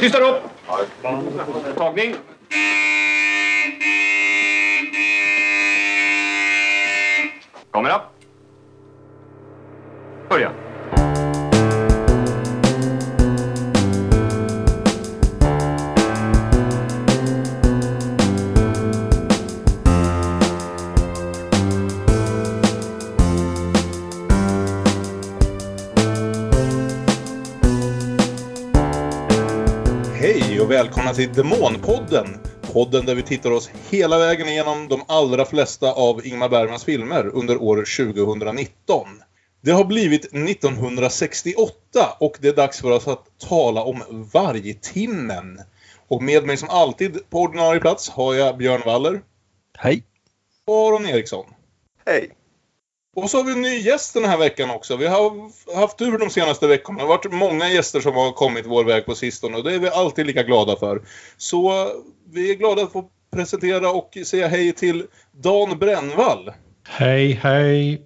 Tysta upp! Tagning! Kamera. Välkomna till Demonpodden. Podden där vi tittar oss hela vägen igenom de allra flesta av Ingmar Bergmans filmer under år 2019. Det har blivit 1968 och det är dags för oss att tala om Vargtimmen. Och med mig som alltid på ordinarie plats har jag Björn Waller Hej. och Aron Eriksson. Hej. Och så har vi en ny gäst den här veckan också. Vi har haft tur de senaste veckorna. Det har varit många gäster som har kommit vår väg på sistone och det är vi alltid lika glada för. Så vi är glada att få presentera och säga hej till Dan Brännvall. Hej, hej.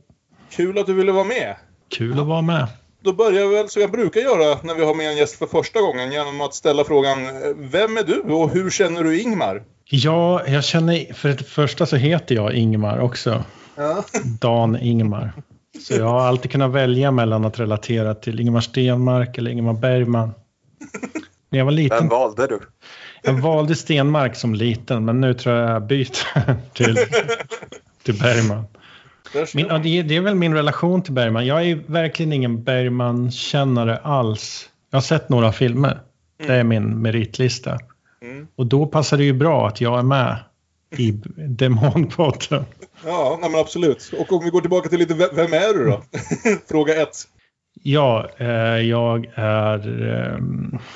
Kul att du ville vara med. Kul att vara med. Då börjar vi väl som jag brukar göra när vi har med en gäst för första gången genom att ställa frågan Vem är du och hur känner du Ingmar? Ja, jag känner, för det första så heter jag Ingmar också. Ja. Dan Ingmar. Så jag har alltid kunnat välja mellan att relatera till Ingemar Stenmark eller Ingemar Bergman. När jag var Vem liten, valde du? jag valde Stenmark som liten, men nu tror jag jag byter till, till Bergman. Min, ja, det, är, det är väl min relation till Bergman. Jag är verkligen ingen Bergman-kännare alls. Jag har sett några filmer. Det är min meritlista. Mm. Och då passar det ju bra att jag är med i Demonpodden. Ja, men absolut. Och om vi går tillbaka till lite, ve- vem är du då? Fråga ett. Ja, eh, jag är... Eh,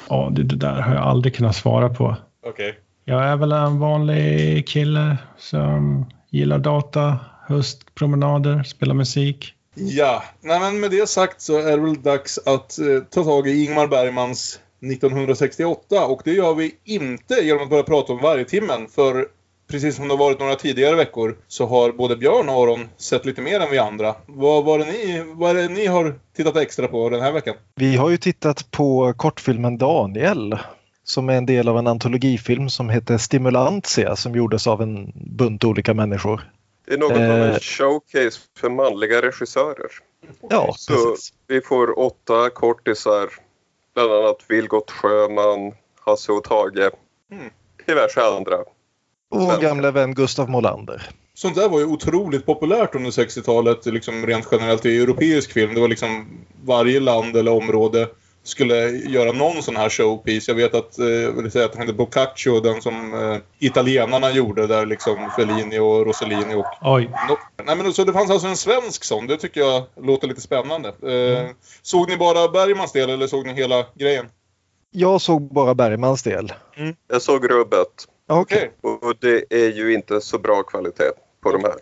ja, det, det där har jag aldrig kunnat svara på. Okej. Jag är väl en vanlig kille som gillar data, höstpromenader, spelar musik. Ja, nej men med det sagt så är det väl dags att eh, ta tag i Ingmar Bergmans 1968 och det gör vi inte genom att börja prata om Vargtimmen för precis som det har varit några tidigare veckor så har både Björn och Aron sett lite mer än vi andra. Vad var det ni, vad är det ni har tittat extra på den här veckan? Vi har ju tittat på kortfilmen Daniel som är en del av en antologifilm som heter Stimulantia som gjordes av en bunt olika människor. Det är något av Eh. en showcase för manliga regissörer. Ja, Så precis. vi får åtta kortisar. Bland annat Vilgot Sjöman, Hasse och Tage. Mm. Diverse andra. Och vår gamla vän Gustav Molander. Sånt där var ju otroligt populärt under 60-talet, liksom rent generellt i europeisk film. Det var liksom varje land eller område skulle göra någon sån här showpiece. Jag vet att, eh, vill säga att han hette Boccaccio, den som eh, italienarna gjorde där liksom Fellini och Rossellini och... Oj, No, nej men så det fanns alltså en svensk sån, det tycker jag låter lite spännande. Eh, Såg ni bara Bergmans del eller såg ni hela grejen? Jag såg bara Bergmans del. Jag såg rubbet Okej. Okej. och det är ju inte så bra kvalitet på de här.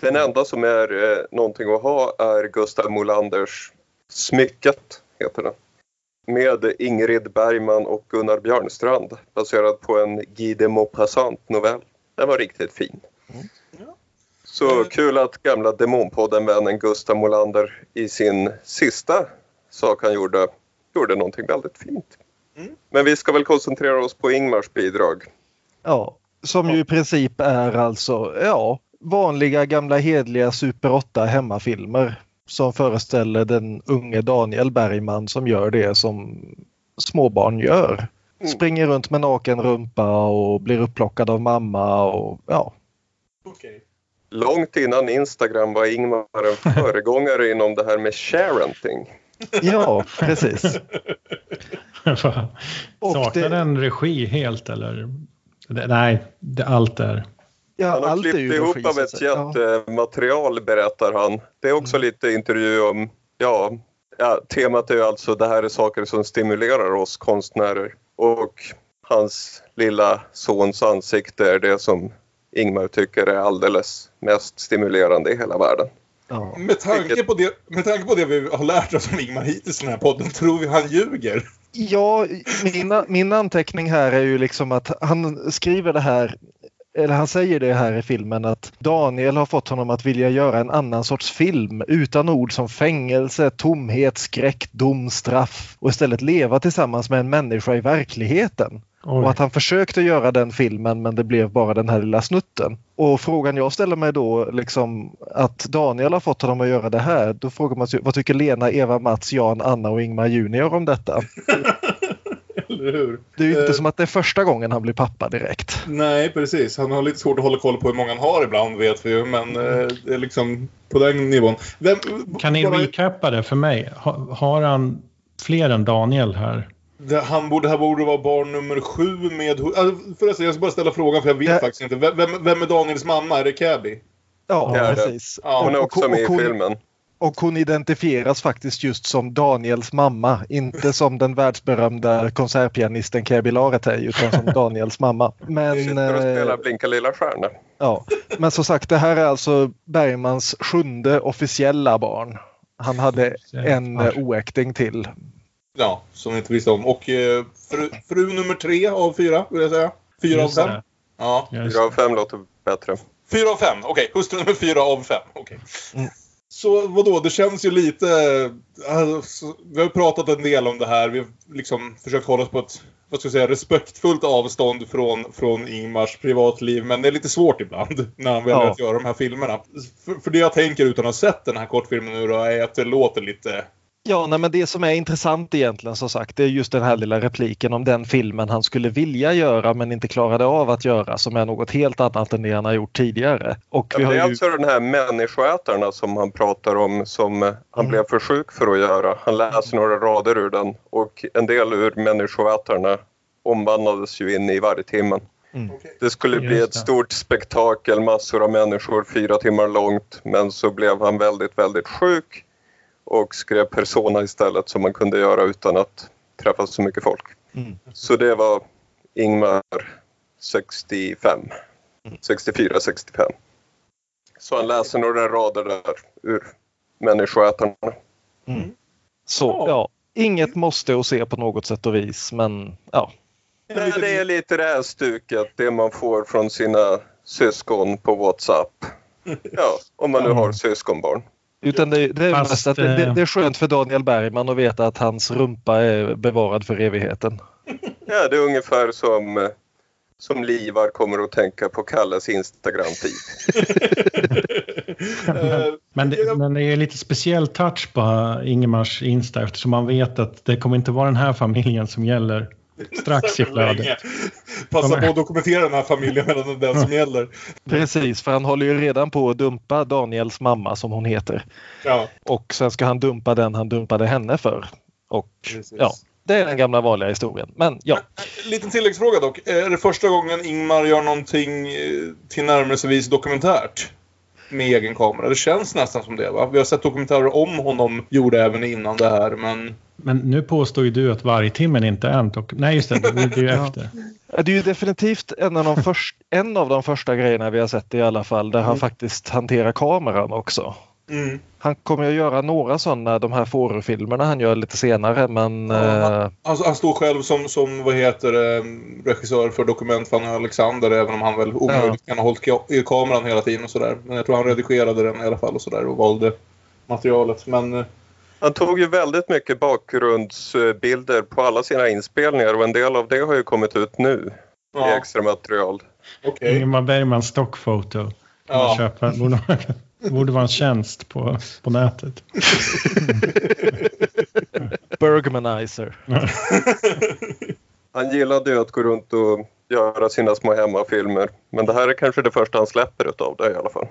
Den enda som är eh, någonting att ha är Gustav Molanders Smycket, heter den. Med Ingrid Bergman och Gunnar Björnstrand baserad på en Guy de Maupassant-novell. Den var riktigt fin. Ja. Så Eh. kul att gamla Demonpodden-vännen Gustav Molander i sin sista sak han gjorde, gjorde någonting väldigt fint. Mm. Men vi ska väl koncentrera oss på Ingmars bidrag. Ja, som ju i princip är alltså ja, vanliga gamla hedliga Super 8 hemmafilmer som föreställer den unge Daniel Bergman som gör det som småbarn gör. Mm. Springer runt med naken rumpa och blir upplockad av mamma och ja. Okej. Långt innan Instagram var Ingmar en föregångare inom det här med sharenting. Ja, precis. Saknar det- den regi helt eller? Det, nej, det, allt är... Ja, Han har allt klippt ihop av ett säga. Ja. jättematerial berättar han. Det är också Mm. lite intervju om, ja, ja, temat är ju alltså det här är saker som stimulerar oss konstnärer. Och hans lilla sons ansikte är det som Ingmar tycker är alldeles mest stimulerande i hela världen. Ja. Med tanke, på det, med tanke på det vi har lärt oss om Ingmar hittills i den här podden, tror vi han ljuger? Ja, min, min anteckning här är ju liksom att han skriver det här eller han säger det här i filmen att Daniel har fått honom att vilja göra en annan sorts film utan ord som fängelse, tomhet, skräck, dom, straff och istället leva tillsammans med en människa i verkligheten. Oj. Och att han försökte göra den filmen men det blev bara den här lilla snutten. Och frågan jag ställer mig då, liksom att Daniel har fått honom att göra det här, då frågar man sig vad tycker Lena, Eva, Mats, Jan, Anna och Ingmar Junior om detta? Eller hur? Det är ju inte Eh, som att det är första gången han blir pappa direkt. Nej, precis. Han har lite svårt att hålla koll på hur många han har ibland, vet vi ju. Men eh, det är liksom på den nivån. Vem, Kan ni bara- recappa det för mig? Ha, har han fler än Daniel här? Det, han borde, här borde vara barn nummer sju med... Alltså, förresten, jag ska bara ställa frågan för jag vet Ja. faktiskt inte. Vem, vem, är Daniels mamma? Är det Cabby? Ja, det. precis. Ja, Hon är Och- också med i filmen. Och hon identifieras faktiskt just som Daniels mamma. Inte som den världsberömda konsertpianisten Käbi Laretei utan som Daniels mamma. Men, Sitter och spelar eh, Blinka lilla stjärna. ja. Men som sagt, det här är alltså Bergmans sjunde officiella barn. Han hade en eh, oäkting till. Ja, som vi inte visste om. Och eh, fru, fru nummer tre av fyra, vill jag säga. Fyra av fem? det. Ja. Fyra av fem låter bättre. Fyra av fem, okej. Hustru nummer fyra av fem, okej. Mm. Så vadå, det känns ju lite... Alltså, vi har pratat en del om det här. Vi har liksom försökt hålla oss på ett vad ska jag säga, respektfullt avstånd från, från Ingmars privatliv. Men det är lite svårt ibland när han väljer Ja. att göra de här filmerna. För, för det jag tänker utan att ha sett den här kortfilmen nu då är att det låter lite... Ja, nej, men det som är intressant egentligen som sagt det är just den här lilla repliken om den filmen han skulle vilja göra men inte klarade av att göra som är något helt annat än det han har gjort tidigare. Och vi Ja, har det är ju... alltså den här människoätarna som han pratar om som han Mm. blev för sjuk för att göra. Han läser några rader ur den och en del ur människoätarna omvandlades ju in i vargtimmen. Mm. Det skulle bli ett stort spektakel, massor av människor, fyra timmar långt. Men så blev han väldigt, väldigt sjuk och skrev Persona istället som man kunde göra utan att träffa så mycket folk. Mm. Så det var Ingmar 65. 64, 65. Så han läser några rader där ur Människoätarna. Så Ja. ja, inget måste att se på något sätt och vis men ja. Nej, det är lite det här stuket, det man får från sina syskon på Whatsapp. Ja, om man nu har syskonbarn. Utan det, det, är Fast, mest att det, det, eh, det är skönt för Daniel Bergman att veta att hans rumpa är bevarad för evigheten. Ja, det är ungefär som, eh, som Livar kommer att tänka på Kalles Instagram-feed. Eh, Men det, men det är lite speciell touch på Ingemars Insta eftersom man vet att det kommer inte vara den här familjen som gäller strax i flödet. Passa på att dokumentera den här familjen medan det är den som gäller. Precis, för han håller ju redan på att dumpa Daniels mamma som hon heter. Ja, Och sen ska han dumpa den han dumpade henne för. Och precis. ja, det är den gamla vanliga historien. Men ja, Liten tilläggsfråga dock. Är det första gången Ingmar gör någonting eh, till närmelsevis dokumentärt? Med egen kamera. Det känns nästan som det va? Vi har sett dokumentärer om honom gjorda även innan det här men... Men nu påstår ju du att vargtimmen inte är en dok- Nej, just det. Det är ju Ja. efter. det är ju definitivt en av, de först, en av de första grejerna vi har sett i alla fall där han faktiskt hanterar kameran också. Mm. Han kommer ju att göra några sådana, de här Fårö-filmerna han gör lite senare men Ja, eh, Han, han står själv som, som vad heter det, regissör för Dokument Fanny Alexander även om han väl omöjligt kan ha hållit i kameran hela tiden och sådär. Men jag tror han redigerade den i alla fall och sådär och valde materialet. Men eh, Han tog ju väldigt mycket bakgrundsbilder på alla sina inspelningar och en del av det har ju kommit ut nu i ja, extra material. okej. Ingemar Bergmans stockfoto. Man Ja. Köpa. Borde, vara en tjänst på, på nätet. Bergmanizer. Han gillade ju att gå runt och göra sina små hemmafilmer. Men det här är kanske det första han släpper utav det i alla fall.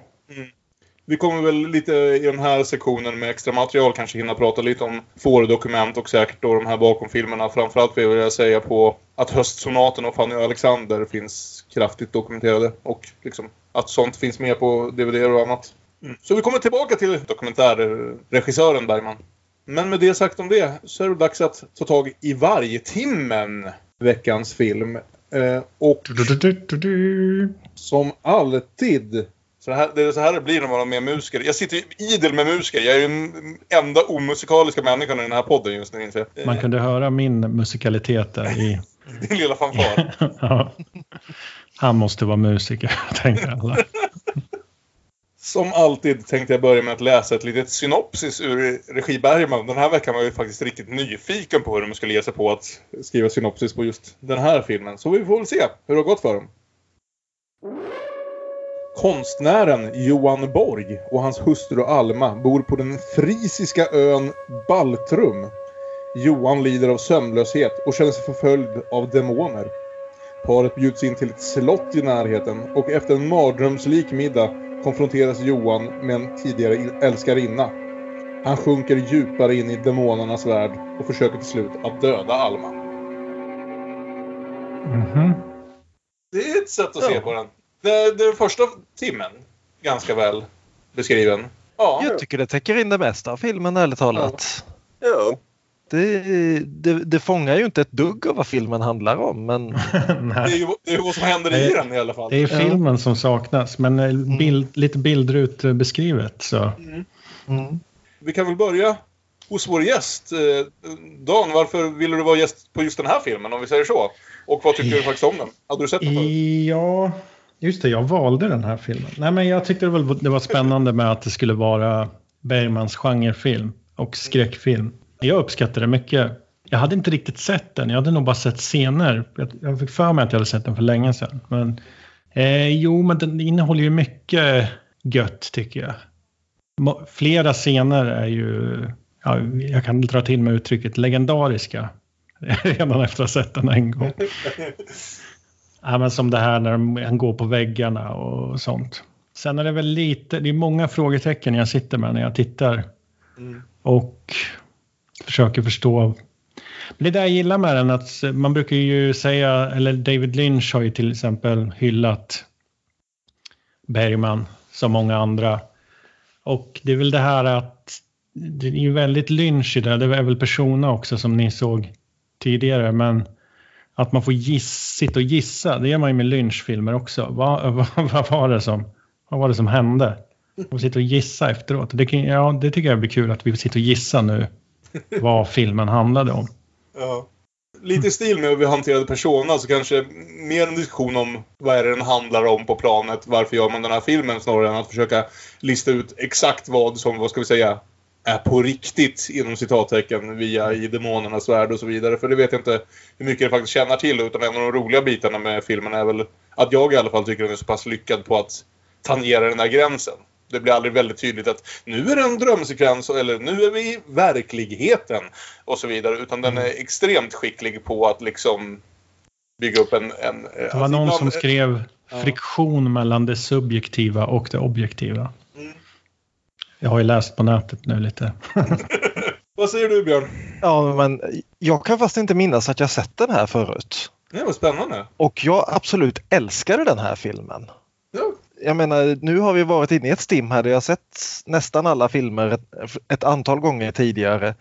Vi kommer väl lite i den här sektionen med extra material kanske hinna prata lite om Fårö-dokument och säkert då de här bakomfilmerna. Framförallt vill jag säga på att Höstsonaten och Fanny och Alexander finns kraftigt dokumenterade och liksom att sånt finns med på DVD och annat. Mm. Så vi kommer tillbaka till dokumentärregissören Bergman. Men med det sagt om det så är det dags att ta tag i varje timmen veckans film. Eh, och som alltid. Så det, här, det är så här det blir när man har med musiker. Jag sitter ju idel med musiker. Jag är ju den enda omusikaliska människan i den här podden just nu inser jag. Man kunde höra min musikalitet där i... Din lilla fanfar. ja. Han måste vara musiker, tänkte alla. Som alltid tänkte jag börja med att läsa ett litet synopsis ur regi Bergman. Den här veckan var jag faktiskt riktigt nyfiken på hur de skulle ge sig på att skriva synopsis på just den här filmen. Så vi får väl se hur det har gått för dem. Konstnären Johan Borg och hans hustru Alma bor på den frisiska ön Baltrum. Johan lider av sömnlöshet och känner sig förföljd av demoner. Paret bjuds in till ett slott i närheten och efter en mardrömslik middag konfronteras Johan med en tidigare älskarinna. Han sjunker djupare in i demonernas värld och försöker till slut att döda Alma. Mhm. Det är ett sätt att se på den. Är första timmen ganska väl beskriven. Ja, Jag tycker det täcker in det mesta av filmen ärligt talat. Ja, Det, det, det fångar ju inte ett dugg av vad filmen handlar om men det är ju det är vad som händer i den i alla fall. det är filmen som saknas, men eh, bild, lite bildrut eh, beskrivet. Så. mm. Vi kan väl börja hos vår gäst. Eh, Dan, varför ville du vara gäst på just den här filmen om vi säger så? Och vad tycker du faktiskt om den? Hade du sett den förut? Ja, just det. Jag valde den här filmen. Nej, men jag tyckte det var, det var spännande med att det skulle vara Bergmans genrefilm och skräckfilm. Jag uppskattade det mycket. Jag hade inte riktigt sett den. Jag hade nog bara sett scener. Jag, fick för mig att jag hade sett den för länge sedan. Men, eh, jo, men den innehåller ju mycket gött tycker jag. Flera scener är ju, ja, jag kan dra till med uttrycket legendariska. Redan efter att ha sett den en gång. Ja, men som det här när han går på väggarna och sånt. Sen är det väl lite, det är många frågetecken jag sitter med när jag tittar. Och försöker förstå. Men det där jag gillar med den att man brukar ju säga, eller David Lynch har ju till exempel hyllat Bergman som många andra. Och det är väl det här att det är ju väldigt Lynch i det. Det är väl Persona också som ni såg tidigare. Men att man får giss, sitta och gissa, det gör man ju med lynchfilmer också. Vad, vad, vad, var det som, vad var det som hände? Och sitta och gissa efteråt. Det, kan, ja, det tycker jag blir kul att vi sitter och gissar nu vad filmen handlade om. Ja. Lite i stil med hur vi hanterade Persona så kanske mer en diskussion om vad är det den handlar om på planet. Varför gör man den här filmen snarare än att försöka lista ut exakt vad som, vad ska vi säga, är på riktigt inom citattecken via i demonernas värld och så vidare. För det vet jag inte hur mycket det faktiskt känner till utan en av de roliga bitarna med filmen är väl att jag i alla fall tycker den är så pass lyckad på att tangera den här gränsen. Det blir aldrig väldigt tydligt att nu är det en drömsekvens eller nu är vi i verkligheten och så vidare. Utan den är extremt skicklig på att liksom bygga upp en... en Det var någon som skrev friktion mellan det subjektiva och det objektiva. Mm. Jag har ju läst på nätet nu lite. Vad säger du Björn? ja, men jag kan fast inte minnas att jag sett den här förut. Det var spännande. Och jag absolut älskade den här filmen. Ja. Jag menar, nu har vi varit inne i ett stim här där jag sett nästan alla filmer ett, ett antal gånger tidigare.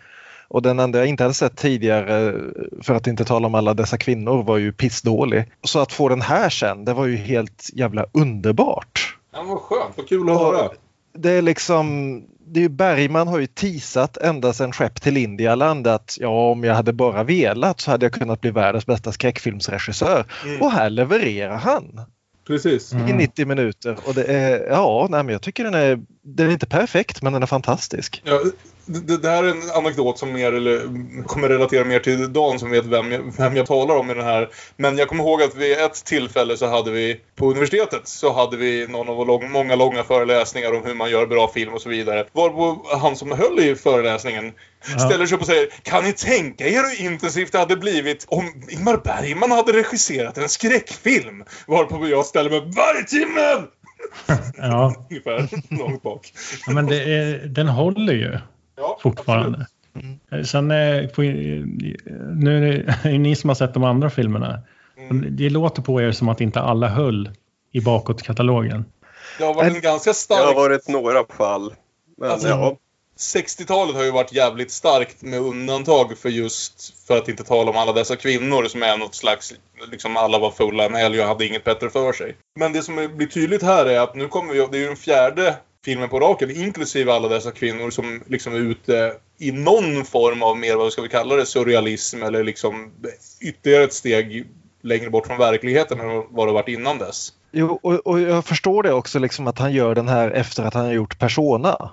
Och den enda jag inte hade sett tidigare, för att inte tala om alla dessa kvinnor, var ju pissdålig. Så att få den här sen, det var ju helt jävla underbart. Ja, vad skönt. Vad kul att höra. Det är liksom, det är Bergman har ju teasat ända sedan Skepp till Indialand att ja, om jag hade bara velat så hade jag kunnat bli världens bästa skräckfilmsregissör. Mm. Och här levererar han Precis. i 90 minuter. Och det är, ja, nej, men jag tycker den är, den är inte perfekt men den är fantastisk. Ja, det, det här är en anekdot som mer, eller, kommer relatera mer till Dan som vet vem jag, vem jag talar om i den här. Men jag kommer ihåg att vid ett tillfälle så hade vi på universitetet så hade vi någon av lång, många långa föreläsningar om hur man gör bra film och så vidare. Varpå han som höll i föreläsningen ställer sig upp och säger Kan ni tänka er hur intensivt det hade blivit om Ingmar Bergman hade regisserat en skräckfilm? Varpå jag ställer mig Varje timmen! Ja, Ungefär långt bak. ja, men det är, den håller ju Ja, fortfarande. Sen eh, får, ju- nu är det ni som har sett de andra filmerna. Mm. Det låter på er som att inte alla höll i bakåtkatalogen. Det har varit en ganska det har stark... varit några fall. Men Alltså, ja, 60-talet har ju varit jävligt starkt med undantag för just, för att inte tala om alla dessa kvinnor som är något slags, liksom alla var fulla en helg och hade inget bättre för sig. Men det som blir tydligt här är att nu kommer vi, det är ju den fjärde filmen på raken, inklusive alla dessa kvinnor som liksom är ute i någon form av mer, vad ska vi kalla det, surrealism eller liksom ytterligare ett steg längre bort från verkligheten än vad det varit innan dess. Jo, och, och jag förstår det också liksom att han gör den här efter att han har gjort Persona.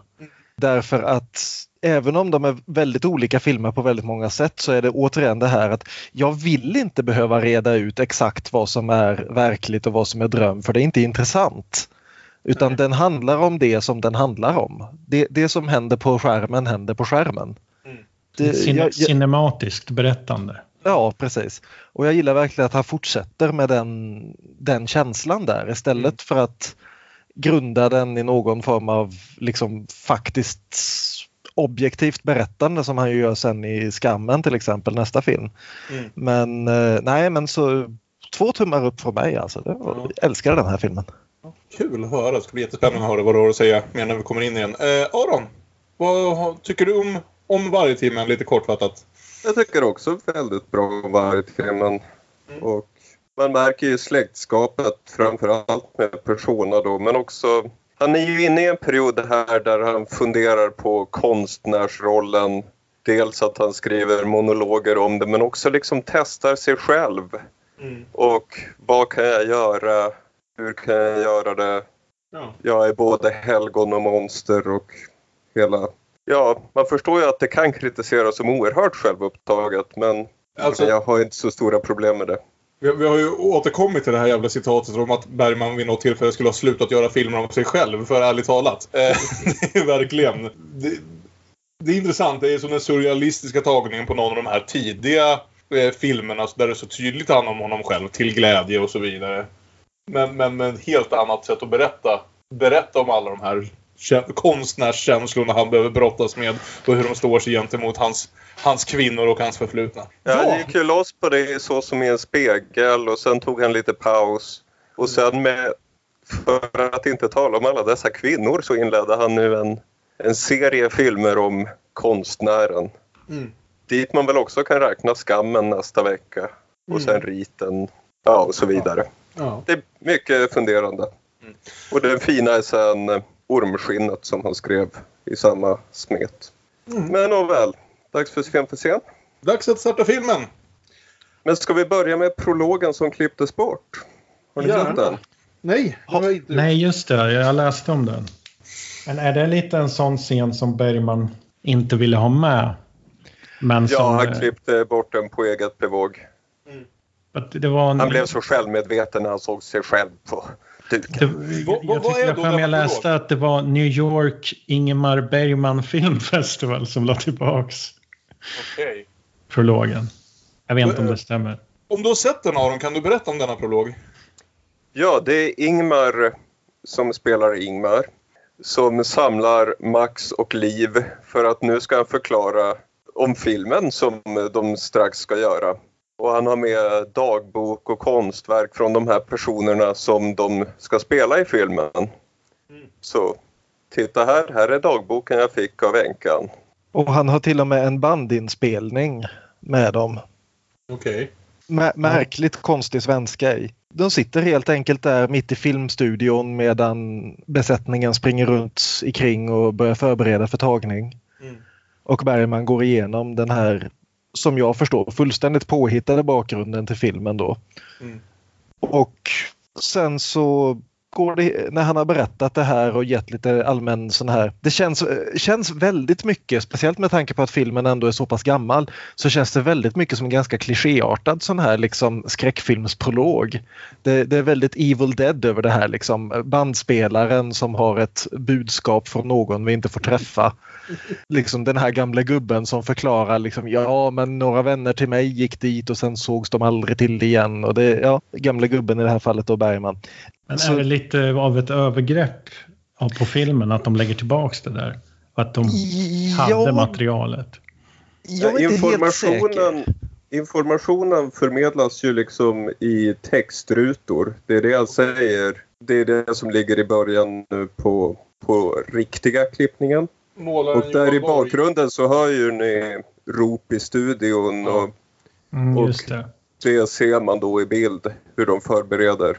Därför att även om de är väldigt olika filmer på väldigt många sätt så är det återigen det här att jag vill inte behöva reda ut exakt vad som är verkligt och vad som är dröm för det är inte intressant. Utan Nej. den handlar om det som den handlar om. Det, det som händer på skärmen händer på skärmen. Mm. Det, Cine- jag, jag, Cinematiskt berättande. ja, precis. Och jag gillar verkligen att han fortsätter med den, den känslan där istället Mm. för att grunda den i någon form av liksom faktiskt objektivt berättande som han ju gör sen i Skammen till exempel, nästa film. Mm. Men eh, nej, men så två tummar upp från mig alltså. Jag älskar den här filmen. Kul att höra. Det ska bli jättespännande att höra vad du har att säga mer när vi kommer in igen. Eh, Aron, vad tycker du om, om varje lite kortfattat? Jag tycker också väldigt bra Vargtimmen. Mm. Och man märker ju släktskapet framförallt med Persona då men också han är ju inne i en period här där han funderar på konstnärsrollen. Dels att han skriver monologer om det men också liksom testar sig själv. Mm. Och vad kan jag göra? Hur kan jag göra det? Ja. Jag är både helgon och monster och hela... Ja, man förstår ju att det kan kritiseras som oerhört självupptaget men Alltså- jag har inte så stora problem med det. Vi, har ju återkommit till det här jävla citatet om att Bergman vid något tillfälle skulle ha slutat göra filmer om sig själv, för ärligt talat. Eh, det är verkligen... Det, det är intressant, det är som den surrealistiska tagningen på någon av de här tidiga eh, filmerna där det så tydligt handlar om honom själv, till glädje och så vidare. Men, men med ett helt annat sätt att berätta. Berätta om alla de här kä- konstnärskänslorna han behöver brottas med och hur de står sig gentemot hans, hans kvinnor och hans förflutna. Ja, Han gick ju loss på det så som i en spegel och sen tog han lite paus. Och sen med, för att inte tala om alla dessa kvinnor så inledde han nu en, en serie filmer om konstnären. Mm. Dit man väl också kan räkna Skammen nästa vecka. Och sen Riten. Ja, och så vidare. Ja. Det är mycket funderande. Mm. Och den fina är sen eh, Ormskinnet som han skrev i samma smet. Mm. Men nåväl, dags för film för scen. Dags att starta filmen! Men ska vi börja med prologen som klipptes bort? Har ni sett den? Nej, det inte. Nej, just det. Jag läste om den. Men är det lite en sån scen som Bergman inte ville ha med? Men Ja, som, han eh, klippte bort den på eget bevåg. Att det var en, Han blev så självmedveten när han såg sig själv på duken. det, jag är tyckte jag för mig jag läste att det var New York Ingemar Bergman Film Festival som la tillbaks Okej. prologen. Jag vet inte om det stämmer. Om du har sett den Aron, kan du berätta om denna prolog? Ja, det är Ingmar som spelar Ingmar. Som samlar Max och Liv för att nu ska han förklara om filmen som de strax ska göra. Och han har med dagbok och konstverk från de här personerna som de ska spela i filmen. Så titta här, här är dagboken jag fick av änkan. Och han har till och med en bandinspelning med dem. Okej. Mä- märkligt konstig svenska i. De sitter helt enkelt där mitt i filmstudion medan besättningen springer runt i kring och börjar förbereda för tagning. Mm. Och Bergman går igenom den här, som jag förstår, fullständigt påhittade bakgrunden till filmen då. Mm. Och sen så går det, när han har berättat det här och gett lite allmän sån här. Det känns, känns väldigt mycket, speciellt med tanke på att filmen ändå är så pass gammal, så känns det väldigt mycket som en ganska klichéartad sån här liksom skräckfilmsprolog. Det, det är väldigt Evil Dead över det här liksom. Bandspelaren som har ett budskap från någon vi inte får träffa. Liksom den här gamla gubben som förklarar liksom, ja men några vänner till mig gick dit och sen sågs de aldrig till igen. Och det, ja, gamla gubben i det här fallet då Bergman. Men Så- är det lite av ett övergrepp på filmen att de lägger tillbaks det där? Och att de hade materialet? jag är inte helt säker. informationen, informationen förmedlas ju liksom i textrutor. Det är det jag säger. Det är det som ligger i början nu på, på riktiga klippningen. Målaren Och där i bakgrunden så hör ju ni rop i studion och Mm, Och- just det. det ser man då i bild hur de förbereder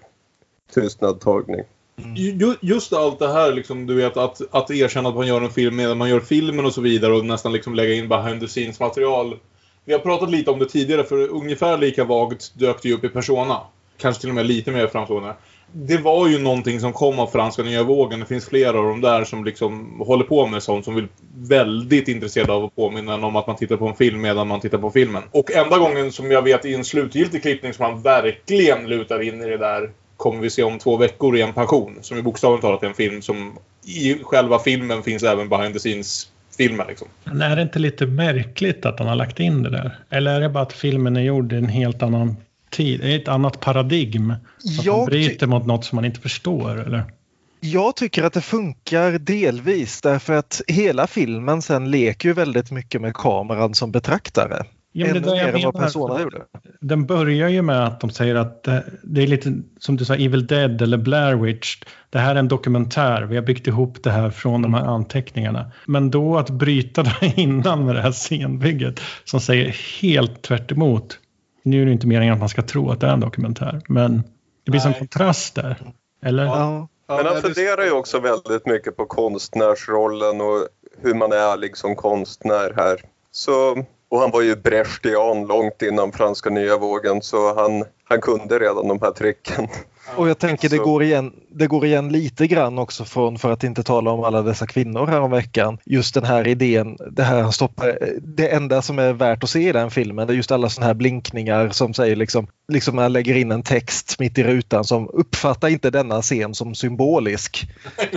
tystnadtagning. Ju- Just allt det här, liksom, du vet, att, att erkänna att man gör en film medan man gör filmen och så vidare och nästan liksom lägga in behind the scenes material Vi har pratat lite om det tidigare för ungefär lika vagt dök det ju upp i Persona. Kanske till och med lite mer framstående. Det var ju någonting som kom av franska nya vågen. Det finns flera av dem där som liksom håller på med sånt som vill väldigt intresserade av att påminna en om att man tittar på en film medan man tittar på filmen. Och enda gången som jag vet i en slutgiltig klippning som man verkligen lutar in i det där kommer vi se om två veckor i en passion. Som i bokstavligt talat är en film som i själva filmen finns även behind the scenes filmen liksom. Men är det inte lite märkligt att han har lagt in det där? Eller är det bara att filmen är gjord i en helt annan tid? Är ett annat paradigm? Att man bryter mot något som man inte förstår? Eller? Jag tycker att det funkar delvis därför att hela filmen sen leker ju väldigt mycket med kameran som betraktare. Ja, men det Ännu mer än vad. Persona gjorde. Den börjar ju med att de säger att det, det är lite som du sa Evil Dead eller Blair Witch. Det här är en dokumentär. Vi har byggt ihop det här från de här anteckningarna. Men då att bryta det innan med det här scenbygget som säger helt tvärt emot. Nu är det inte meningen att man ska tro att det är en dokumentär. Men det blir Nej. kontrast där. Eller? Ja. Men han funderar ju också väldigt mycket på konstnärsrollen och hur man är ärlig som konstnär här. Så, och han var ju brechtian långt innan franska nya vågen så han, han kunde redan de här tricken. Och jag tänker det går, igen, det går igen lite grann också från, för att inte tala om alla dessa kvinnor här om veckan. Just den här idén, det här han stoppar, det enda som är värt att se i den filmen det är just alla sådana här blinkningar som säger liksom, liksom man lägger in en text mitt i rutan som uppfattar inte denna scen som symbolisk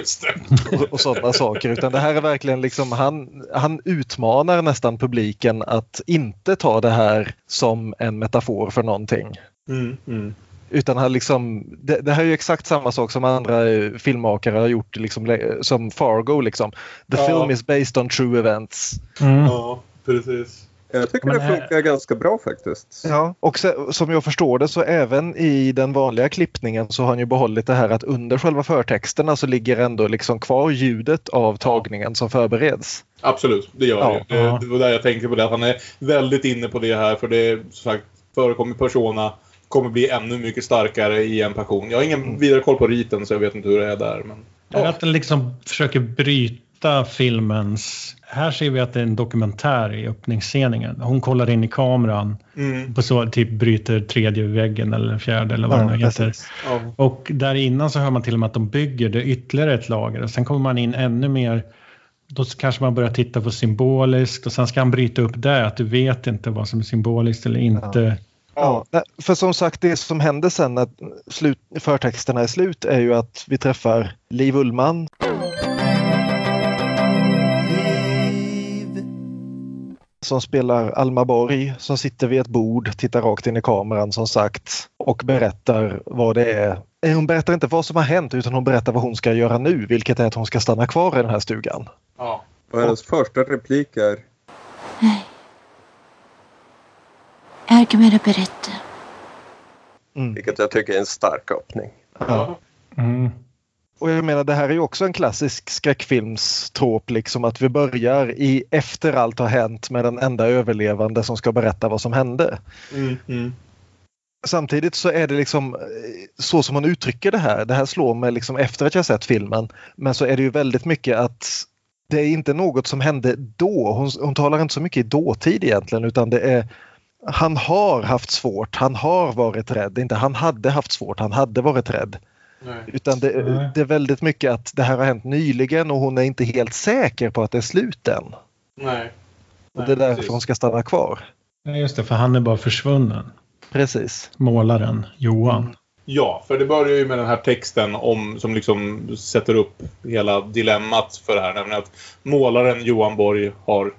och, och sådana saker. Utan det här är verkligen liksom, han, han utmanar nästan publiken att inte ta det här som en metafor för någonting. Mm, mm. Utan han liksom, det, det här är ju exakt samma sak som andra eh, filmmakare har gjort, liksom, som Fargo. Liksom. The Ja. film is based on true events. Mm. Ja, precis. Jag tycker Men det här- funkar ganska bra faktiskt. Ja. Och se, som jag förstår det så även i den vanliga klippningen så har han ju behållit det här att under själva förtexterna så ligger ändå liksom kvar ljudet av tagningen som förbereds. Absolut, det gör Ja, det. Det var där jag tänkte på det. Att han är väldigt inne på det här. För det är som sagt förekommer Persona. Kommer bli ännu mycket starkare i en passion. Jag har ingen vidare koll på riten så jag vet inte hur det är där. Men... Det att den liksom försöker bryta filmens... Här ser vi att det är en dokumentär i öppningsscenen. Hon kollar in i kameran Mm. på så typ bryter tredje väggen eller fjärde eller vad Ja, det nu heter. Ja. Och där innan så hör man till och med att de bygger det ytterligare ett lager och sen kommer man in ännu mer då kanske man börjar titta på symboliskt och sen ska han bryta upp det att du vet inte vad som är symboliskt eller inte. Ja, nej, för som sagt det som händer sen när slut, förtexterna är slut är ju att vi träffar Liv Ullman. Som spelar Alma Borg som sitter vid ett bord, tittar rakt in i kameran som sagt och berättar vad det är. Eh, Hon berättar inte vad som har hänt utan hon berättar vad hon ska göra nu vilket är att hon ska stanna kvar i den här stugan. Ja. Och hennes första replik är Ärkemera berätta. vilket jag tycker är en stark öppning. Ja. Mm. Och jag menar det här är ju också en klassisk skräckfilmstrop liksom att vi börjar i efter allt har hänt med den enda överlevande som ska berätta vad som hände. Mm, mm. Samtidigt så är det liksom så som hon uttrycker det här. Det här slår mig liksom efter att jag sett filmen. Men så är det ju väldigt mycket att det är inte något som hände då. Hon, hon talar inte så mycket i dåtid egentligen utan det är han har haft svårt, han har varit rädd. Inte han hade haft svårt, han hade varit rädd. Nej. Utan det, Nej. det är väldigt mycket att det här har hänt nyligen och hon är inte helt säker på att det är slut än. Nej. Och det är därför precis. hon ska stanna kvar. Ja, just det, för han är bara försvunnen. Precis. Målaren, Johan. Ja, för det börjar ju med den här texten om, som liksom sätter upp hela dilemmat för det här. Nämligen att målaren Johan Borg har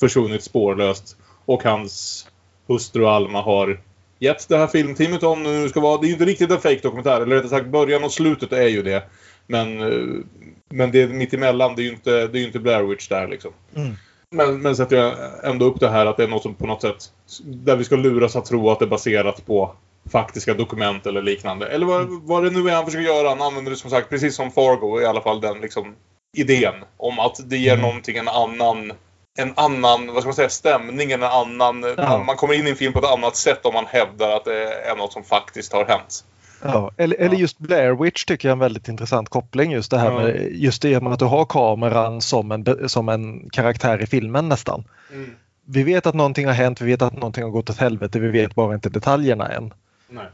försvunnit spårlöst och hans hustru Alma har gett det här filmteamet om nu ska vara. Det är ju inte riktigt en fake dokumentär eller rättare sagt början och slutet är ju det. Men, eh, men det mitt emellan, det är ju inte, det är ju inte Blair Witch där liksom. Mm. Men, men sätter jag ändå upp det här att det är något som på något sätt där vi ska luras att tro att det är baserat på faktiska dokument eller liknande. Eller vad, vad det nu är han försöker göra. Han använder det som sagt precis som Fargo i alla fall den liksom idén om att det ger Mm. någonting en annan en annan, vad ska man säga, stämning, en annan... Ja. Man, kommer in i en film på ett annat sätt om man hävdar att det är något som faktiskt har hänt. Ja, eller, eller just Blair Witch tycker jag är en väldigt intressant koppling. Just det här Ja. med just det med att du har kameran som en, som en karaktär i filmen nästan. vi vet att någonting har hänt, vi vet att någonting har gått åt helvete, vi vet bara inte detaljerna än. Nej.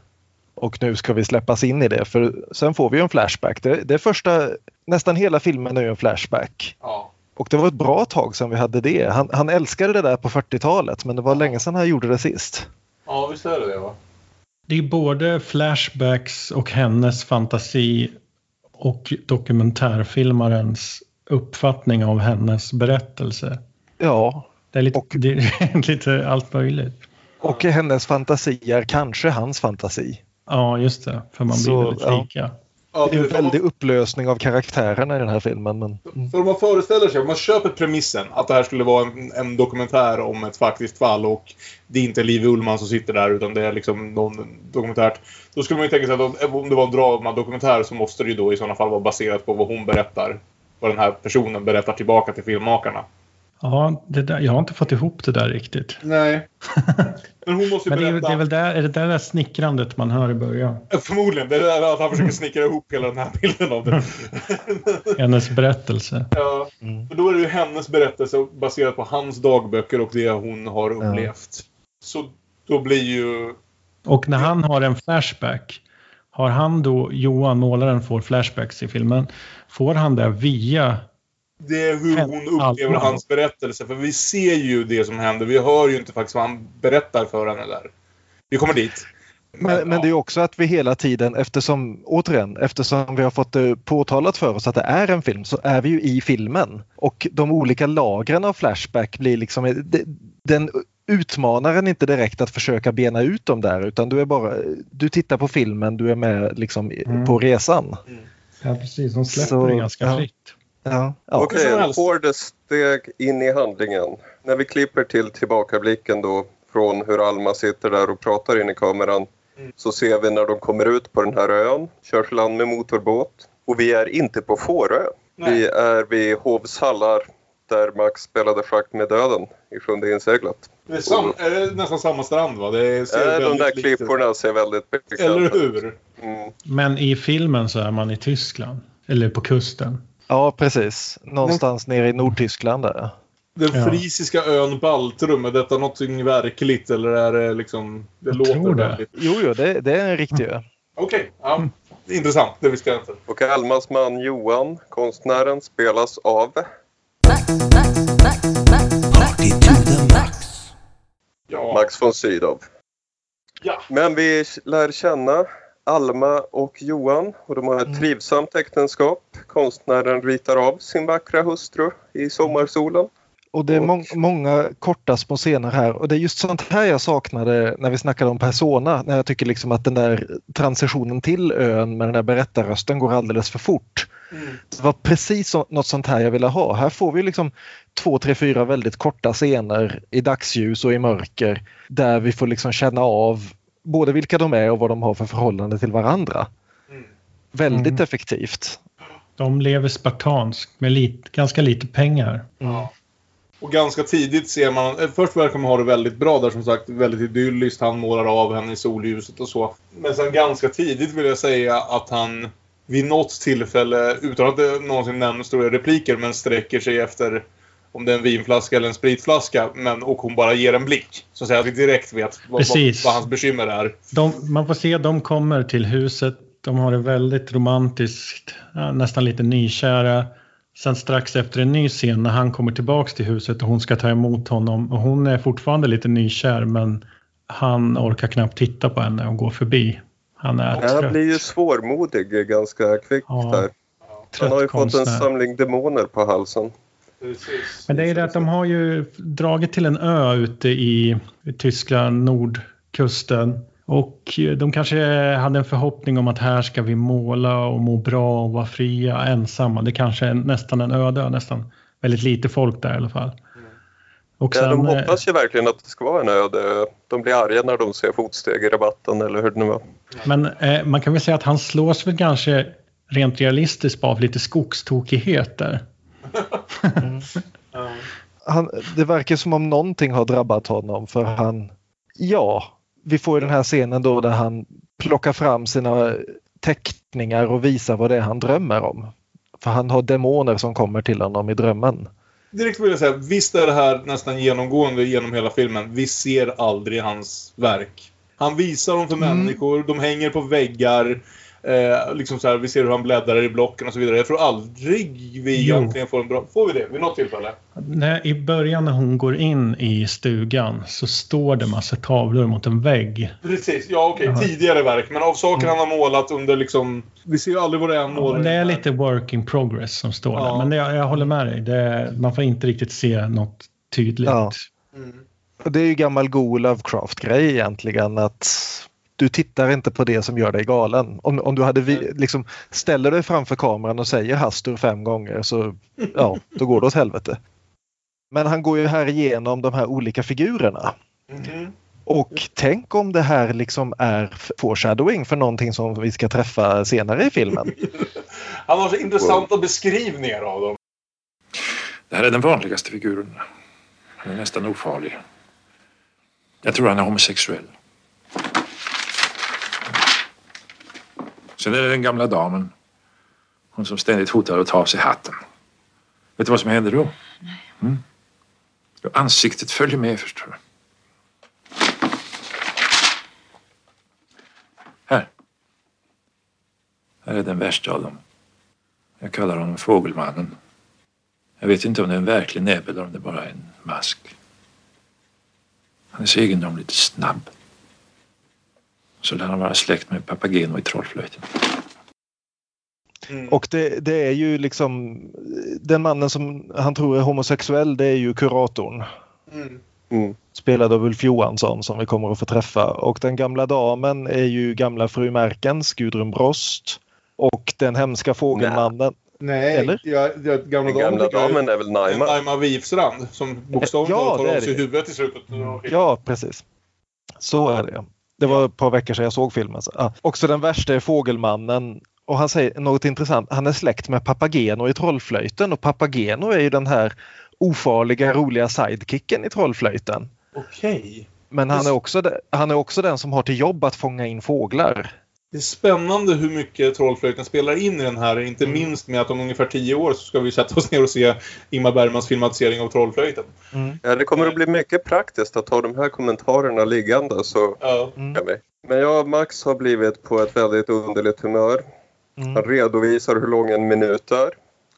Och nu ska vi släppas in i det för sen får vi en flashback. Det, det är första, nästan hela filmen är ju en flashback. Ja. Och det var ett bra tag sedan vi hade det. Han, han älskade det där på 40-talet men det var länge sedan han gjorde det sist. ja, visst är det det va? Det är både flashbacks och hennes fantasi och dokumentärfilmarens uppfattning av hennes berättelse. Ja, Det är lite, Och- det är lite allt möjligt. och hennes fantasi är kanske hans fantasi. Ja, just det. För man blir Så, väldigt lika. Ja, Det är en väldig upplösning av karaktärerna i den här filmen. Men, mm. För om man föreställer sig, om man köper premissen att det här skulle vara en, en dokumentär om ett faktiskt fall och det är inte Liv Ullman som sitter där utan det är liksom någon dokumentärt. Då skulle man ju tänka sig att om- om det var en dramadokumentär så måste det ju då i sådana fall vara baserat på vad hon berättar. Vad den här personen berättar tillbaka till filmmakarna. Ja, det där, jag har inte fått ihop det där riktigt. Nej. Men hon måste ju Men det är, berätta. det är väl där, är det där, där snickrandet man hör i början? Förmodligen. Det är där att han försöker snickra ihop hela den här bilden av det. Hennes berättelse. Ja, Mm. för då är det ju hennes berättelse baserat på hans dagböcker och det hon har upplevt. Så då blir ju... Och när han har en flashback, har han då, Johan, målaren, får flashbacks i filmen, får han det via... Det är hur hon upplever hans berättelse. För vi ser ju det som händer. Vi hör ju inte faktiskt vad han berättar för henne där. Vi kommer dit. Men, men det är också att vi hela tiden, eftersom, återigen, eftersom vi har fått det påtalat för oss att det är en film så är vi ju i filmen. Och de olika lagren av Flashback blir liksom, det- den utmanar en inte direkt att försöka bena ut dem där utan du är bara, du tittar på filmen, du är med liksom Mm. på resan. Ja, precis. De släpper Så, det ganska ja. fritt. Ja, ja. Okej, helst. hård steg in i handlingen. När vi klipper till tillbakablicken då från hur Alma sitter där och pratar in i kameran Mm. så ser vi när de kommer ut på den här ön, körs land med motorbåt och vi är inte på Fårö. Nej. Vi är vid Hovs hallar där Max spelade schack med döden i Sjunde inseglat. Det är, sam, är det nästan samma strand va? Det ser Äh, de där klipporna ser väldigt bekanta Eller hur? Mm. Men i filmen så är man i Tyskland. Eller på kusten. Ja precis. Någonstans nere i Nordtyskland där. Den Ja. frisiska ön Baltrum, är detta någonting verkligt eller är det liksom... Det Jag låter väldigt... Jo, jo det, det är en riktig ö. Okej, ja. Intressant. Det visste jag inte. Och Almas man Johan, konstnären, spelas av Party to the max. Ja. Max von Sydow. Ja. Men vi lär känna Alma och Johan och de har ett Mm. trivsamt äktenskap. Konstnären ritar av sin vackra hustru i sommarsolen. Och det är må många korta små scener här och det är just sånt här jag saknade när vi snackade om Persona. När jag tycker liksom att den där transitionen till ön med den där berättarrösten går alldeles för fort. Mm. Det var precis så, något sånt här jag ville ha. Här får vi liksom två, tre, fyra väldigt korta scener i dagsljus och i mörker där vi får liksom känna av både vilka de är och vad de har för förhållande till varandra. Mm. Väldigt Mm. effektivt. De lever spartanskt med lite, ganska lite pengar. Ja. Och ganska tidigt ser man... eh, Först verkar man ha det väldigt bra där som sagt. Väldigt idylliskt. Han målar av henne i solljuset och så. Men sen ganska tidigt vill jag säga att han vid något tillfälle, utan att det någonsin nämns stora repliker, men sträcker sig efter om det är en vinflaska eller en spritflaska. Men, och hon bara ger en blick. Så att säga att vi direkt vet vad, vad, vad hans bekymmer är. De, man får se, de kommer till huset. De har det väldigt romantiskt, nästan lite nykära. Sen strax efter en ny scen när han kommer tillbaks till huset och hon ska ta emot honom. Och hon är fortfarande lite nykär men han orkar knappt titta på henne och gå förbi. Han är Han trött. blir ju svårmodig ganska kvickt Ja, där. Han har ju fått en samling demoner på halsen. Precis. Men det är det att de har ju dragit till en ö ute i, Tyskland, nordkusten. Och de kanske hade en förhoppning om att här ska vi måla och må bra och vara fria ensamma. Det kanske är nästan en öde nästan. Väldigt lite folk där i alla fall. Och Ja, de sen, eh, hoppas ju verkligen att det ska vara en öde ö. De blir arga när de ser fotsteg i rabatten eller hur det nu var. men eh, man kan väl säga att han slås väl kanske rent realistiskt av lite skogstokigheter. han, det verkar som om någonting har drabbat honom för han, ja, vi får ju den här scenen då där han plockar fram sina teckningar och visar vad det är han drömmer om. För han har demoner som kommer till honom i drömmen. direkt vill jag säga, visst är det här nästan genomgående genom hela filmen. Vi ser aldrig hans verk. Han visar dem för Mm. människor, de hänger på väggar. Eh, liksom så här, vi ser hur han bläddrar i blocken och så vidare. Jag tror aldrig vi Jo. egentligen får en bra... Får vi det vid något tillfälle? När, I början när hon går in i stugan så står det massa tavlor mot en vägg. Precis, ja okej. Jaha. Tidigare verk. Men av saker han har målat under liksom... Vi ser ju aldrig vad det är han Ja, målar. men det är lite work in progress som står Ja. där. Men det, jag håller med dig. Det, man får inte riktigt se något tydligt. Ja. Mm. Det är ju gammal god Lovecraft-grej egentligen att du tittar inte på det som gör dig galen. Om, om du hade vi, liksom, ställer dig framför kameran och säger Hastur fem gånger så ja, då går det åt helvete. Men han går ju här igenom de här olika figurerna. Mhm. Och tänk om det här liksom är foreshadowing för någonting som vi ska träffa senare i filmen. Han har så intressanta beskrivningar av dem. Det här är den vanligaste figuren. Han är nästan ofarlig. Jag tror han är homosexuell. Sen är det den gamla damen. Hon som ständigt hotar att ta av sig hatten. Vet du vad som händer då? Mm? Då Ansiktet följer med förstår du. Här. Här är den värsta av dem. Jag kallar honom Fågelmannen. Jag vet inte om det är en verklig näbb eller om det bara är en mask. Han är så egendomligt snabb. Så lär han vara släkt med Papageno i Trollflöjten. Mm. Och det, det är ju liksom den mannen som han tror är homosexuell det är ju kuratorn. Mm. Mm. spelad av Ulf Johansson som vi kommer att få träffa. Och den gamla damen är ju gamla fru Märkens, Gudrun Brost. Och den hemska fågelmannen. Nej, Eller? Jag, jag, gamla, Den gamla jag- damen är väl Naima? Naima Wifstrand som bokstavligt Ja, av sig det. huvudet i slutet. Ja, precis. Så är det. Det var ett par veckor sedan jag såg filmen. Så, ja. Också den värsta är Fågelmannen. Och han säger något intressant. Han är släkt med Papageno i Trollflöjten och Papageno är ju den här ofarliga, roliga sidekicken i Trollflöjten. Okej. Men han är, också, han är också den som har till jobb att fånga in fåglar. Det är spännande hur mycket Trollflöjten spelar in i den här. Inte Mm. minst med att om ungefär tio år så ska vi sätta oss ner och se Ingmar Bergmans filmatisering av Trollflöjten. Ja, det kommer att bli mycket praktiskt att ha de här kommentarerna liggande. Så Ja. Mm. Men jag och Max har blivit på ett väldigt underligt humör. Han Mm. redovisar hur lång en minut är.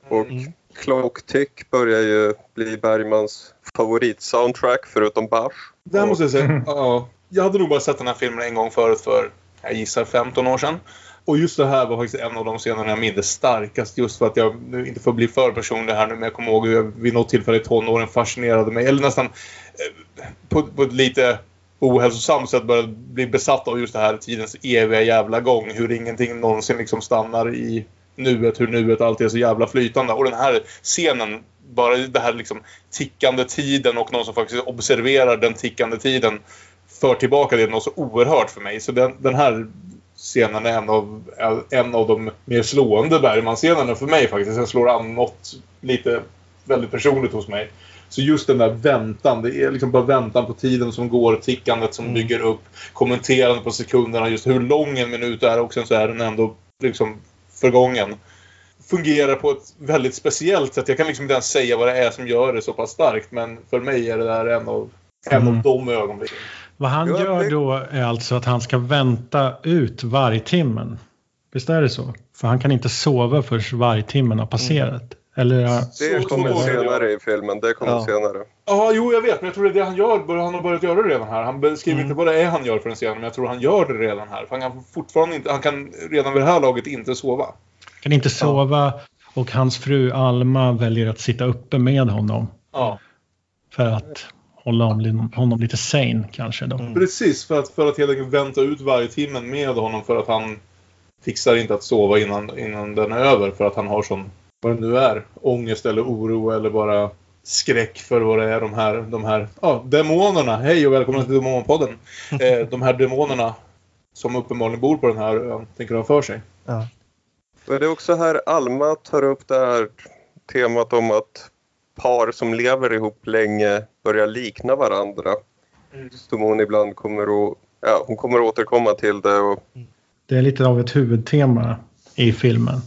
Och Mm. Clock Tick börjar ju bli Bergmans favoritsoundtrack förutom Bach. Där måste jag säga, ja. Jag hade nog bara sett den här filmen en gång förut för, jag gissar 15 år sedan. Och just det här var faktiskt en av de scenerna jag minns starkast. Just för att jag, nu inte får bli för personlig här nu, men jag kommer ihåg hur jag vid något tillfälle i tonåren fascinerade mig. Eller nästan eh, på, på ett lite ohälsosamt sätt började bli besatt av just det här tidens eviga jävla gång. Hur ingenting någonsin liksom stannar i nuet, hur nuet alltid är så jävla flytande. Och den här scenen, bara det här liksom tickande tiden och någon som faktiskt observerar den tickande tiden för tillbaka det något så oerhört för mig. Så den, den här scenen är en av, en av de mer slående Bergman-scenerna för mig faktiskt. Den slår an något lite väldigt personligt hos mig. Så just den där väntan, det är liksom bara väntan på tiden som går, tickandet som Mm. bygger upp, kommenterande på sekunderna, just hur lång en minut är och sen så är den ändå liksom förgången. Fungerar på ett väldigt speciellt sätt. Jag kan liksom inte ens säga vad det är som gör det så pass starkt men för mig är det där en av, en Mm. av de ögonblicken. Vad han Ja, gör då är alltså att han ska vänta ut vargtimmen. Visst är det så? För han kan inte sova förrän vargtimmen har passerat. Eller ja, Det kommer senare i filmen. Det kommer Ja. senare. Ja, jo jag vet men jag tror det är det han gör. Han har börjat göra det redan här. Han beskriver Mm. inte vad det är han gör för en scen men jag tror han gör det redan här. För han kan fortfarande inte, han kan redan vid det här laget inte sova. kan inte sova och hans fru Alma väljer att sitta uppe med honom. Ja. För att hålla honom, honom lite sane kanske då. Mm. Precis, för att, för att helt enkelt vänta ut varje timmen med honom för att han fixar inte att sova innan, innan den är över för att han har sån, vad det nu är, ångest eller oro eller bara skräck för vad det är de här, de här ja, demonerna. Hej och välkomna till Demonpodden. Eh, de här demonerna som uppenbarligen bor på den här ön tänker ha för sig. Och det är också här Alma tar upp det här temat om att par som lever ihop länge börjar likna varandra. Som hon ibland kommer att, ja, hon kommer att återkomma till det och Det är lite av ett huvudtema i filmen.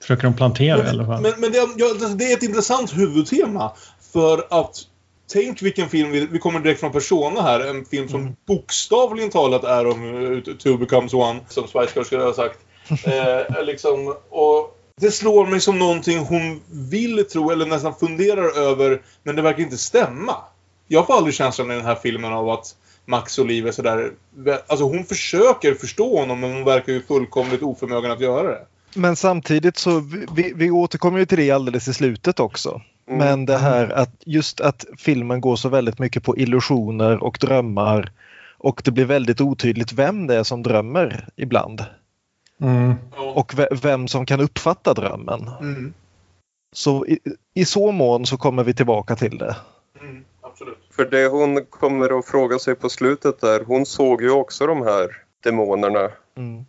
försöker de plantera i alla fall. Men, men det, är- ja, det är ett intressant huvudtema. För att tänk vilken film, vi, vi kommer direkt från Persona här, en film som bokstavligen talat är om uh, Two becomes one, som Spice Girls skulle ha sagt. Eh, liksom, och det slår mig som någonting hon vill tro, eller nästan funderar över, men det verkar inte stämma. Jag får aldrig känslan i den här filmen av att Max och Liv är sådär... Alltså hon försöker förstå honom, men hon verkar ju fullkomligt oförmögen att göra det. Men samtidigt så vi, vi återkommer ju till det alldeles i slutet också. Men det här att just att filmen går så väldigt mycket på illusioner och drömmar och det blir väldigt otydligt vem det är som drömmer ibland. Mm. Och ve- vem som kan uppfatta drömmen. Mm. Så i, i så mån så kommer vi tillbaka till det. Mm, absolut. För det hon kommer att fråga sig på slutet där, hon såg ju också de här demonerna, Mm.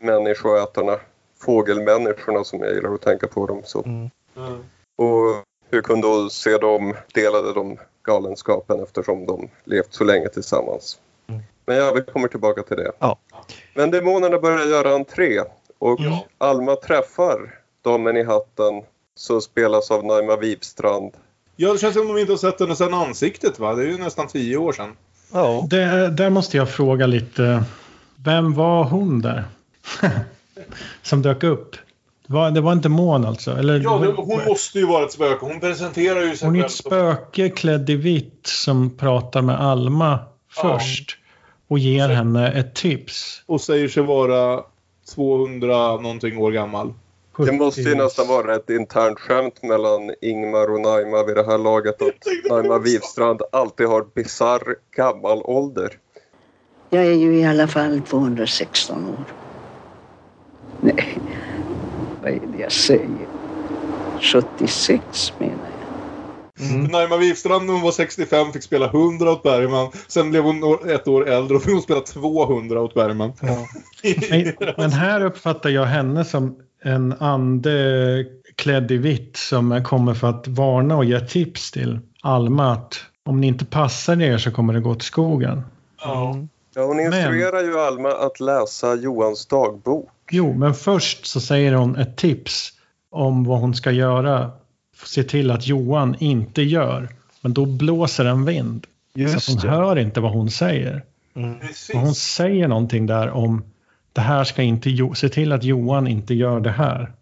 människoätarna, fågelmänniskorna som jag gillar att tänka på dem så. Mm. Mm. Och hur kunde hon se dem, delade de galenskapen eftersom de levt så länge tillsammans. Mm. Men ja, vi kommer tillbaka till det. Ja. Men demonerna börjar göra entré och Ja. Alma träffar damen i hatten som spelas av Naima Wivstrand. Ja, det känns som de inte har sett henne sedan ansiktet va? Det är ju nästan tio år sedan. Ja. Det, där måste jag fråga lite. Vem var hon där? Som dök upp. Var, det var inte Mån alltså? Eller, Ja, det, hon måste ju vara ett spöke. Hon presenterar ju sig hon är själv ett som... spöke klädd i vitt som pratar med Alma först. Och ger henne ett tips. Och säger sig vara 200 någonting år gammal. Det måste ju nästan vara ett internt skämt mellan Ingmar och Naima vid det här laget att Naima Wivstrand alltid har bisarr gammal ålder. Jag är ju i alla fall 216 år. Nej, vad är det jag säger? 76 menar jag. Mm. Naima Wifstrand när hon var 65 fick spela 100 åt Bergman. Sen blev hon ett år äldre och fick hon spela 200 åt Bergman. Ja. Men, men här uppfattar jag henne som en ande klädd i vitt som kommer för att varna och ge tips till Alma att om ni inte passar er så kommer det gå till skogen. Ja. Mm. Ja, hon instruerar ju Alma att läsa Johans dagbok. Jo, men först så säger hon ett tips om vad hon ska göra. Se till att Johan inte gör. Men då blåser en vind. så att Just hon det. hör inte vad hon säger. Mm. Och hon säger någonting där om det här ska inte Jo- se till att Johan inte gör det här.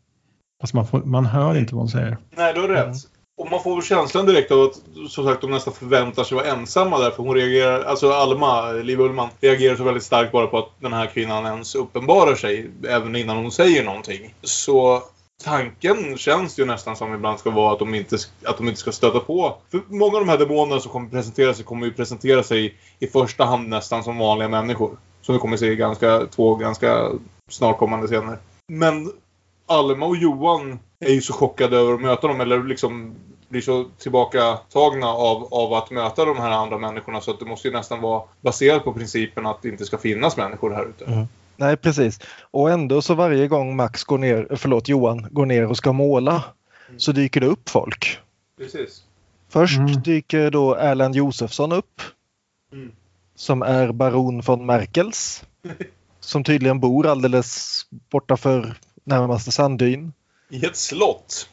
Fast man, får, man hör inte vad hon säger. Nej, du har rätt. Och man får känslan direkt av att som sagt, de nästan förväntar sig vara ensamma där. För hon reagerar, alltså Alma, Liv Ullman, reagerar så väldigt starkt bara på att den här kvinnan ens uppenbarar sig. Även innan hon säger någonting. Så tanken känns ju nästan som ibland ska vara att de inte, att de inte ska stöta på. För många av de här demonerna som kommer presentera sig kommer ju presentera sig i första hand nästan som vanliga människor. Som vi kommer se i ganska, två ganska snart kommande scener. Men Alma och Johan är ju så chockade över att möta dem eller liksom blir så tillbakatagna av, av att möta de här andra människorna så att det måste ju nästan vara baserat på principen att det inte ska finnas människor här ute. Mm. Nej, precis. Och ändå så varje gång Max går ner, förlåt Johan, går ner och ska måla så dyker det upp folk. Precis. Först Mm. dyker då Erland Josefsson upp. Mm. Som är baron von Merkels. Som tydligen bor alldeles borta för närmaste Sanddyn. I ett slott.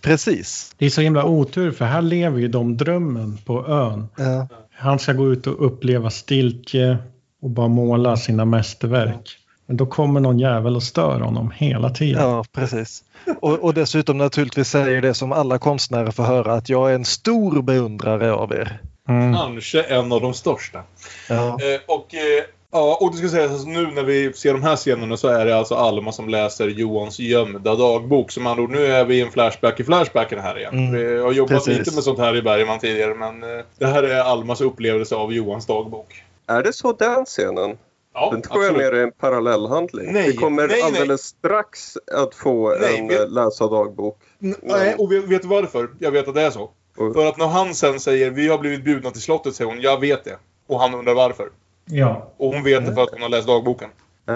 Precis. Det är så himla otur för här lever ju de drömmen på ön. Ja. Han ska gå ut och uppleva stiltje och bara måla sina mästerverk. Men då kommer någon jävel och stör honom hela tiden. Ja, precis. Och, och dessutom naturligtvis säger det som alla konstnärer får höra att jag är en stor beundrare av er. Mm. Kanske en av de största. Ja. Eh, och, eh, ja, och det ska sägas att nu när vi ser de här scenerna så är det alltså Alma som läser Johans gömda dagbok. Som andra ord, nu är vi i en flashback i flashbacken här igen. Mm, Vi har jobbat precis. lite med sånt här i Bergman tidigare men eh, det här är Almas upplevelse av Johans dagbok. Är det så den scenen? Ja, Den tror jag mer är en parallellhandling. Nej, vi kommer nej, nej. alldeles strax att få Nej, en vi- eh, läsa dagbok. Nej, och vet, vet du varför? Jag vet att det är så. Och- För att när han sen säger vi har blivit bjudna till slottet säger hon jag vet det. Och han undrar varför. Ja. Och hon vet det för att hon har läst dagboken. Ah,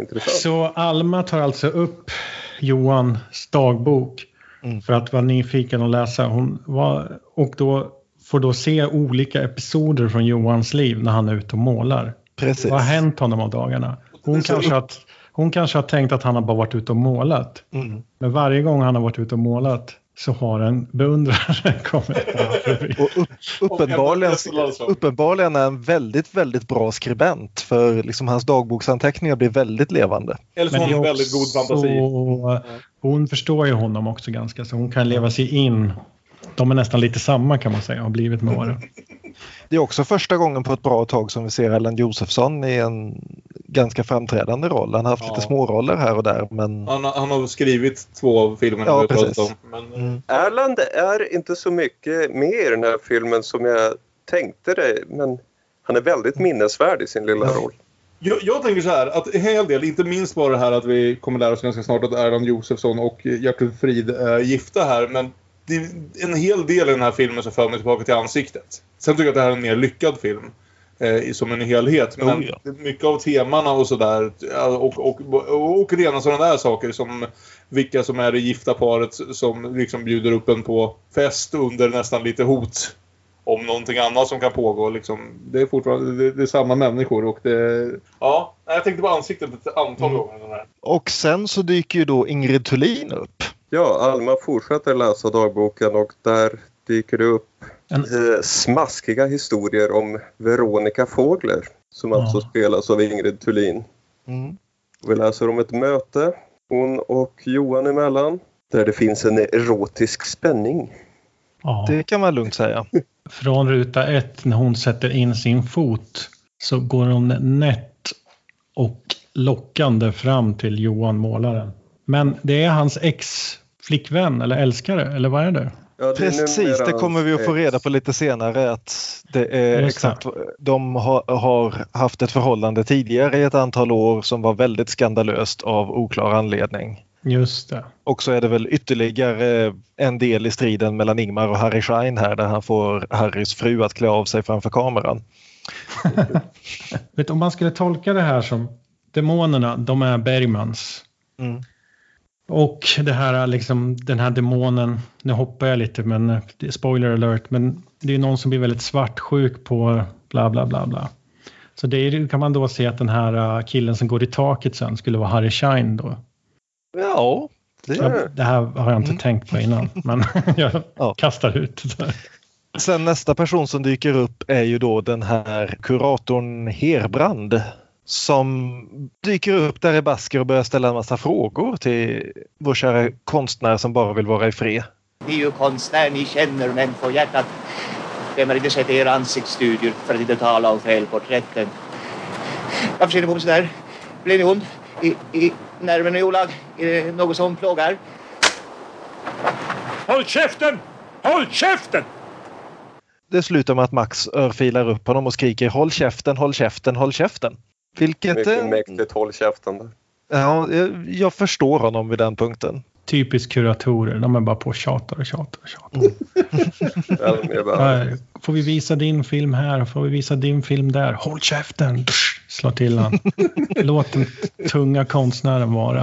intressant. Så Alma tar alltså upp Johans dagbok Mm. för att vara nyfiken och läsa. Hon var, och då får då se olika episoder från Johans liv när han är ute och målar. Precis. Vad har hänt honom av dagarna? Hon kanske, har, Hon kanske har tänkt att han har bara varit ute och målat. Mm. Men varje gång han har varit ute och målat så har en beundrare kommit. Och upp, uppenbarligen, uppenbarligen är han väldigt, väldigt bra skribent för liksom hans dagboksanteckningar blir väldigt levande. Eller så Men har hon väldigt god fantasi. Hon förstår ju honom också ganska så hon kan leva sig in. De är nästan lite samma kan man säga, har blivit med åren. Det är också första gången på ett bra tag som vi ser Ellen Josefsson i en ganska framträdande roll. Han har haft Ja. lite småroller här och där men Han, har- han har skrivit två av filmerna Ja, vi har pratat om. Men, Mm. Erland är inte så mycket med i den här filmen som jag tänkte det. Men han är väldigt minnesvärd i sin lilla roll. Jag, jag tänker så här, att en hel del, inte minst bara det här att vi kommer lära oss ganska snart att Erland Josefsson och Gertrud Frid är gifta här, men det är en hel del i den här filmen som för mig tillbaka till ansiktet. Sen tycker jag att det här är en mer lyckad film. Eh, som en helhet. Men Oh, ja. mycket av temana och sådär ja, och, och, och, och rena sådana där saker som vilka som är det gifta paret som liksom bjuder upp en på fest under nästan lite hot om någonting annat som kan pågå. Liksom. Det är fortfarande det, det är samma människor och det... Ja, jag tänkte på ansiktet ett antal Mm. gånger. Och sen så dyker ju då Ingrid Thulin upp. Ja, Alma fortsätter läsa dagboken och där dyker det upp En- eh, smaskiga historier om Veronica Fågler som Ja. alltså spelas av Ingrid Thulin. Mm. Vi läser om ett möte hon och Johan emellan där det finns en erotisk spänning. Ja. Det kan man lugnt säga. Från ruta ett när hon sätter in sin fot så går hon nätt och lockande fram till Johan målaren. Men det är hans ex-flickvän eller älskare eller vad är det? Ja, Precis, det kommer vi att få reda på lite senare att det är exakt. De har, har haft ett förhållande tidigare i ett antal år som var väldigt skandalöst av oklar anledning. Just det. Och så är det väl ytterligare en del i striden mellan Ingmar och Harry Schein här där han får Harrys fru att klä av sig framför kameran. Vet, om man skulle tolka det här som demonerna, de är Bergmans. Mm. Och det här liksom, den här demonen, nu hoppar jag lite men eh, är spoiler alert, men det är någon som blir väldigt svartsjuk på bla bla bla bla. Så det är, kan man då se att den här eh, killen som går i taket sen skulle vara Harry Schein då. Ja, det Så jag, det här har jag inte Mm. tänkt på innan, men jag Ja. kastar ut det. Sen nästa person som dyker upp är ju då den här kuratorn Herbrand som dyker upp där i Basker och börjar ställa en massa frågor till vår kära konstnär som bara vill vara i fred. Ni är ju konstnär, ni känner män på hjärtat. Vem har inte sett era ansiktsstudier för att inte tala om felporträtten? Varför ser ni på mig sådär? Blir ni ond? I, i nerven i olag? Är det något som plågar? Håll käften! Håll käften! Det slutar med att Max örfilar upp honom och skriker håll käften, håll käften, håll käften. Vilket... Mycket eh, mäktigt, håll käften där. Ja, jag, förstår honom vid den punkten. Typiskt kuratorer, de är bara på och tjatar och tjatar och tjatar. Här, Får vi visa din film här? Får vi visa din film där? Håll käften! Dusch, Slå till han. Låt den tunga konstnären vara.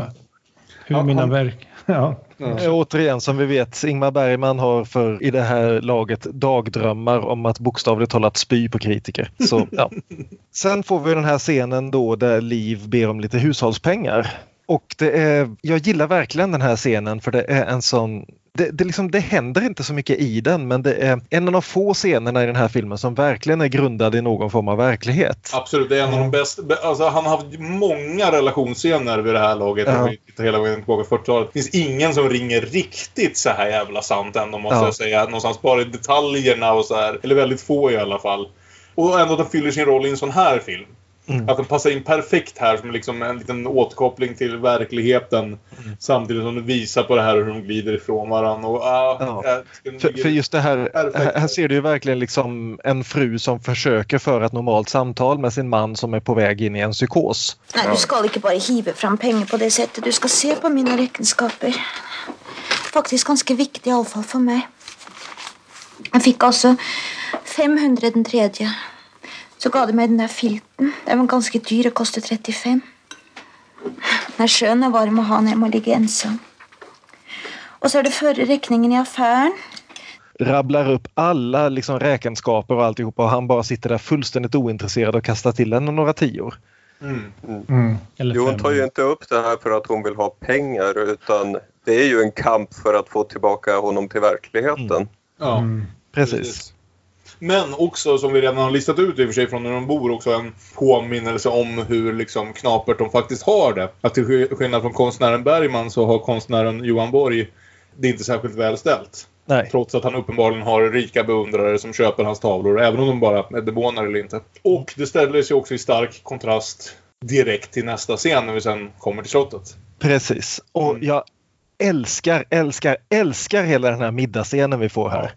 Hur Ja, mina han- verk... Ja. Eh, Återigen som vi vet, Ingmar Bergman har för i det här laget dagdrömmar om att bokstavligt talat spy på kritiker. Så, ja. Sen får vi den här scenen då där Liv ber om lite hushållspengar. Och det är, jag gillar verkligen den här scenen för det är en sån det, det, liksom, det händer inte så mycket i den men det är en av de få scenerna i den här filmen som verkligen är grundad i någon form av verklighet. Absolut, det är en av de bästa. Alltså, han har haft många relationsscener vid det här laget. Ja. Tittar hela vägen tillbaka på 40-talet. Det finns ingen som ringer riktigt så här jävla sant ändå måste Ja. jag säga. Någonstans bara i detaljerna och så här. Eller väldigt få i alla fall. Och ändå att den fyller sin roll i en sån här film. Mm. Att den passar in perfekt här som liksom en liten återkoppling till verkligheten. Mm. Samtidigt som den visar på det här hur de glider ifrån varandra. Och, ah, Ja. jag För, för just det här, Perfekt. här, här ser du ju verkligen liksom en fru som försöker föra ett normalt samtal med sin man som är på väg in i en psykos. Nei, du skal ikke bare hive fram penger på det settet. Du skal se på mine rekenskaper. Faktisk ganske viktig, iallfall for meg. Jeg fikk altså 500 den tredje. Så ga de meg den der filten. Den var ganske dyr og kostet 35. Den er skjønn og varm å ha når jeg må ligge ensam. Og så er det førre regningen i affæren. Rabblar upp alla liksom räkenskaper och alltihopa och han bara sitter där fullständigt ointresserad och kastar till henne några tior. Mm. Mm. Jo, hon tar ju inte upp det här för att hon vill ha pengar utan det är ju en kamp för att få tillbaka honom till verkligheten. Ja, Mm. Precis. Men också, som vi redan har listat ut i och för sig från när de bor, också en påminnelse om hur liksom knapert de faktiskt har det. Att till sk- skillnad från konstnären Bergman så har konstnären Johan Borg det är inte särskilt väl ställt. Nej. Trots att han uppenbarligen har rika beundrare som köper hans tavlor, även om de bara är demoner eller inte. Och det ställer sig också i stark kontrast direkt till nästa scen när vi sen kommer till slottet. Precis. Och Mm. jag älskar, älskar, älskar hela den här middagsscenen vi får här.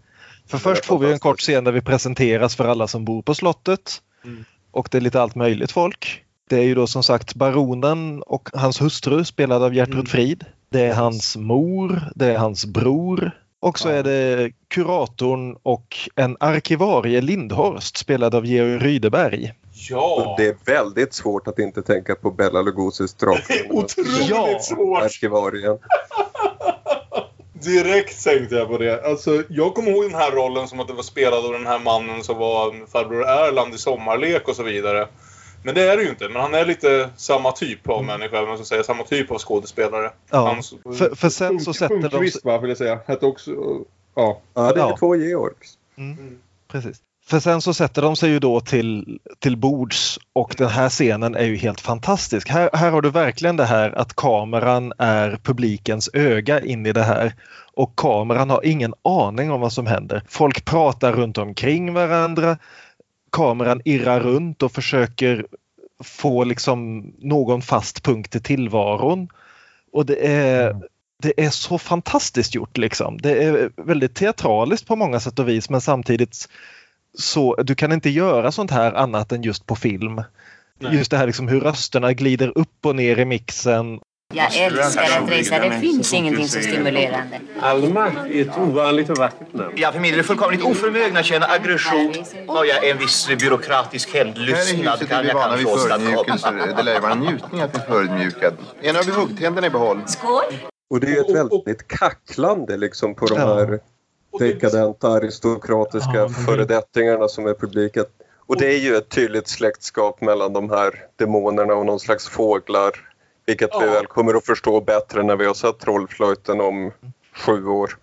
För först får vi en kort scen där vi presenteras för alla som bor på slottet. Mm. Och det är lite allt möjligt folk. Det är ju då som sagt baronen och hans hustru spelad av Gertrud Mm. Frid. Det är hans mor, det är hans bror. Och så Ja. är det kuratorn och en arkivarie Lindhorst spelad av Georg Rydeberg. Ja! Och det är väldigt svårt att inte tänka på Bella Lugosi's Drakar. Otroligt Ja. svårt! Arkivarien. Direkt tänkte jag på det. Alltså, jag kommer ihåg den här rollen som att det var spelad av den här mannen som var farbror Erland i Sommarlek och så vidare. Men det är det ju inte. Men han är lite samma typ av människa, eller man ska säga. Samma typ av skådespelare. Ja, Hans, för- för sen så sätter de- Sundqvist, va, vill jag säga. Hette också... Ja. Ja, det är Ja. två Georgs. Precis. För sen så sätter de sig ju då till, till bords och den här scenen är ju helt fantastisk. Här, här har du verkligen det här att kameran är publikens öga in i det här. Och kameran har ingen aning om vad som händer. Folk pratar runt omkring varandra. Kameran irrar runt och försöker få liksom någon fast punkt i tillvaron. Och det är, det är så fantastiskt gjort liksom. Det är väldigt teatraliskt på många sätt och vis men samtidigt så du kan inte göra sånt här annat än just på film. Nej. Just det här liksom hur rösterna glider upp och ner i mixen. Jag älskar att resa. Det finns ingenting så stimulerande. Alma är ett ovanligt och vackert namn. Jag för min del är fullkomligt oförmögen att känna aggression. Och jag en viss byråkratisk hämndlystnad kan jag kanske åstadkomma. Det lär ju vara en njutning att bli förödmjukad. En av hugg-tänderna i behåll. Skål! Och det är ett väldigt kacklande liksom på de här dekadenta aristokratiska Ja, föredettingarna som är publiken. Och det är ju ett tydligt släktskap mellan de här demonerna och någon slags fåglar. Vilket vi Ja. väl kommer att förstå bättre när vi har sett Trollflöjten om sju år.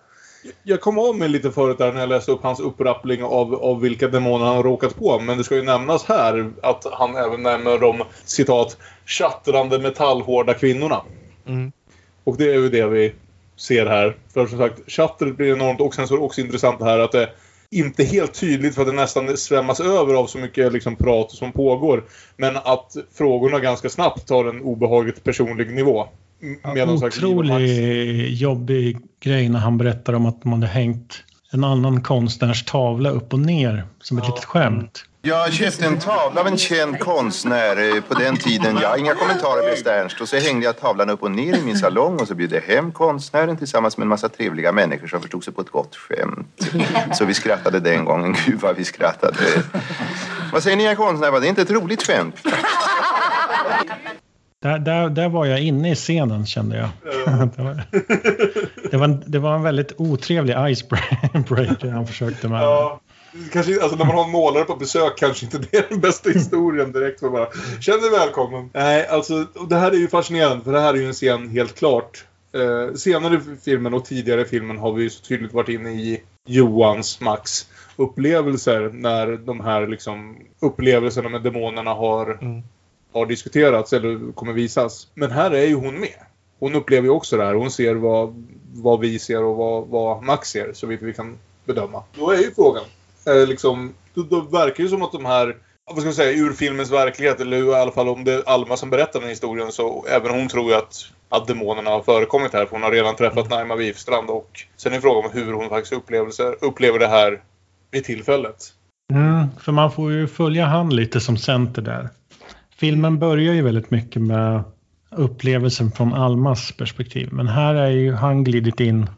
Jag kom av mig lite förut där när jag läste upp hans upprappling av, av vilka demoner han har råkat på. Men det ska ju nämnas här att han även nämner de citat tjattrande metallhårda kvinnorna. Mm. Och det är ju det vi ser här. För som sagt, chattret blir enormt och sen så är det också intressant här att det inte helt tydligt för att det nästan svämmas över av så mycket liksom prat som pågår. Men att frågorna ganska snabbt tar en obehagligt personlig nivå. Medan Max- Otrolig jobbig grej när han berättar om att man hade hängt en annan konstnärs tavla upp och ner som ett litet skämt. Jag köpte en tavla av en känd konstnär eh, på den tiden. Ja, inga kommentarer bästa Ernst. Och så hängde jag tavlan upp och ner i min salong och så bjöd jag hem konstnären tillsammans med en massa trevliga människor som förstod sig på ett gott skämt. Så vi skrattade den gången. Gud vad vi skrattade. Vad säger ni, herr konstnär? Var det inte ett roligt skämt? Där, där, där var jag inne i scenen kände jag. det, var, det, var en, det var en väldigt otrevlig icebreaker han försökte med. Ja, kanske, alltså när man har en målare på besök kanske inte det är den bästa historien direkt. För bara, Känn dig välkommen. Nej, alltså det här är ju fascinerande för det här är ju en scen helt klart. Eh, senare i filmen och tidigare i filmen har vi ju så tydligt varit inne i Johans, Max upplevelser när de här liksom upplevelserna med demonerna har, Mm. har diskuterats eller kommer visas. Men här är ju hon med. Hon upplever ju också det här. Hon ser vad, vad vi ser och vad, vad Max ser så vitt vi kan bedöma. Då är ju frågan. Eh, liksom, då, då verkar det som att de här vad ska man säga, ur filmens verklighet, eller i alla fall om det är Alma som berättar den historien, så även hon tror ju att, att demonerna har förekommit här, för hon har redan träffat Naima Wifstrand och sen är frågan om hur hon faktiskt upplever det här vid tillfället. Mm, för man får ju följa han lite som center där. Filmen börjar ju väldigt mycket med upplevelsen från Almas perspektiv. Men här är ju han glidit in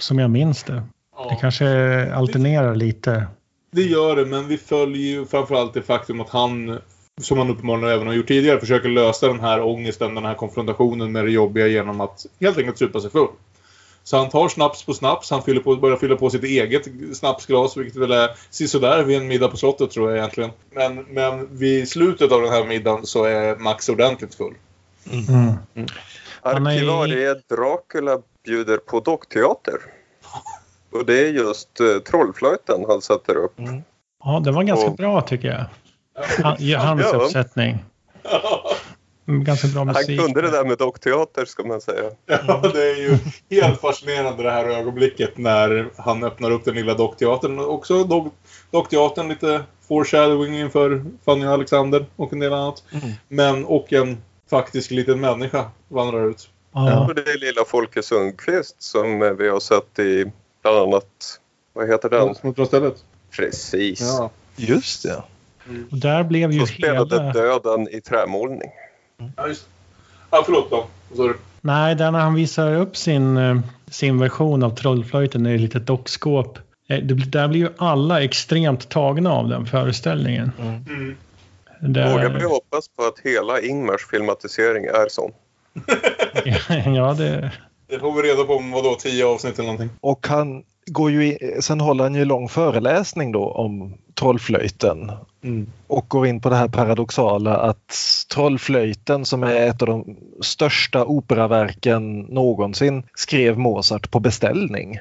som jag minns det. Det kanske alternerar lite. Det gör det, men vi följer ju framförallt det faktum att han, som han uppenbarligen även har gjort tidigare, försöker lösa den här ångesten, den här konfrontationen med det jobbiga genom att helt enkelt supa sig full. Så han tar snaps på snaps, han fyller på, börjar fylla på sitt eget snapsglas, vilket väl är sisådär vid en middag på slottet tror jag egentligen. Men, men vid slutet av den här middagen så är Max ordentligt full. Mm. I- Arkivarie Dracula bjuder på dockteater. Och det är just eh, Trollflöjten han sätter upp. Ja, det var ganska Och- bra tycker jag. Han, ja, hans Ja. uppsättning. Mm, Ganska bra Han musik. kunde det där med dockteater ska man säga. Ja, det är ju helt fascinerande det här ögonblicket när han öppnar upp den lilla dockteatern. Också dock, dockteatern lite foreshadowing inför Fanny och Alexander och en del annat. Men och en faktisk liten människa vandrar ut. Ja. Det är lilla Folke Sundqvist som eh, vi har sett i bland annat, vad heter den? Mot stället. Precis. Ja. Just det. Och där blev ju Som spelade hela... döden i trämålning. Ja, just Ja, förlåt då. Sorry. Nej, där när han visar upp sin, eh, sin version av Trollflöjten i ett litet dockskåp. eh, Det, där blir ju alla extremt tagna av den föreställningen. Mm. Där, Vågar vi hoppas på att hela Ingmars filmatisering är sån? ja, det... Det får vi reda på om vadå, tio avsnitt eller någonting. Och han går ju i, sen håller han ju lång föreläsning då om Trollflöjten. Och går in på det här paradoxala att Trollflöjten som är ett av de största operaverken någonsin skrev Mozart på beställning.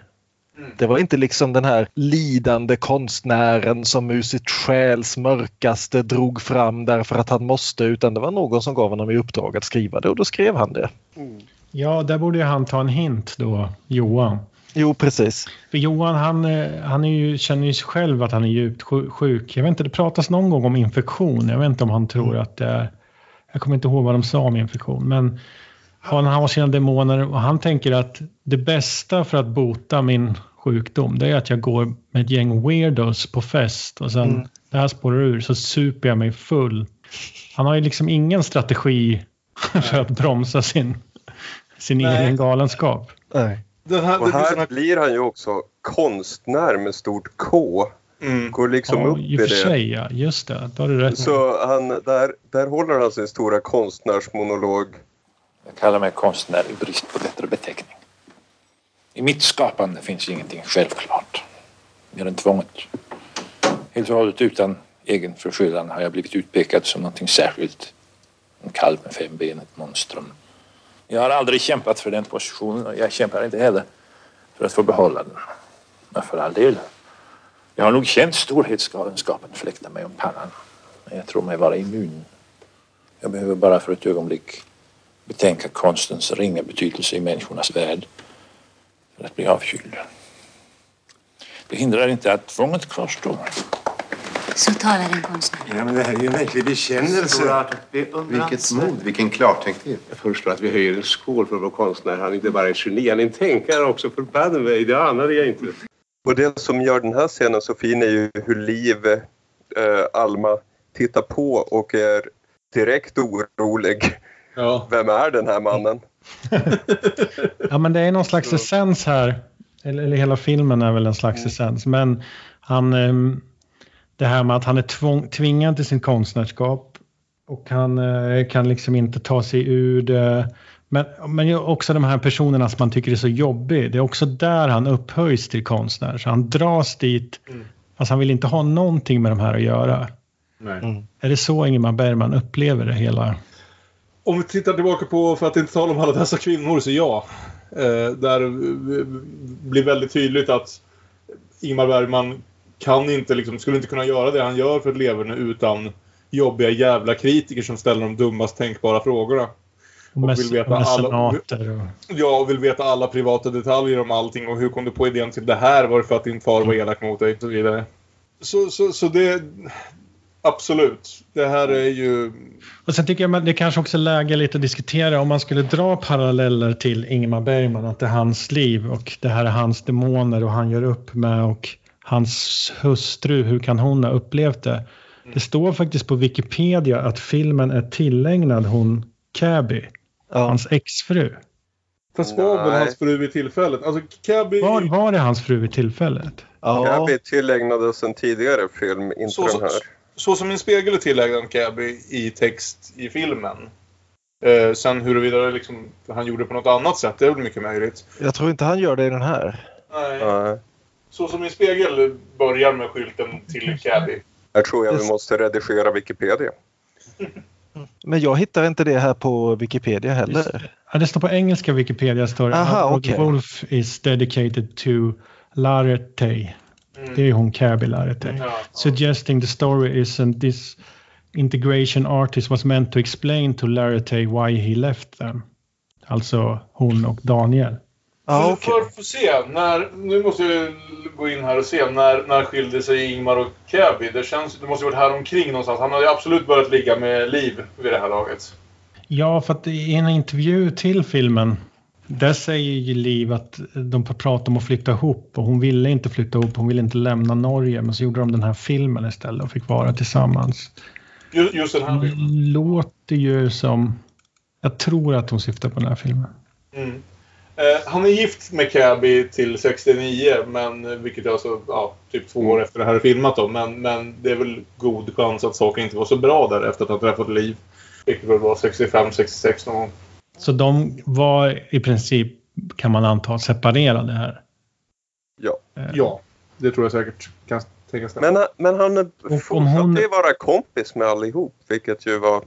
Det var inte liksom den här lidande konstnären som ur sitt själs mörkaste drog fram därför att han måste utan det var någon som gav honom i uppdrag att skriva det och då skrev han det. Ja, där borde ju han ta en hint då, Johan. Jo, precis. För Johan, han, eh, han är ju, känner ju själv att han är djupt sju- sjuk. Jag vet inte, det pratas någon gång om infektion. Jag vet inte om han tror att det är... Jag kommer inte ihåg vad de sa om infektion. Men han har sina demoner och han tänker att det bästa för att bota min sjukdom det är att jag går med ett gäng weirdos på fest och sen Mm. det här spårar ur så super jag mig full. Han har ju liksom ingen strategi för att bromsa sin, sin Nej. egen galenskap. Nej. Den här, Och här här... blir han ju också konstnär med stort K. Mm. Går liksom Ja, upp i i det. sig ja, just det. Då har du rätt. Så han, där, där håller han sin stora konstnärsmonolog. Jag kallar mig konstnär i brist på bättre beteckning. I mitt skapande finns ingenting självklart. Mer än tvånget. Helt och hållet utan egen förskyllan har jag blivit utpekad som någonting särskilt. En kalv med fem ben, ett monstrum. Jag har aldrig kämpat för den positionen och jag kämpar inte heller för att få behålla den. Men för all del. Jag har nog känt storhetsgalenskapen fläkta mig om pannan. Men jag tror mig vara immun. Jag behöver bara för ett ögonblick betänka konstens ringa betydelse i människornas värld för att bli avkyld. Det hindrar inte att tvånget kvarstår. Så talar en konstnär. Ja, men det här är ju en verklig bekännelse. Vilket mod, vilken klartänkthet. Jag föreslår att vi höjer en skål för vår konstnär. Han är inte bara en geni, han är en tänkare också. Förbanne mig, det anade jag inte. Och det som gör den här scenen så fin är ju hur Liv, eh, Alma, tittar på och är direkt orolig. Ja. Vem är den här mannen? Ja, men det är någon slags essens här. Eller, eller hela filmen är väl en slags essens. Men han, ehm, det här med att han är tvång, tvingad till sin konstnärskap och han eh, kan liksom inte ta sig ur det. Men, men också de här personerna som man tycker är så jobbig. Det är också där han upphöjs till konstnär. Så han dras dit. Fast han vill inte ha någonting med de här att göra. Nej. Är det så Ingemar Bergman upplever det hela? Om vi tittar tillbaka på, för att inte tala om alla dessa kvinnor, så ja. Eh, där eh, blir väldigt tydligt att Ingmar Bergman kan inte, liksom, skulle inte kunna göra det han gör för ett leverne utan jobbiga jävla kritiker som ställer de dummast tänkbara frågorna. Och Mess- vill veta alla, och... ja, och vill veta alla privata detaljer om allting och hur kom du på idén till det här? Var det för att din far var elak mot dig? Och så vidare. Så, så, så det... Absolut. Det här är ju... Och sen tycker jag att det kanske också är läge lite att diskutera om man skulle dra paralleller till Ingmar Bergman, att det är hans liv och det här är hans demoner och han gör upp med och hans hustru, hur kan hon ha upplevt det? Det står faktiskt på Wikipedia att filmen är tillägnad hon Cabby, hans exfru. Fast var väl Nej. hans fru vid tillfället? Alltså, Cabby... Var, var det hans fru vid tillfället? Gabby tillägnades en tidigare film, inte Så, den så, här. så som min spegel är tillägg Cabby i text i filmen. Eh, sen huruvida det liksom, han gjorde på något annat sätt, det är väl mycket möjligt. Jag tror inte han gör det i den här. Nej. Så som i spegel börjar med skylten till Cabby. Jag tror jag vi måste redigera Wikipedia. Men jag hittar inte det här på Wikipedia heller. Ja, det står på engelska Wikipedia står Aha, "Our okej. Wolf is dedicated to Larete. Det är hon Cabby Larete. Suggesting the story isn't this integration artist was meant to explain to Larete why he left them. Alltså hon och Daniel. Ja, För att få se, när, nu måste jag gå in här och se, när, när skilde sig Ingmar och Cabby? Det, känns, det måste ha varit här omkring någonstans. Han hade ju absolut börjat ligga med Liv vid det här laget. Ja, för att i en intervju till filmen där säger ju Liv att de pratar om att flytta ihop och hon ville inte flytta ihop, hon ville inte lämna Norge men så gjorde de den här filmen istället och fick vara tillsammans. Just, just den här filmen. Låter ju som... Jag tror att hon syftar på den här filmen. Mm. Eh, han är gift med Cabby till 69, men, eh, vilket är alltså ja, typ två år efter det här är filmat. Då. Men, men det är väl god chans att saker inte var så bra där efter att ha träffat Liv. Vilket väl var 65-66 någon gång. Så de var i princip, kan man anta, separerade här. Ja. Ja, det tror jag säkert kan tänkas. Men, han- men han fortsatte hon- ju vara kompis med allihop, vilket ju var...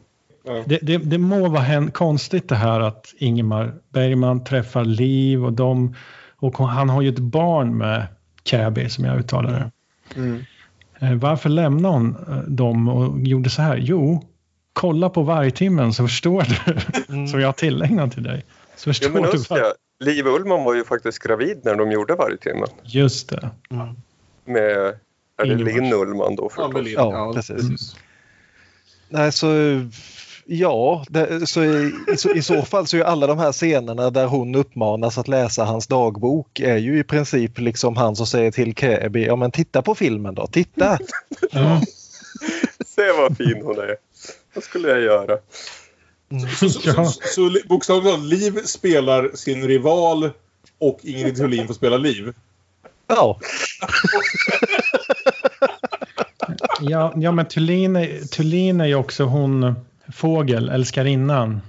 Det, det, det må vara hän- konstigt det här att Ingemar Bergman träffar Liv och de och han har ju ett barn med Cabby som jag uttalar det. Mm. Eh, Varför lämnade hon eh, dem och gjorde så här? Jo, kolla på vargtimmen så förstår du. som jag har tillägnat till dig. Så Ja, förstår men du. det, Liv Ullman var ju faktiskt gravid när de gjorde Vargtimmen. Just det. Med, är det. Linn Ullman då förstås? Ja, precis. Nej, så ja, det, så i, i, så, i så fall så är alla de här scenerna där hon uppmanas att läsa hans dagbok är ju i princip liksom han som säger till Käbi, ja men titta på filmen då, titta! Se vad fin hon är. Vad skulle jag göra? Så, så, så, så, så li- bokstavligt talat, Liv spelar sin rival och Ingrid Thulin får spela Liv. Ja. Ja, ja men Thulin är, Thulin är ju också hon, fågel, älskarinnan.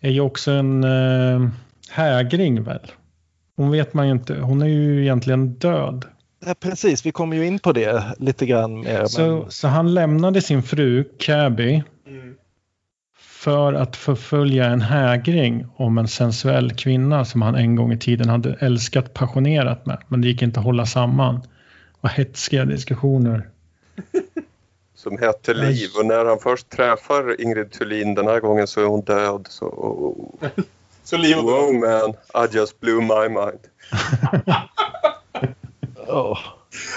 Är ju också en äh, hägring väl? Hon vet man ju inte, hon är ju egentligen död. Ja, precis, vi kommer ju in på det lite grann mer. Så, Men, så han lämnade sin fru Cabby för att förfölja en hägring om en sensuell kvinna som han en gång i tiden hade älskat passionerat med. Men det gick inte att hålla samman. Och hetsiga diskussioner. Som hette. Liv och när han först träffar Ingrid Thulin den här gången så är hon död. Så, oh, så Liv Wow man, I just blew my mind. ja.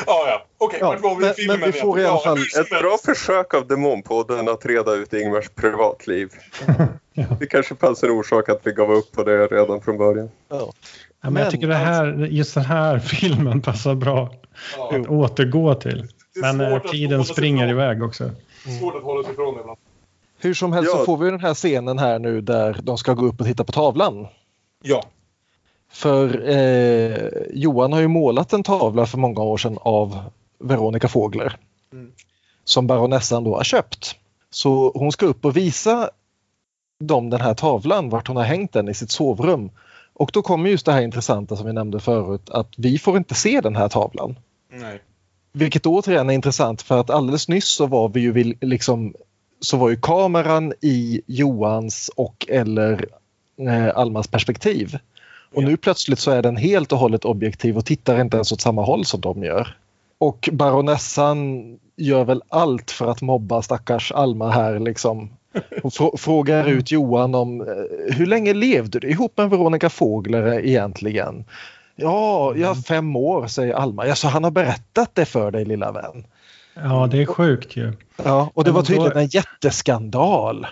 Ja, ja. Okej, Ja, vart var vi men- filmen men vi får i alla fall- Ett bra försök av Demonpodden att reda ut Ingmars privatliv. Det kanske fanns en orsak att vi gav upp på det redan från början. Ja. Ja, men Men jag tycker det här, just den här filmen passar bra att återgå till. Men eh, tiden springer iväg också. Svårt att hålla sig ifrån ibland. Hur som helst Ja. så får vi den här scenen här nu där de ska gå upp och titta på tavlan. Ja. För eh, Johan har ju målat en tavla för många år sedan av Veronica Fågler. Mm. Som baronessan då har köpt. Så hon ska upp och visa dem den här tavlan, vart hon har hängt den i sitt sovrum. Och då kommer just det här intressanta som vi nämnde förut, att vi får inte se den här tavlan. Nej. Vilket återigen är intressant för att alldeles nyss så var vi ju vill- liksom så var ju kameran i Johans och eller eh, Almas perspektiv. Och nu plötsligt så är den helt och hållet objektiv och tittar inte ens åt samma håll som de gör. Och baronessan gör väl allt för att mobba stackars Alma här liksom. Hon frå- frågar ut Johan om eh, hur länge levde du ihop med Veronica Fågler egentligen? Ja, ja fem år säger Alma. Ja, så han har berättat det för dig lilla vän. Ja, det är sjukt ju. Ja, och det var tydligen en jätteskandal.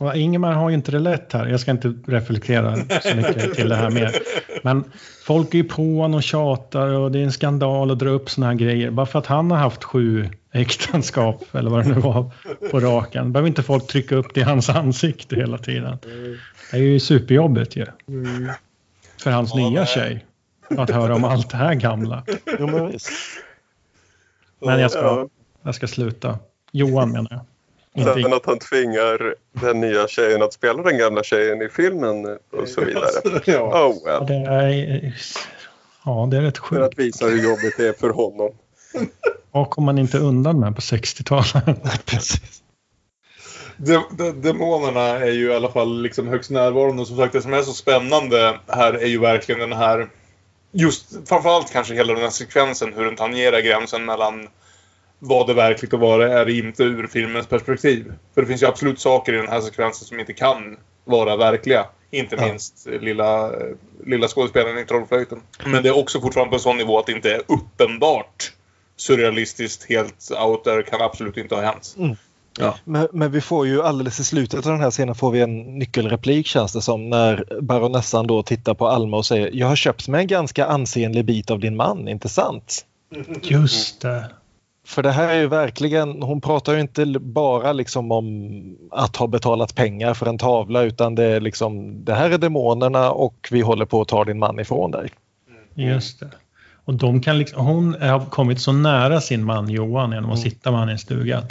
Och Ingemar har ju inte det lätt här. Jag ska inte reflektera så mycket till det här mer. Men folk är ju på honom och tjatar och det är en skandal att dra upp såna här grejer. Bara för att han har haft sju äktenskap eller vad det nu var på raken. Behöver inte folk trycka upp det i hans ansikte hela tiden. Det är ju superjobbigt ju. För hans nya tjej. Att höra om allt det här gamla. Jo, men visst. Men jag ska, Ja. jag ska sluta. Johan menar jag. Inte- Sen att han tvingar den nya tjejen att spela den gamla tjejen i filmen och så vidare. Ja. Oh Ja, well. det är, ja, det är rätt För sjukt. att visa hur jobbigt det är för honom. Vad kom man inte undan med på 60-talet? Precis. De, de, demonerna är ju i alla fall liksom högst närvarande. Och som sagt, det som är så spännande här är ju verkligen den här... Just framförallt kanske hela den här sekvensen, hur den tangerar gränsen mellan vad det är verkligt och vad det är inte ur filmens perspektiv. För det finns ju absolut saker i den här sekvensen som inte kan vara verkliga. Inte Ja. minst eh, lilla, eh, lilla skådespelaren i Trollflöjten. Men det är också fortfarande på en sån nivå att det inte är uppenbart surrealistiskt, helt out there, kan absolut inte ha hänt. Mm. Ja. Men, men vi får ju alldeles i slutet av den här scenen får vi en nyckelreplik känns det som när baronessan då tittar på Alma och säger Jag har köpt mig en ganska ansenlig bit av din man, inte sant? Just det. För det här är ju verkligen, hon pratar ju inte bara liksom om att ha betalat pengar för en tavla utan det är liksom det här är demonerna och vi håller på att ta din man ifrån dig. Just det. Och de kan liksom, hon har kommit så nära sin man Johan genom att sitta med honom i en stuga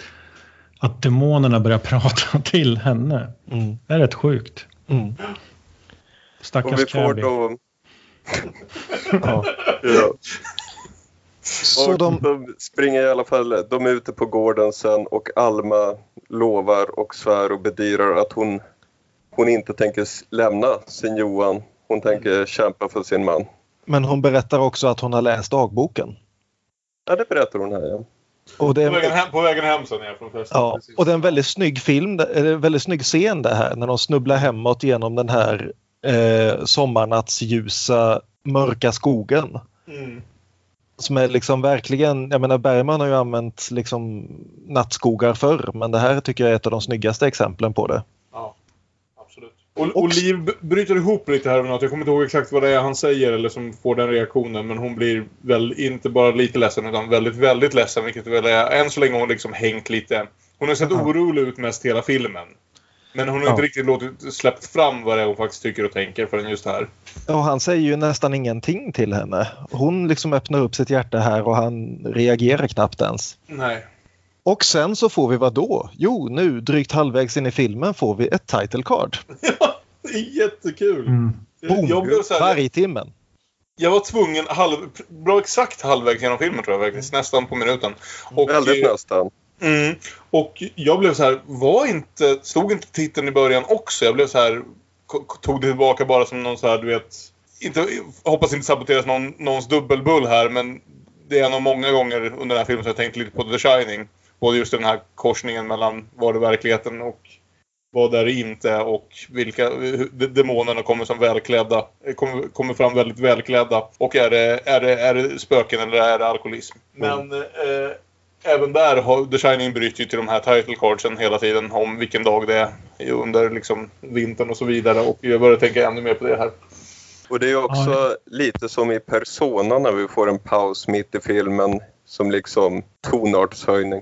att, demonerna börjar prata till henne. Mm. Det är rätt sjukt. Mm. Och Stackars vi får då... Ja. Ja. Så och de, de... springer i alla fall, de är ute på gården sen och Alma lovar och svär och bedyrar att hon, hon inte tänker lämna sin Johan. Hon tänker kämpa för sin man. men hon berättar också att hon har läst dagboken. Ja, det berättar hon här ja. Och det På vägen hem, på vägen hem sen är från festen. ja, precis. och det är en väldigt snygg film, en väldigt snygg scen det här när de snubblar hemåt genom den här eh, sommarnattsljusa mörka skogen. Mm. Som är liksom verkligen, jag menar Bergman har ju använt liksom nattskogar förr men det här tycker jag är ett av de snyggaste exemplen på det. Ja. Och, och Liv bryter ihop lite här något. Jag kommer inte ihåg exakt vad det är han säger eller som får den reaktionen. Men hon blir väl inte bara lite ledsen utan väldigt, väldigt ledsen. Vilket väl är, än så länge hon liksom hängt lite. Hon har sett orolig ut mest hela filmen. Men hon har Ja. inte riktigt låtit släppt fram vad det är hon faktiskt tycker och tänker förrän just här. Och han säger ju nästan ingenting till henne. Hon liksom öppnar upp sitt hjärta här och han reagerar knappt ens. Nej. Och sen så får vi vad då? Jo, nu drygt halvvägs in i filmen får vi ett title card. Det är jättekul. Mm. Boom! Jag blev så här, Varje timmen. Jag var tvungen, halv, bra exakt halvvägs genom filmen tror jag faktiskt. Nästan på minuten. Och, Väldigt eh, nästan. Mm. Och jag blev så här, var inte, stod inte titeln i början också? Jag blev så här, tog det tillbaka bara som någon så här, du vet, inte, hoppas inte saboteras någon, någons dubbelbull här, men det är nog många gånger under den här filmen som jag tänkt lite på The Shining. Både just den här korsningen mellan vad är verkligheten och vad är det inte och vilka demonerna kommer som välklädda. Kommer, kommer fram väldigt välklädda. Och är det, är det, är det spöken eller är det alkoholism? Men eh, även där har The Shining bryter ju till de här title cardsen hela tiden om vilken dag det är under liksom vintern och så vidare. Och jag börjar tänka ännu mer på det här. Och det är också lite som i Persona när vi får en paus mitt i filmen som liksom tonartshöjning.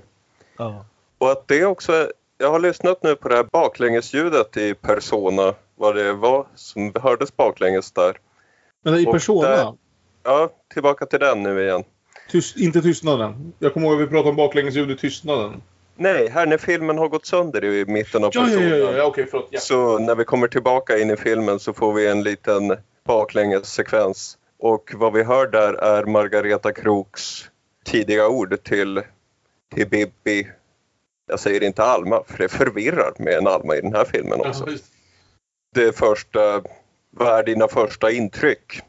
Ja. Och att det också, jag har lyssnat nu på det här baklängesljudet i Persona, vad det var som hördes baklänges där. Men i Och Persona, där- Ja, tillbaka till den nu igen. tyst, inte tystnaden. Jag kommer ihåg att vi pratade om baklängesljud i tystnaden. Nej, här när filmen har gått sönder i mitten av Ja, ja, Persona. ja, ja, ja okej, förlåt. Ja. Så när vi kommer tillbaka in i filmen så får vi en liten baklängessekvens. Och vad vi hör där är Margareta Kroks tidiga ord till, till Bibi. Jag säger inte Alma, för det förvirrar med en Alma i den här filmen också. Det första, vad är dina första intryck?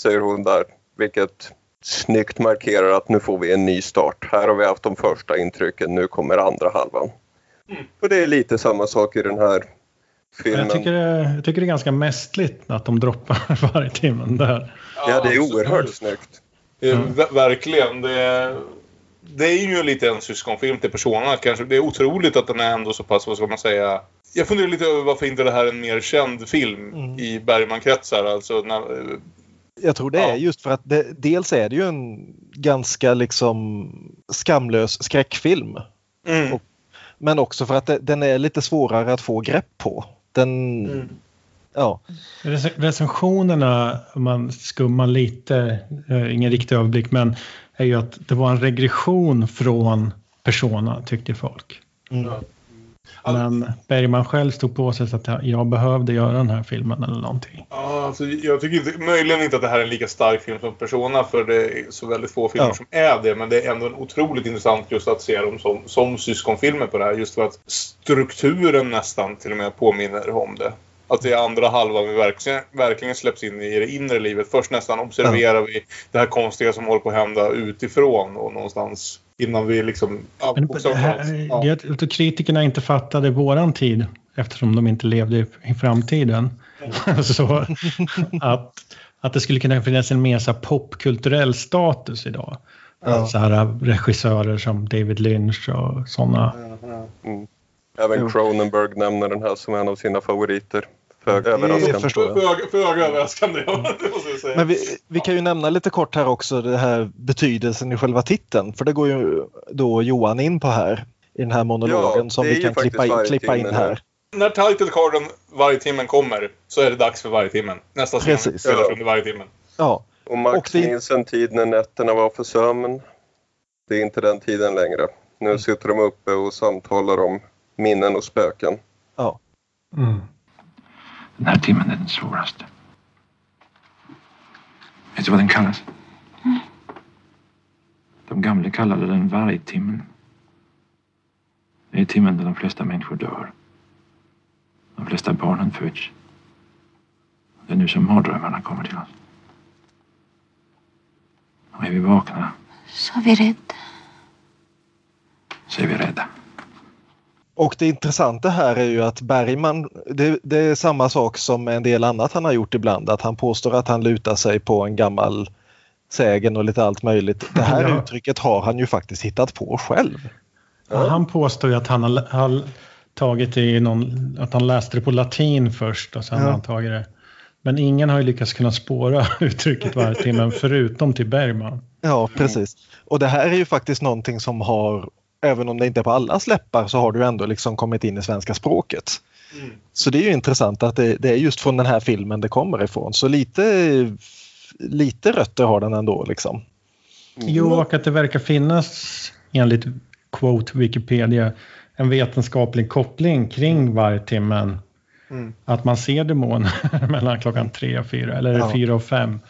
Säger hon där, vilket snyggt markerar att nu får vi en ny start. Här har vi haft de första intrycken, nu kommer andra halvan. Och det är lite samma sak i den här filmen. Jag tycker, det, jag tycker det är ganska mästligt att de droppar varje timmen där. Ja, det är oerhört snyggt. Ver- Verkligen. Det är, det är ju lite en syskonfilm till Persona kanske. Det är otroligt att den är ändå så pass, vad ska man säga... Jag funderar lite över varför inte det här är en mer känd film Mm. i Bergman-kretsar. Alltså, när, Jag tror det Ja. är just för att det, dels är det ju en ganska liksom skamlös skräckfilm. mm. Och- Men också för att det, den är lite svårare att få grepp på. Den, Mm. Ja, Rec- Recensionerna, om man skummar lite, eh, ingen riktig överblick, men är ju att det var en regression från Persona, tyckte folk. mm. Men Bergman själv stod på sig så att jag- jag behövde göra den här filmen eller någonting. Ja, alltså, jag tycker inte, möjligen inte att det här är en lika stark film som Persona för det är så väldigt få filmer Ja. som är det. Men det är ändå en otroligt intressant just att se dem som, som syskonfilmer på det här. Just för att strukturen nästan till och med påminner om det. Att det är andra halvan vi verkligen, verkligen släpps in i det inre livet. Först nästan observerar vi det här konstiga som håller på att hända utifrån och någonstans innan vi liksom... Ja, Men det här, det är att kritikerna inte fattade våran tid eftersom de inte levde i- framtiden. så att, att det skulle kunna finnas en mer så popkulturell status idag. Ja. Så här regissörer som David Lynch och sådana. Mm. Även Cronenberg nämner den här som en av sina favoriter. Föga överraskande. Föga överraskande, det måste jag säga. Men vi, vi kan ju nämna lite kort här också det här betydelsen i själva titeln. För det går ju då Johan in på här i den här monologen Ja, som vi kan klippa in, klippa in här. När title carden varje timmen kommer så är det dags för varje timmen. Nästa scen Precis. spelas Ja. under varje timmen. Ja. Och Max Och det- minns en tid när nätterna var för sömn. Det är inte den tiden längre. Nu sitter de uppe och samtalar om minnen och spöken. Ja. Den här timmen är den svåraste. Vet du vad den kallas? De gamla kallade den vargtimmen. Det är timmen då de flesta människor dör. De flesta barnen föds. Det är nu som mardrömmarna kommer till oss. Och är vi vakna Så är vi rädda. så är vi rädda. Och det intressanta här är ju att Bergman, det, det är samma sak som en del annat han har gjort ibland, att han påstår att han lutar sig på en gammal sägen och lite allt möjligt. Det här Ja. uttrycket har han ju faktiskt hittat på själv. Ja, han påstår ju att han har, har tagit i någon, att han läste det på latin först och sen Ja. har han tagit det. Men ingen har ju lyckats kunna spåra uttrycket varje timme förutom till Bergman. Ja, precis. Och det här är ju faktiskt någonting som har, även om det inte är på alla läppar, så har du ändå liksom kommit in i svenska språket. Så det är ju intressant att det, det är just från den här filmen det kommer ifrån. Så lite, lite rötter har den ändå liksom. Jo, och att det verkar finnas, enligt quote Wikipedia, en vetenskaplig koppling kring vargtimmen. Mm. Att man ser demoner mellan klockan tre och fyra, eller Ja. fyra och fem.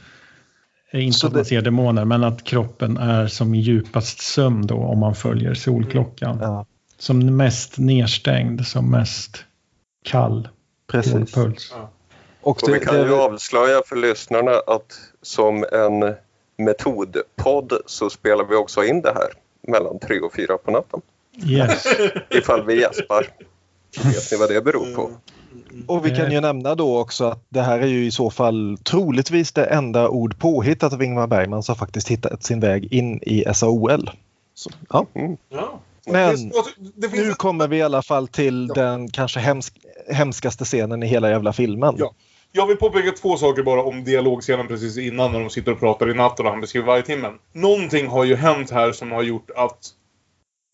Inte Så att man det- ser demoner, men att kroppen är som i djupast sömn då om man följer solklockan. Ja. Som mest nedstängd, som mest kall. Precis. Puls. Och Och vi det, kan ju det, avslöja för lyssnarna att som en metodpodd så spelar vi också in det här mellan tre och fyra på natten. Yes. Ifall vi gäspar. Vet ni vad det beror på? Och vi kan ju nämna då också att det här är ju i så fall troligtvis det enda ord påhittat av Ingmar Bergman som faktiskt hittat sin väg in i SAOL. Så, ja. Ja. Men nu kommer vi i alla fall till den kanske hemsk, hemskaste scenen i hela jävla filmen. Ja. Jag vill påpeka två saker bara om dialogscenen precis innan när de sitter och pratar i natten och han beskriver varje timmen. Någonting har ju hänt här som har gjort att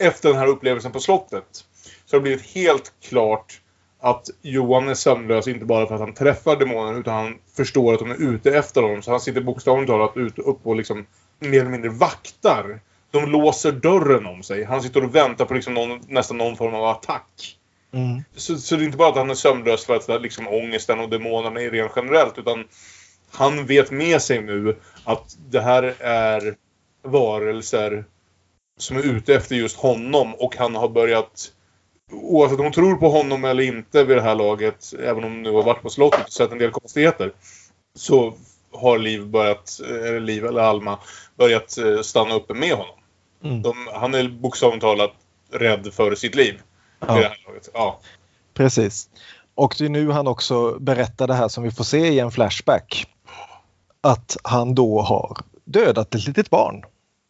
efter den här upplevelsen på slottet så har det blivit helt klart att Johan är sömnlös inte bara för att han träffar demonen utan han förstår att de är ute efter honom. Så han sitter bokstavligt talat ute upp och liksom mer eller mindre vaktar. De låser dörren om sig. Han sitter och väntar på liksom någon, nästan någon form av attack. Mm. Så, så det är inte bara att han är sömnlös för att liksom, ångesten och demonerna är rent generellt. Utan han vet med sig nu att det här är varelser som är ute efter just honom. Och han har börjat, oavsett om de tror på honom eller inte vid det här laget, även om de nu har varit på slottet och sett en del konstigheter. Så har Liv börjat, eller Liv eller Alma, börjat eh, stanna uppe med honom. Mm. De, han är bokstavligt talat rädd för sitt liv. Ja. Vid det här laget. Ja. Precis. Och det är nu han också berättar det här som vi får se i en flashback. Att han då har dödat ett litet barn.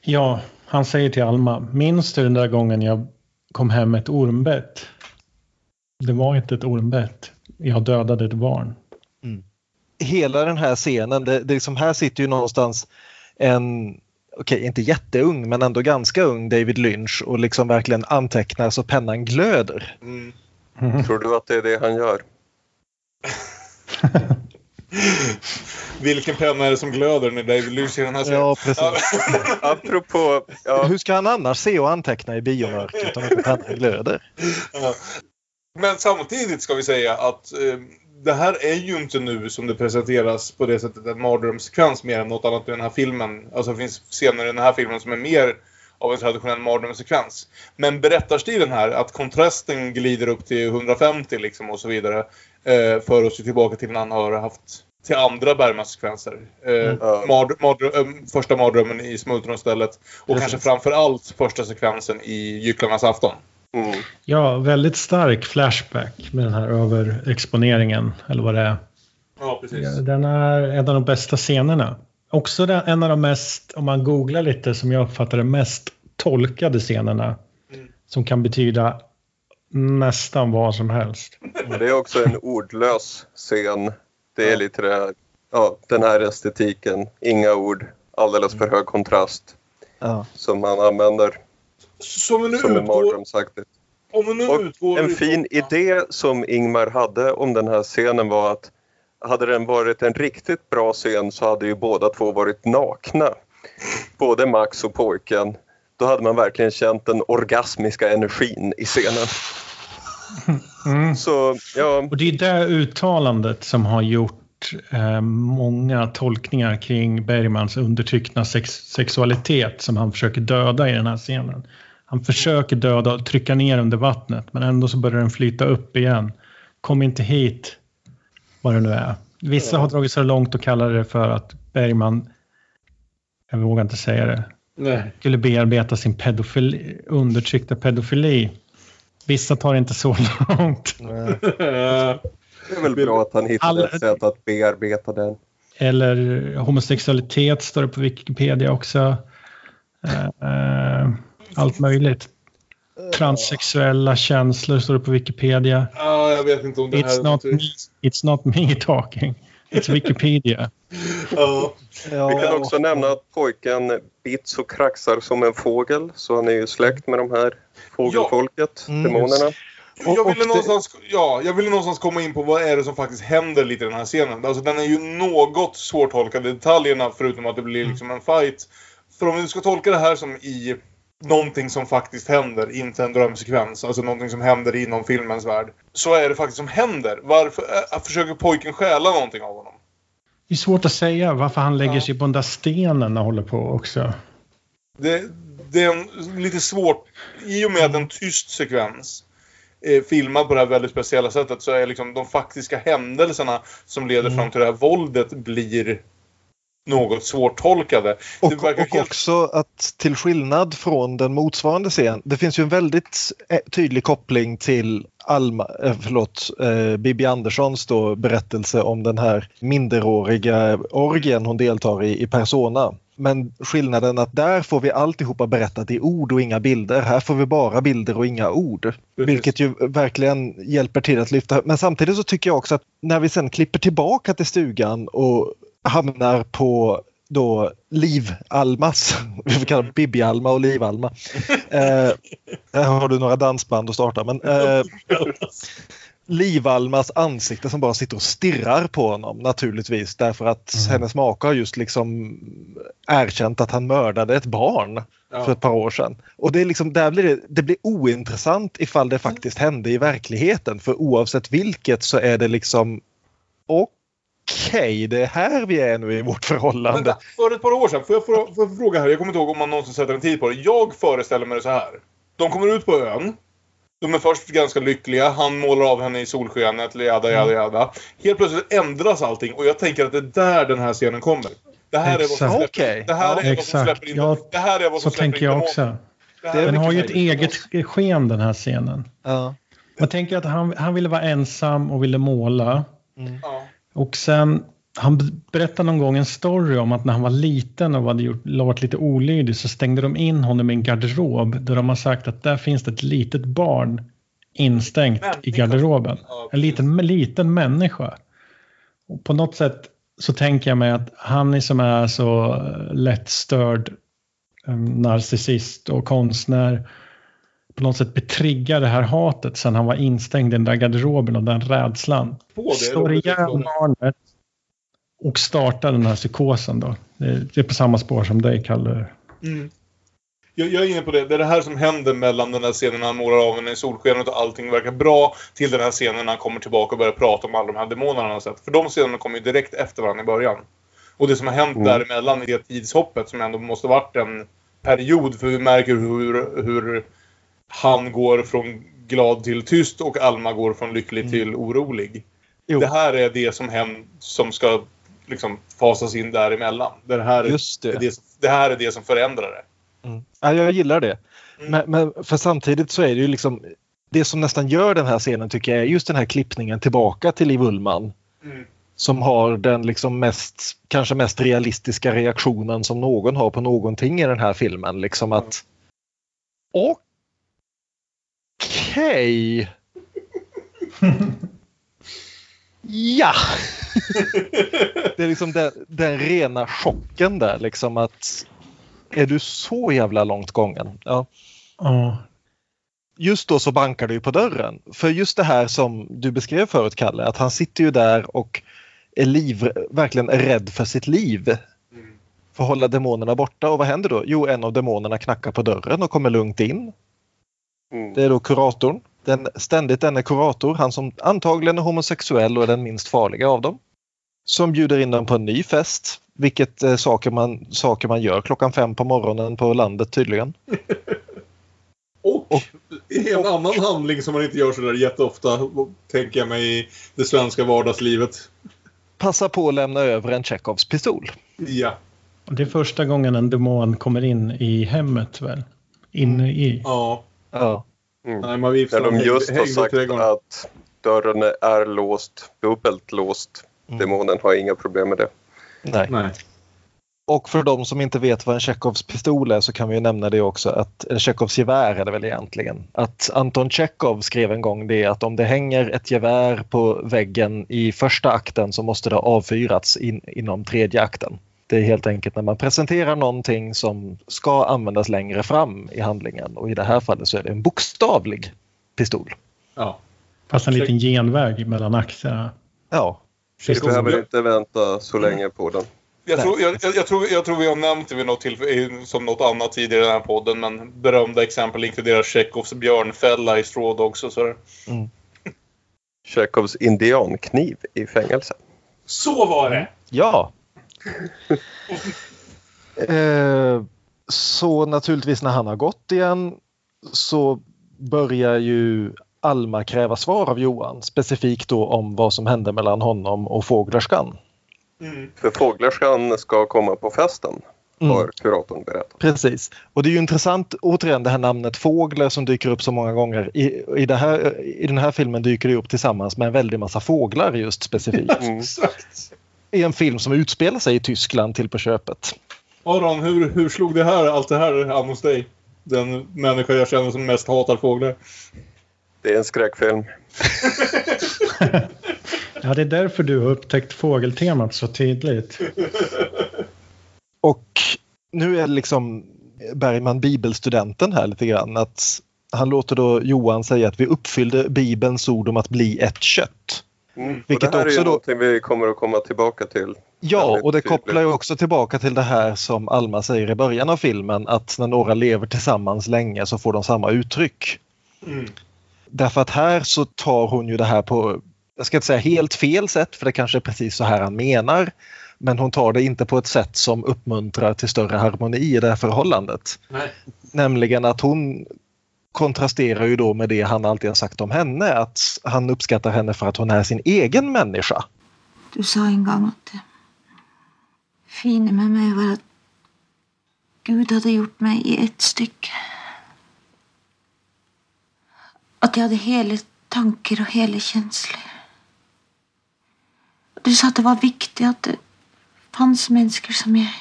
Ja, han säger till Alma, minns du den där gången jag kom hem med ett ormbett? Det var inte ett ormbett. Jag dödade ett barn. Hela den här scenen, det, det liksom här sitter ju någonstans en, okej inte jätteung men ändå ganska ung David Lynch och liksom verkligen antecknar så pennan glöder. Mm. Tror du att det är det han gör? Vilken penna är det som glöder när David Lynch i den här serien? Ja, precis. Apropå... Ja, Hur ska han annars se och anteckna i biomörkret om inte pennan glöder? Ja. Men samtidigt ska vi säga att eh, det här är ju inte nu som det presenteras på det sättet en mardrömssekvens mer än något annat i den här filmen. Alltså det finns scener i den här filmen som är mer av en traditionell mardrömssekvens. Men berättarstilen här, att kontrasten glider upp till 150 liksom och så vidare, eh, för oss tillbaka till en annan har haft till andra Bergman-sekvenser. Eh, Mm. mard, eh, första mardrömmen i Smultronstället och Precis. kanske framför allt första sekvensen i Gycklarnas afton. Mm. Ja, väldigt stark flashback med den här överexponeringen, eller vad det är. Ja, precis. Den är en av de bästa scenerna. Också den, en av de mest, om man googlar lite, som jag uppfattar det, mest tolkade scenerna. Som kan betyda nästan vad som helst. Det är också en ordlös scen. Det är lite det här, ja, den här estetiken. Inga ord, alldeles för hög kontrast Ja. som man använder Som nu som är utgår, mardrömsaktigt. om vi nu Och utgår en fin idé som Ingmar hade om den här scenen var att hade den varit en riktigt bra scen så hade ju båda två varit nakna. Både Max och pojken. Då hade man verkligen känt den orgasmiska energin i scenen. Mm. Så ja, Och det är det uttalandet som har gjort eh, många tolkningar kring Bergmans undertryckta sex sexualitet som han försöker döda i den här scenen. Han försöker döda och trycka ner under vattnet men ändå så börjar den flyta upp igen. Kom inte hit, vad det nu är. Vissa har dragit så långt och kallar det för att Bergman, jag vågar inte säga det, Nej. skulle bearbeta sin pedofili, undertryckta pedofili. Vissa tar inte så långt. det är väl bra att han hittade ett sätt att bearbeta den. Eller homosexualitet står det på Wikipedia också. Eh, eh, allt möjligt. Transsexuella känslor står det på Wikipedia. Ja, jag vet inte om det här It's är not, me, it's not me talking. It's Wikipedia. Ja. Vi kan också nämna att pojken bits och kraxar som en fågel så han är ju släkt med de här fågelfolket, Mm. demonerna. jag, ville någonstans, ja, jag ville någonstans komma in på vad är det som faktiskt händer lite i den här scenen. Alltså den är ju något svårtolkad i detaljerna förutom att det blir liksom en fight. För om vi ska tolka det här som i någonting som faktiskt händer, inte en drömsekvens. Alltså någonting som händer inom filmens värld. Så är det faktiskt som händer. Varför äh, försöker pojken stjäla någonting av honom? Det är svårt att säga varför han lägger Ja. sig på den där stenen och håller på också. Det, det är en, lite svårt. I och med att en tyst sekvens är filmad på det här väldigt speciella sättet så är liksom de faktiska händelserna som leder fram till det här våldet blir något svårtolkade. Och, och helt... också att till skillnad från den motsvarande scen, det finns ju en väldigt eh, tydlig koppling till Alma, eh, förlåt, eh, Bibi Anderssons då berättelse om den här minderåriga orgien hon deltar i i Persona. Men skillnaden att där får vi alltihopa berättat i ord och inga bilder. Här får vi bara bilder och inga ord. Vilket ju verkligen hjälper till att lyfta. Men samtidigt så tycker jag också att när vi sen klipper tillbaka till stugan och hamnar på då Liv-Almas, vi får kalla Bibi-Alma och Liv-Alma. Eh, här har du några dansband att starta. Men, eh, Liv-Almas ansikte som bara sitter och stirrar på honom naturligtvis därför att hennes make har just liksom erkänt att han mördade ett barn Ja. för ett par år sedan. Och det, är liksom, där blir det, det blir ointressant ifall det faktiskt hände i verkligheten för oavsett vilket så är det liksom okej, det är här vi är nu i vårt förhållande. Vänta, för ett par år sedan, får jag, får, får jag fråga här, jag kommer inte ihåg om man någonsin sätter en tid på det. Jag föreställer mig det så här. De kommer ut på ön. De är först ganska lyckliga, han målar av henne i solskenet, jada jada jada. Helt plötsligt ändras allting och jag tänker att det är där den här scenen kommer. Det här är vad som Exakt. släpper, Okej. det här är vad som Exakt. släpper in, Ja, det här är vad som Så släpper tänker in jag också. Det här är Den har ju ett eget sken den här scenen. Ja. Man tänker att han, han ville vara ensam och ville måla. Ja. Och sen, han berättade någon gång en story om att när han var liten och hade gjort, varit lite olydig så stängde de in honom i en garderob där de har sagt att där finns det ett litet barn instängt i Människa. garderoben. En liten, liten människa. Och på något sätt så tänker jag mig att han som är så lättstörd eh, narcissist och konstnär på något sätt betriggar det här hatet sen han var instängd i den där garderoben och den rädslan. På det, Slår Robert, ihjäl förstår. barnet och startar den här psykosen då. Det är, det är på samma spår som dig, Kalle. Mm. Jag, jag är inne på det. Det är det här som händer mellan den här scenen när han målar av henne i solskenet och allting verkar bra till den här scenen när han kommer tillbaka och börjar prata om alla de här demonerna han har sett. För de scenerna kommer ju direkt efter varandra i början. Och det som har hänt Mm. däremellan i det tidshoppet som ändå måste varit en period för vi märker hur, hur han går från glad till tyst och Alma går från lycklig till orolig. Jo. Det här är det som, hem, som ska liksom fasas in däremellan. Det här, är- Just det. är det, det här är det som förändrar det. Mm. Ja, jag gillar det. Men, men för samtidigt så är det ju liksom det som nästan gör den här scenen tycker jag är just den här klippningen tillbaka till Liv Ullmann. Mm. Som har den liksom mest, kanske mest realistiska reaktionen som någon har på någonting i den här filmen. Liksom att Okej. ja! det är liksom den, den rena chocken där liksom att är du så jävla långt gången? Ja. Ja. Just då så bankar ju på dörren. För just det här som du beskrev förut Kalle, att han sitter ju där och är liv, verkligen är rädd för sitt liv. För att hålla demonerna borta. Och vad händer då? Jo, en av demonerna knackar på dörren och kommer lugnt in. Mm. Det är då kuratorn. Den, ständigt denne kurator, han som antagligen är homosexuell och är den minst farliga av dem. Som bjuder in dem på en ny fest. Vilket är saker man, saker man gör klockan fem på morgonen på landet tydligen. Och, en annan handling som man inte gör sådär jätteofta, tänker jag mig, i det svenska vardagslivet. Passa på att lämna över en Chekhovs pistol. Ja. Det är första gången en demon kommer in i hemmet väl? Inne i. Ja. Ja. Mm. Nej, man När de just har sagt att dörren är låst, dubbelt låst. Demonen har inga problem med det. Nej. Nej. Och för de som inte vet vad en Chekhovs pistol är så kan vi ju nämna det också att en Chekhovs gevär är det väl egentligen. Att Anton Chekhov skrev en gång det att om det hänger ett gevär på väggen i första akten så måste det ha avfyrats in, inom tredje akten. Det är helt enkelt när man presenterar någonting som ska användas längre fram i handlingen och i det här fallet så är det en bokstavlig pistol. Ja. Fast en liten genväg mellan akterna. Ja. Vi behöver inte vänta så länge på den. Jag tror, jag, jag, jag, tror, jag tror vi har nämnt det vid något tillfälle, som något annat tidigare i den här podden, men berömda exempel inkluderar Tjechovs björnfälla i Straw Dogs och sådär. Tjechovs indiankniv i fängelse. Så var det! Ja. Eh, så naturligtvis när han har gått igen så börjar ju Alma kräva svar av Johan. Specifikt då om vad som hände mellan honom och fåglerskan. För fåglerskan ska komma på festen, Mm. har kuratorn berättat. Precis. Och det är ju intressant återigen det här namnet fåglar som dyker upp så många gånger. I, i, det här, I den här filmen dyker det upp tillsammans med en väldig massa fåglar just specifikt. Exakt. I en film som utspelar sig i Tyskland till på köpet. Aron, hur, hur slog det här, allt det här an hos dig? Den människa jag känner som mest hatar fåglar. Det är en skräckfilm. Ja, det är därför du har upptäckt fågeltemat så tydligt. Och nu är det liksom Bergman bibelstudenten här lite grann. Att han låter då Johan säga att vi uppfyllde bibelns ord om att bli ett kött. Mm. Och Vilket det här är också ju då- någonting vi kommer att komma tillbaka till. Ja, och det tydligt. kopplar ju också tillbaka till det här som Alma säger i början av filmen att när några lever tillsammans länge så får de samma uttryck. Mm. Därför att här så tar hon ju det här på, jag ska inte säga helt fel sätt för det kanske är precis så här han menar. Men hon tar det inte på ett sätt som uppmuntrar till större harmoni i det här förhållandet. Nej. Nämligen att hon kontrasterar ju då med det han alltid har sagt om henne. Att han uppskattar henne för att hon är sin egen människa. Du sa en gång att det fina med mig var att Gud hade gjort mig i ett stycke. Att jag hade hela tankar och hela känslor. Du sa att det var viktigt att det fanns människor som jag.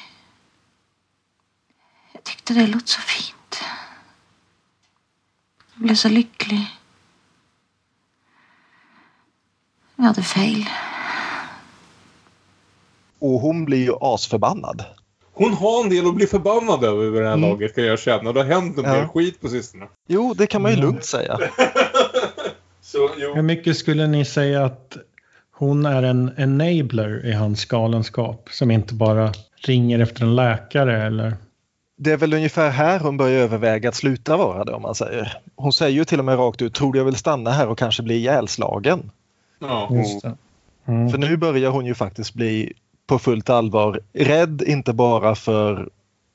Jag tyckte det låter så fint. Jag blev så lycklig. Jag hade fel. Och hon blir ju asförbannad. Hon har en del att bli förbannad över vid det här Mm. laget kan jag känna. Det har hänt en Ja. del skit på sistone. Jo, det kan man ju lugnt säga. Så, jo. Hur mycket skulle ni säga att hon är en enabler i hans galenskap? Som inte bara ringer efter en läkare eller? Det är väl ungefär här hon börjar överväga att sluta vara det om man säger. Hon säger ju till och med rakt ut, tror du jag vill stanna här och kanske bli ihjälslagen? Ja. Just det. Mm. För nu börjar hon ju faktiskt bli på fullt allvar rädd, inte bara för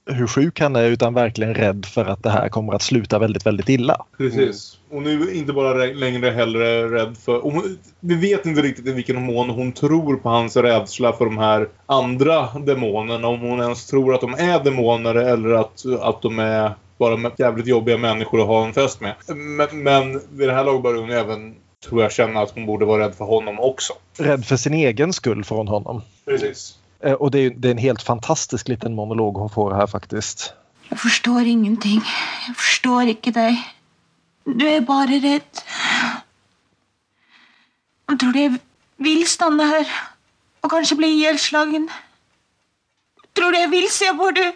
hur sjuk han är utan verkligen rädd för att det här kommer att sluta väldigt, väldigt illa. Precis. Är ju inte bara längre heller rädd för... och Hon, vi vet inte riktigt i vilken mån hon tror på hans rädsla för de här andra demonerna. Om hon ens tror att de är demoner eller att, att de är bara jävligt jobbiga människor att ha en fest med. Men, men vid det här laget börjar hon även, tror jag, känna att hon borde vara rädd för honom också. Rädd för sin egen skull från honom. Precis. Eh, och det är, det är en helt fantastisk liten monolog hon får här faktiskt. Jag förstår ingenting. Jag förstår inte dig. Du är bara rädd. Jag tror jag vill stanna här och kanske bli ihjälslagen? Tror du jag vill se var du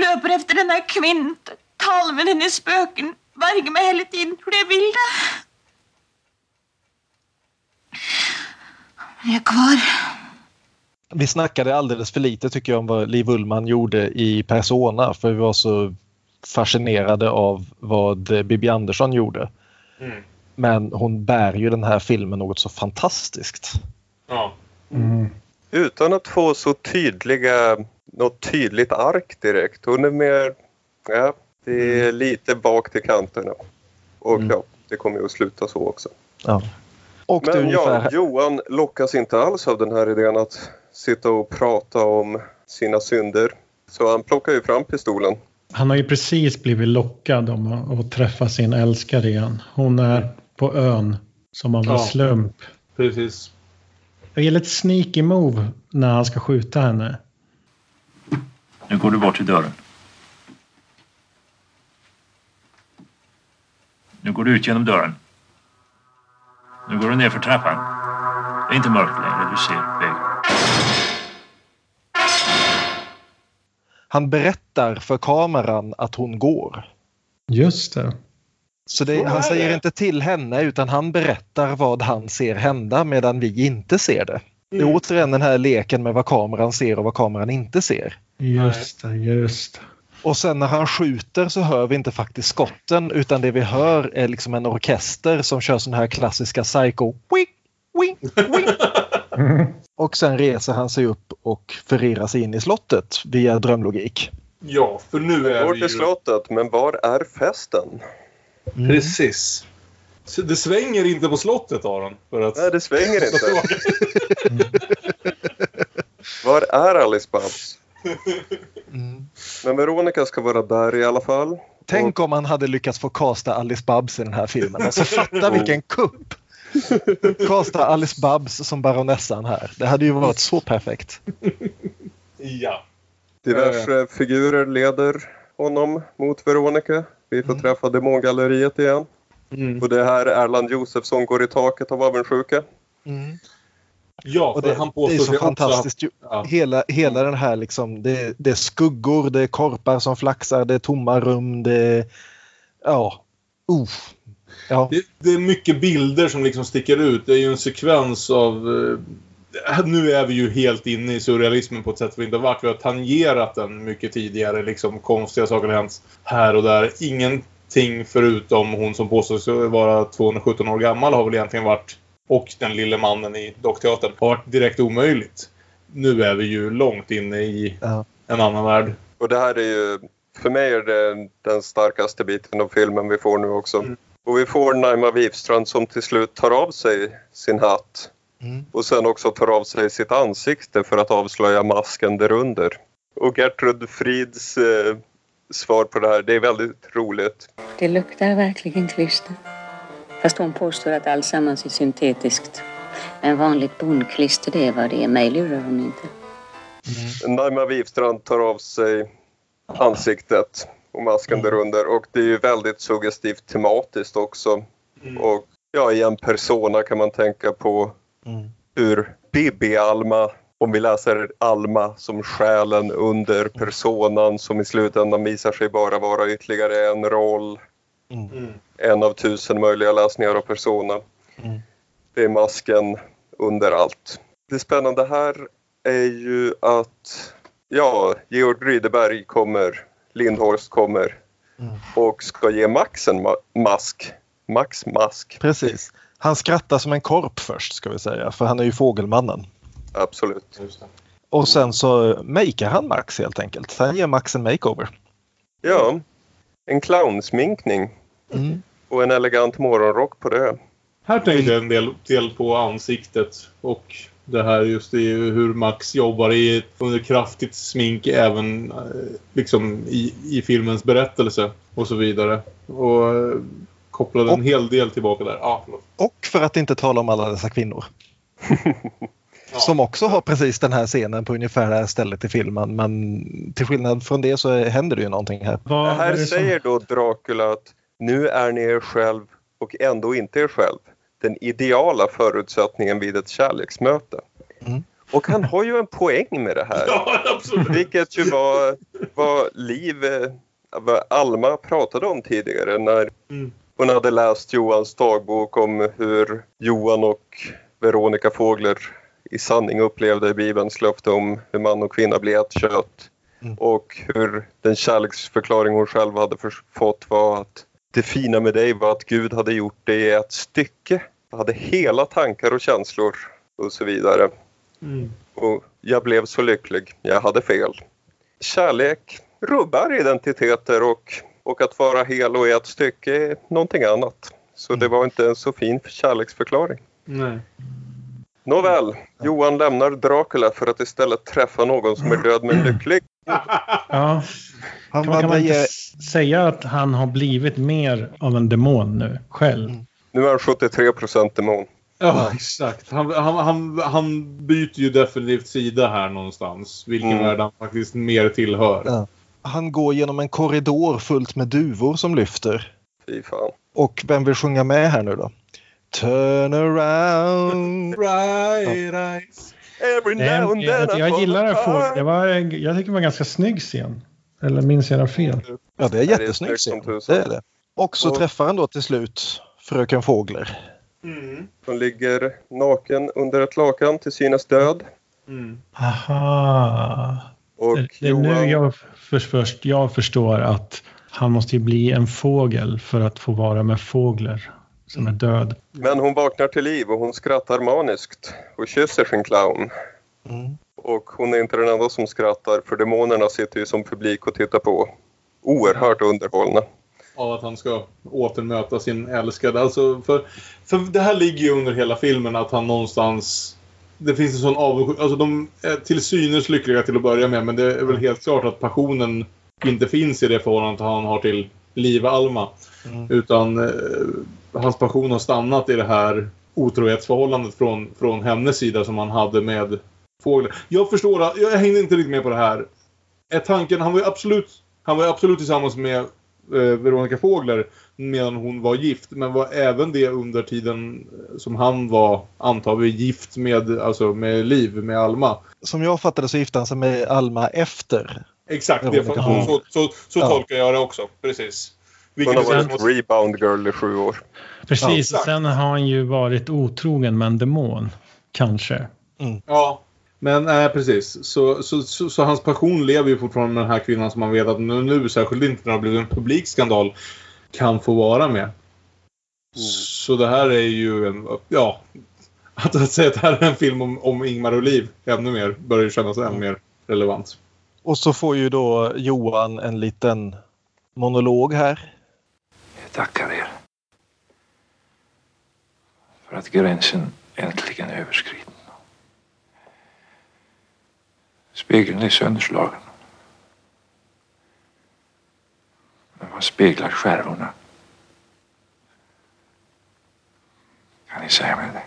löper efter den här kvinnan, talar med dine spöken, värger mig hela tiden? Tror du jag vill det? Jag är kvar. Vi snackade alldeles för lite tycker jag om vad Liv Ullmann gjorde i Persona för vi var så fascinerade av vad Bibi Andersson gjorde. Mm. Men hon bär ju den här filmen något så fantastiskt. Ja. Mm. Utan att få så tydliga, något tydligt ark direkt. Hon är mer, ja, det är lite bak till kanterna. Och ja, det kommer ju att sluta så också. Ja. Och Men ja, ungefär... Johan lockas inte alls av den här idén att sitta och prata om sina synder. Så han plockar ju fram pistolen. Han har ju precis blivit lockad om att, träffa sin älskare igen. Hon är på ön som av en Ja. slump. Precis. Jag gillar ett sneaky move när han ska skjuta henne. Nu går du bort till dörren. Nu går du ut genom dörren. Nu går du ner för trappan. Det är inte mörkt längre, du ser Han berättar för kameran att hon går. Just det. Så det, han säger inte till henne utan han berättar vad han ser hända medan vi inte ser det. Det är Mm. återigen den här leken med vad kameran ser och vad kameran inte ser. Just det, just det. Och sen när han skjuter så hör vi inte faktiskt skotten utan det vi hör är liksom en orkester som kör sån här klassiska psycho. Wing, wing, Och sen reser han sig upp och förirrar sig in i slottet via drömlogik. Ja, för nu är Går vi till ju... slottet, men var är festen? Precis. Så det svänger inte på slottet, Aron. För att... Nej, det svänger inte. Var är Alice Babs? Men Veronica ska vara där i alla fall. Tänk om han hade lyckats få casta Alice Babs i den här filmen. Alltså fatta vilken kupp! Casta Alice Babs som baronessan här. Det hade ju varit så perfekt. Ja. Diverse figurer leder honom mot Veronica. Vi får träffa demongalleriet igen. Mm. Och det här Erland Josefsson går i taket av avundsjuka. Ja, Och för det, han det är så också... fantastiskt. Ja. Hela, hela den här liksom, det, det är skuggor, det är korpar som flaxar, det är tomma rum, det är... Ja. Uff. Ja. Det, det är mycket bilder som liksom sticker ut. Det är ju en sekvens av... eh, nu är vi ju helt inne i surrealismen på ett sätt vi inte har varit. Vi har tangerat den mycket tidigare. Liksom konstiga saker har hänt här och där. Ingenting förutom hon som påstås vara 217 år gammal har väl egentligen varit och den lille mannen i Dockteatern har varit direkt omöjligt. Nu är vi ju långt inne i Ja. en annan värld. Och det här är ju, för mig är det den starkaste biten av filmen vi får nu också. Mm. Och vi får Naima Wifstrand som till slut tar av sig sin hatt. Mm. Och sen också tar av sig sitt ansikte för att avslöja masken därunder. Och Gertrud Frids eh, svar på det här, det är väldigt roligt. Det luktar verkligen klister. Fast hon påstår att allsammans är syntetiskt. Men vanligt bondklister, det är vad det är. Mig lurar hon inte. Naima Wifstrand tar av sig ansiktet och masken därunder och det är ju väldigt suggestivt tematiskt också. Och ja, i en persona kan man tänka på hur Bibi-Alma, om vi läser Alma som själen under personan som i slutändan visar sig bara vara ytterligare en roll. En av tusen möjliga läsningar av persona. Det är masken under allt. Det spännande här är ju att ja, Georg Rydeberg kommer Lindhorst kommer och ska ge Max en ma- mask. Max mask. Precis. Han skrattar som en korp först ska vi säga, för han är ju fågelmannen. Absolut. Och sen så makear han Max helt enkelt. Han ger Max en makeover. Ja, en clownsminkning Mm. och en elegant morgonrock på det. Här tänkte jag en del, del på ansiktet och det här just i hur Max jobbar i, under kraftigt smink även eh, liksom i, i filmens berättelse och så vidare. Och eh, kopplade en hel del tillbaka där. Förlåt. Och för att inte tala om alla dessa kvinnor. Som också har precis den här scenen på ungefär det här stället i filmen. Men till skillnad från det så händer det ju någonting här. här säger då Dracula att nu är ni er själv och ändå inte er själv. Den ideala förutsättningen vid ett kärleksmöte. Mm. Och han har ju en poäng med det här. Ja, absolut. Vilket ju var vad Liv, eh, vad Alma pratade om tidigare när Mm. hon hade läst Johans dagbok om hur Johan och Veronica Fågler i sanning upplevde Bibelns löfte om hur man och kvinna blir ett kött. Och hur den kärleksförklaring hon själv hade fått var att det fina med dig var att Gud hade gjort dig i ett stycke. Jag hade hela tankar och känslor och så vidare. Mm. Och jag blev så lycklig. Jag hade fel. Kärlek rubbar identiteter och, och att vara hel och i ett stycke är någonting annat. Så det var inte en så fin kärleksförklaring. Nej. Nåväl, Johan lämnar Dracula för att istället träffa någon som är död men lycklig. Ja. Han kan man, kan man inte säga att han har blivit mer av en demon nu själv? Nu är han 73 procent demon. Ja, exakt. Han, han, han, han byter ju definitivt sida här någonstans. Vilken Mm. värld han faktiskt mer tillhör. Ja. Han går genom en korridor fullt med duvor som lyfter. Fy fan. Och vem vill sjunga med här nu då? Turn around. Right eyes. Every now and jag, then jag fall gillar det. För, det var, jag tycker det var en ganska snygg scen. Eller minns jag fel? Ja, det är Ja, det är jättesnygg scen. Det är det. Och så Och- träffar han då till slut fröken Fågler. Mm. Hon ligger naken under ett lakan till synes död. Mm. Aha. Och Det, det är nu Johan, jag, för, först, jag förstår att han måste ju bli en fågel för att få vara med fåglar som är död. men hon vaknar till liv och hon skrattar maniskt och kysser sin clown. Mm. Och hon är inte den enda som skrattar för demonerna sitter ju som publik och tittar på. Oerhört underhållna. Av att han ska återmöta sin älskade. Alltså, för, för det här ligger ju under hela filmen att han någonstans... Det finns en sån avundsjuka. Alltså de är till synes lyckliga till att börja med. Men det är väl helt klart att passionen inte finns i det förhållandet han har till Liv Alma. Mm. Utan eh, hans passion har stannat i det här otrohetsförhållandet från, från hennes sida som han hade med fågeln. Jag förstår att, jag hängde inte riktigt med på det här. Är tanken, han var ju absolut, han var absolut tillsammans med Veronica Fågler medan hon var gift. Men var även det under tiden som han var, antar vi, gift med, alltså med Liv, med Alma. Som jag fattade så gifte han sig med Alma efter. Exakt, det, så, så, så, så Ja. tolkar jag det också. Precis. Hon Vilket har är varit rebound girl i sju år. Precis, Ja. sen har han ju varit otrogen med en demon. Kanske. Ja, men äh, precis. Så, så, så, så hans passion lever ju fortfarande med den här kvinnan som man vet att nu, nu särskilt inte när det har blivit en publikskandal, kan få vara med. Så det här är ju en, ja, att, att säga att det här är en film om, om Ingmar och Liv ännu mer, börjar ju kännas ännu mer relevant. Och så får ju då Johan en liten monolog här. Jag tackar er. För att gränsen äntligen är överskriden. Spegeln är sönderslagen. Men vad speglar skärvorna? Kan ni säga mig det?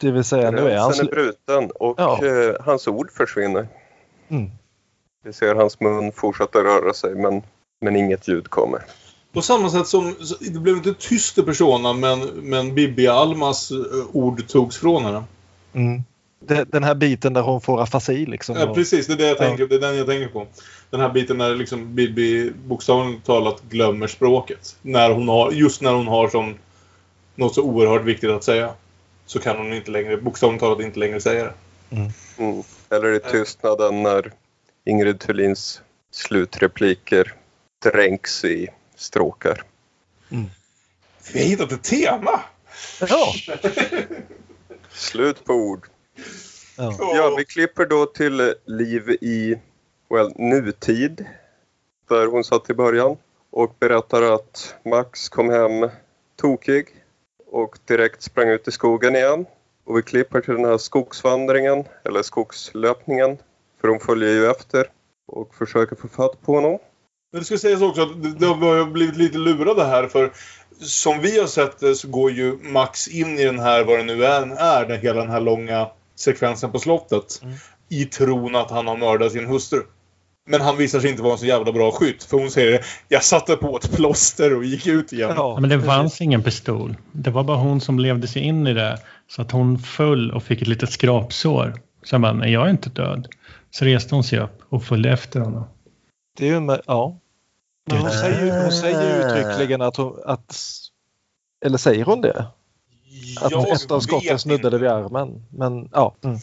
Det vill säga nu är han... Gränsen är bruten och Ja. eh, hans ord försvinner. Mm. Vi ser hans mun fortsätta röra sig men, men inget ljud kommer. På samma sätt som, det blev inte tyst i Persona, men, men Bibi Almas eh, ord togs från henne. Mm. Den här biten där hon får afasi liksom. Ja, precis. Det är, det, jag Ja. tänker, det är den jag tänker på. Den här biten när liksom Bibi bokstavligt talat glömmer språket. När hon har, just när hon har som något så oerhört viktigt att säga. Så kan hon inte längre, bokstavligt talat inte längre säga det. Mm. Mm. Eller i tystnaden när Ingrid Thulins slutrepliker dränks i stråkar. Vi har hittat ett tema! Ja. Slut på ord. Ja. Ja, vi klipper då till Liv i well, nutid. Där hon satt i början. Och berättar att Max kom hem tokig och direkt sprang ut i skogen igen. Och vi klipper till den här skogsvandringen, eller skogslöpningen. För hon följer ju efter och försöker få fatt på honom. Men det ska sägas också att det- det har blivit lite lurade här för som vi har sett det så går ju Max in i den här, vad det nu än är, den, hela den här långa sekvensen på slottet. I tron att han har mördat sin hustru. Men han visar sig inte vara en så jävla bra skytt. För hon säger jag satte på ett plåster och gick ut igen. Ja, men det fanns ingen pistol. Det var bara hon som levde sig in i det. Så att hon föll och fick ett litet skrapsår. Så jag bara, nej jag är inte död. Så reste hon sig upp och följde efter honom. Det är ju en, ja. Men hon säger, hon säger uttryckligen att hon... Att, eller säger hon det? Att Jag ett av skotten snuddade vid armen. Men ja. Mm.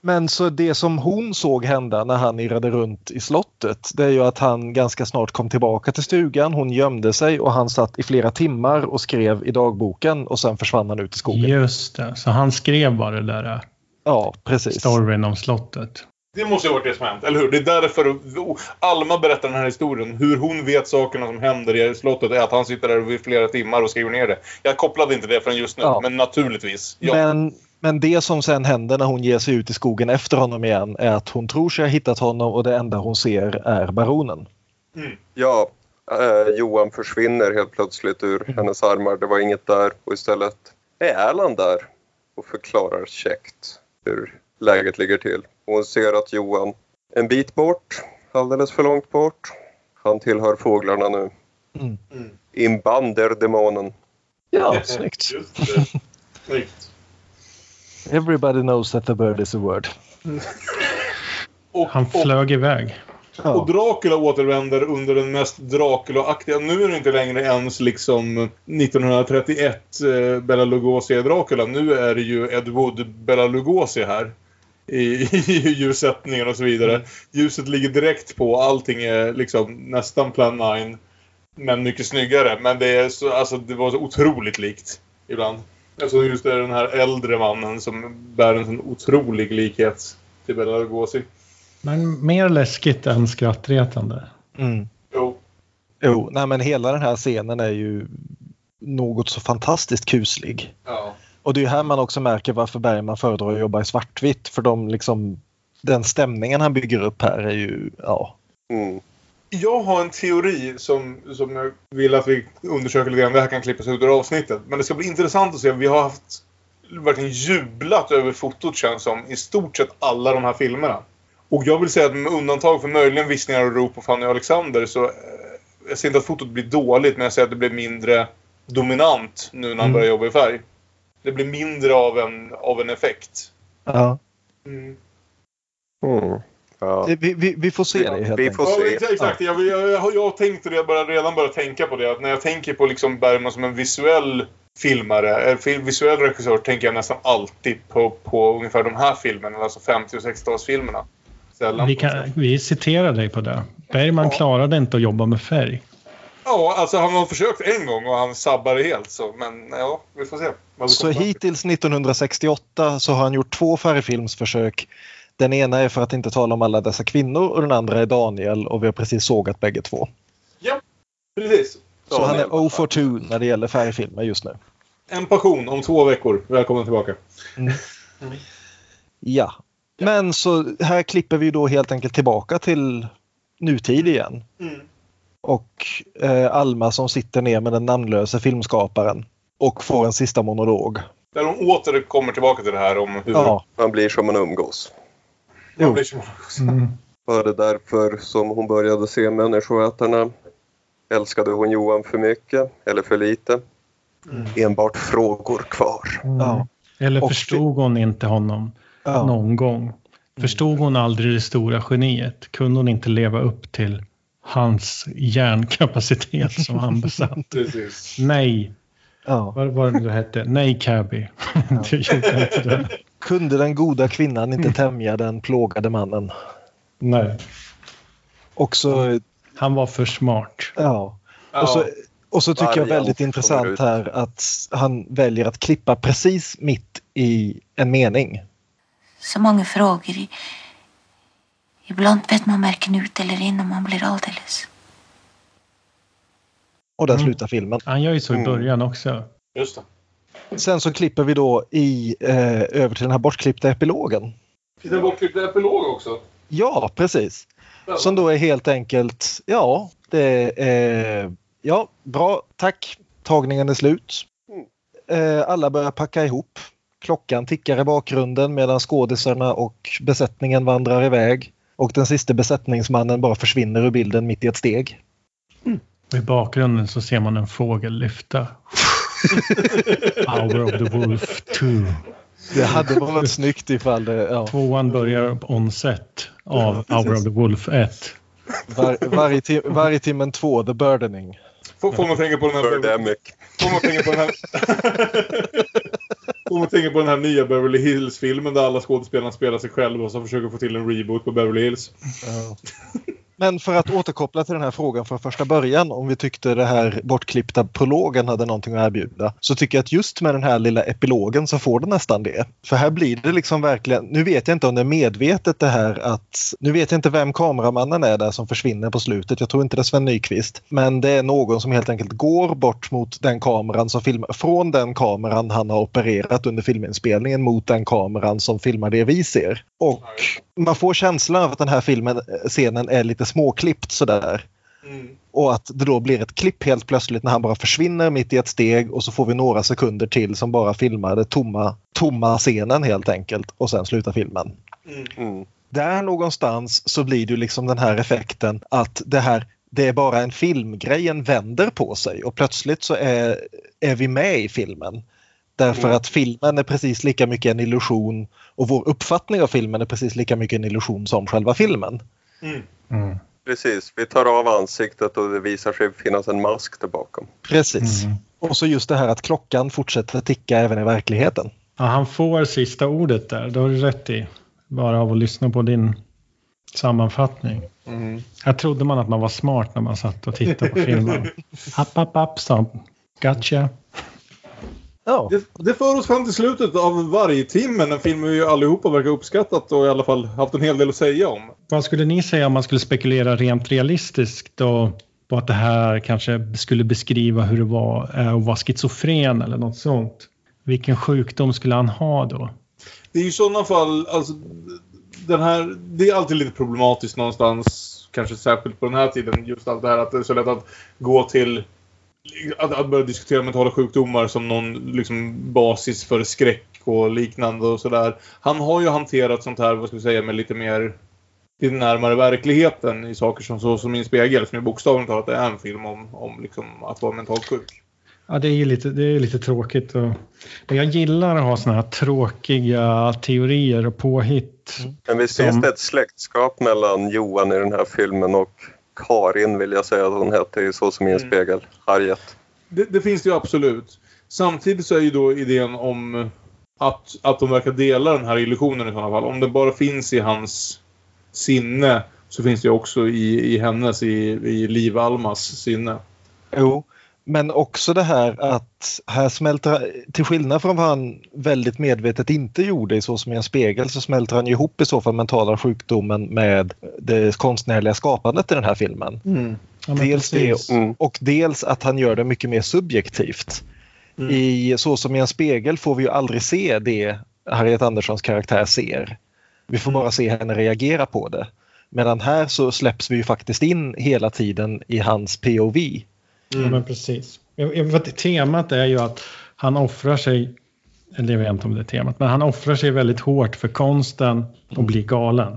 Men så det som hon såg hända när han irrade runt i slottet det är ju att han ganska snart kom tillbaka till stugan. Hon gömde sig och han satt i flera timmar och skrev i dagboken och sen försvann han ut i skogen. Just det, så han skrev bara det där Ja, precis. storyn om slottet. Det måste ju ha varit det som hänt, eller hur? Det är därför Alma berättar den här historien. Hur hon vet sakerna som händer i slottet är att han sitter där i flera timmar och skriver ner det. Jag kopplade inte det förrän just nu, Ja. men naturligtvis. Ja. Men, men det som sen händer när hon ger sig ut i skogen efter honom igen är att hon tror sig ha hittat honom och det enda hon ser är baronen. Ja, eh, Johan försvinner helt plötsligt ur hennes armar. Det var inget där och istället är Erland där och förklarar käckt hur läget ligger till. Och hon ser att Johan en bit bort, alldeles för långt bort. Han tillhör fåglarna nu. Mm. Imbanderdemonen. Ja, snyggt. Snyggt. Everybody knows that the bird is a word. Och, Han flög iväg. och Dracula återvänder under den mest Dracula-aktiga... Nu är det inte längre ens liksom 1931 eh, Bela Lugosi är Dracula. Nu är det ju Ed Wood Bela Lugosi här. I, i ljussättningen och så vidare. Ljuset ligger direkt på. Allting är liksom nästan plan 9. Men mycket snyggare. Men det, är så, alltså, det var så otroligt likt ibland. Alltså just det är den här äldre mannen som bär en sån otrolig likhet till Bela Lugosi. Men mer läskigt än skrattretande. Mm. Jo. Jo, nej men hela den här scenen är ju något så fantastiskt kuslig. Ja. Och det är här man också märker varför Bergman föredrar att jobba i svartvitt. För de liksom, den stämningen han bygger upp här är ju, ja. Mm. Jag har en teori som, som jag vill att vi undersöker lite grann. Det här kan klippas ut ur avsnittet. Men det ska bli intressant att se. Vi har haft verkligen jublat över fotot känns som i stort sett alla de här filmerna. Och jag vill säga att med undantag för möjligen Vissningar och rop på Fanny och Alexander så eh, jag ser inte att fotot blir dåligt men jag säger att det blir mindre dominant nu när han Mm. börjar jobba i färg. Det blir mindre av en, av en effekt. ja. Mm. Mm. Ja. Vi, vi, vi får se det helt Vi enkelt. får Ja, se. exa- exakt. Jag, jag, jag, jag tänkte det, jag började redan börjat tänka på det. Att när jag tänker på liksom Bergman som en visuell filmare, fil, visuell regissör, tänker jag nästan alltid på, på ungefär de här filmerna. Alltså 50 och 60-talsfilmerna. Sällan Vi, kan, vi citerar dig på det. Bergman klarade inte att jobba med färg. Ja, alltså han har försökt en gång och han sabbade helt. Så, men ja, vi får se. Så hittills 1968 så har han gjort två färgfilmsförsök. Den ena är för att inte tala om alla dessa kvinnor och den andra är Daniel och vi har precis sågat bägge två. Ja, precis. Så han är 0 for 2 när det gäller färgfilmer just nu. En passion om två veckor. Välkommen tillbaka. Ja. Men så här klipper vi då helt enkelt tillbaka till nutid igen. Mm. Och eh, Alma som sitter ner med den namnlösa filmskaparen och får en sista monolog. Där de åter kommer tillbaka till det här om hur Ja. Man blir som man umgås. man Jo. blir som Var det därför som hon började se Människoätarna? Älskade hon Johan för mycket eller för lite? Enbart frågor kvar. Ja. Eller Och- förstod hon inte honom Ja. någon gång? Förstod hon aldrig det stora geniet? Kunde hon inte leva upp till hans hjärnkapacitet som han besatt? Precis. Nej, Ja. vad var det du hette? Nej, Cabby. Du gjorde inte det. kunde den goda kvinnan inte tämja den plågade mannen. Nej. Och så, Han var för smart. ja. Och så, och så tycker jag väldigt intressant här att han väljer att klippa precis mitt i en mening. Så många frågor. I- Ibland vet man varken ut eller in och man blir alldeles... Och där Mm. slutar filmen. Han gör ju så i Mm. början också. Just det. Sen så klipper vi då i, eh, över till den här bortklippta epilogen. Finns det en bortklippt epilog också? Ja, precis. Som då är helt enkelt, ja, det är, ja, bra, tack, tagningen är slut. Eh, alla börjar packa ihop. Klockan tickar i bakgrunden medan skådisarna och besättningen vandrar iväg. Och den sista besättningsmannen bara försvinner ur bilden mitt i ett steg. Och I bakgrunden så ser man en fågel lyfta. Hour of the Wolf 2. Det hade varit snyggt ifall det, ja. Tvåan börjar on set av Hour of the Wolf 1. Var, varje, tim, varje timmen två, The Burdening. Får, får man tänka på den här... Birdemic. Får man tänka på den här... Om man tänker på den här nya Beverly Hills-filmen där alla skådespelarna spelar sig själva och så försöker få till en reboot på Beverly Hills. Men för att återkoppla till den här frågan från första början om vi tyckte det här bortklippta prologen hade någonting att erbjuda så tycker jag att just med den här lilla epilogen så får den nästan det. För här blir det liksom verkligen, nu vet jag inte om det är medvetet det här att, nu vet jag inte vem kameramannen är där som försvinner på slutet, jag tror inte det är Sven Nykvist. Men det är någon som helt enkelt går bort mot den kameran som filmar, från den kameran han har opererat under filminspelningen mot den kameran som filmar det vi ser. Och man får känslan av att den här filmen, eh, scenen är lite småklippt sådär. Och att det då blir ett klipp helt plötsligt när han bara försvinner mitt i ett steg och så får vi några sekunder till som bara filmar det tomma, tomma scenen helt enkelt och sen slutar filmen. Mm. Där någonstans så blir det liksom den här effekten att det här det är bara en film. Grejen vänder på sig och plötsligt så är, är vi med i filmen. Därför att filmen är precis lika mycket en illusion och vår uppfattning av filmen är precis lika mycket en illusion som själva filmen. Mm. Precis, vi tar av ansiktet och det visar sig finnas en mask där bakom. Precis. Och så just det här att klockan fortsätter ticka även i verkligheten. Ja, han får sista ordet där. Det har du rätt i. Bara av att lyssna på din sammanfattning. Här trodde man att man var smart när man satt och tittade på filmen. App, app, app, sa Gotcha. Ja. Det, det för oss fram till slutet av varje timmen. En film vi ju allihopa verkar uppskattat och i alla fall haft en hel del att säga om. Vad skulle ni säga om man skulle spekulera rent realistiskt då på att det här kanske skulle beskriva hur det var eh, att vara schizofren eller något sånt? Vilken sjukdom skulle han ha då? Det är ju i sådana fall, alltså den här, det är alltid lite problematiskt någonstans. Kanske särskilt på den här tiden. Just allt det här att det är så lätt att gå till att, att börja diskutera mentala sjukdomar som någon liksom, basis för skräck och liknande och sådär. Han har ju hanterat sånt här, vad ska vi säga, med lite mer lite närmare verkligheten i saker som Så som min spegel, som ju bokstavligt talat är en film om, om liksom, att vara mentalt sjuk. Ja, det är ju lite, det är lite tråkigt. Och, men jag gillar att ha såna här tråkiga teorier och påhitt. Men visst Som- finns det ett släktskap mellan Johan i den här filmen och Karin vill jag säga att hon hette i Så som i en spegel, Harriet. Det, det finns det ju absolut. Samtidigt så är ju då idén om att, att de verkar dela den här illusionen i sådana fall. Om det bara finns i hans sinne så finns det ju också i, i hennes, i, i Liv Almas sinne. Jo, men också det här att här smälter, till skillnad från vad han väldigt medvetet inte gjorde i Så som i en spegel så smälter han ihop i så fall mentala sjukdomen med det konstnärliga skapandet i den här filmen. Ja, men dels det precis. och dels att han gör det mycket mer subjektivt. I Så som i en spegel får vi ju aldrig se det Harriet Anderssons karaktär ser. Vi får bara se henne reagera på det. Medan här så släpps vi ju faktiskt in hela tiden i hans POV. Ja, men precis. Jag, jag, vet, temat är ju att han offrar sig, eller jag vet inte om det är temat, men han offrar sig väldigt hårt för konsten och blir galen.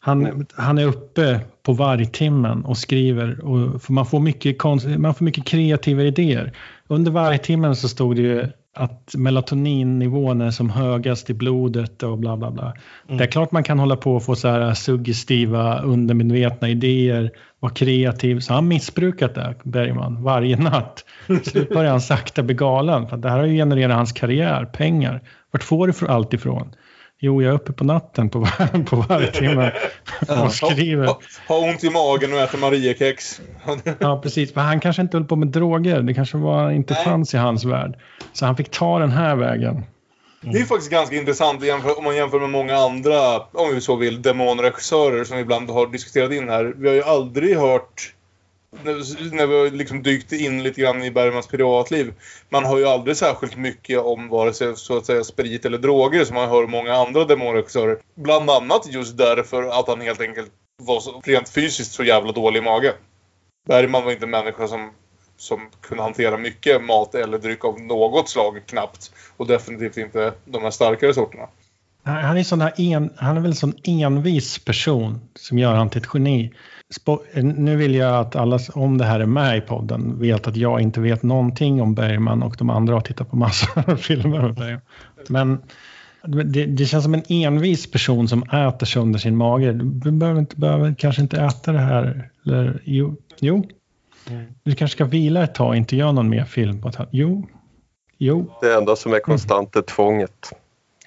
Han, han är uppe på vargtimmen och skriver och man, får mycket konst, man får mycket kreativa idéer. Under vargtimmen så stod det ju att melatoninnivån är som högast i blodet och bla bla bla. Det är klart man kan hålla på och få så här suggestiva undermedvetna idéer, vara kreativ. Så han missbrukat det, Bergman, varje natt. Slut börjar han sakta bli galen. För det här har ju genererat hans karriär, pengar. Vart får du allt ifrån? Jo, jag är uppe på natten på, var- på varje timme och skriver. Ha, ha ont i magen och äter Mariekex. Ja, precis. Men han kanske inte höll på med droger. Det kanske var, inte fanns i hans värld. Så han fick ta den här vägen. Det är faktiskt ganska intressant om man jämför med många andra, om vi så vill, demonregissörer som vi ibland har diskuterat in här. Vi har ju aldrig hört, när vi har liksom dykt in lite grann i Bergmans privatliv, man hör ju aldrig särskilt mycket om vare sig så att säga sprit eller droger som man hör många andra demonregissörer. Bland annat just därför att han helt enkelt var så, rent fysiskt så jävla dålig i magen. Bergman var inte en människa som, som kunde hantera mycket mat eller dryck av något slag knappt. Och definitivt inte de här starkare sorterna. Han är, sån en, han är väl en sån envis person som gör han till ett geni. Spo, nu vill jag att alla om det här är med i podden vet att jag inte vet någonting om Bergman och de andra har tittat på massor av filmer med Bergman. Men det, det känns som en envis person som äter sönder sin mage. Du behöver, inte, behöver kanske inte äta det här. Eller, jo, jo. Du kanske ska vila ett tag och inte göra någon mer film. På ett, jo, jo, Det enda som är konstant är tvånget.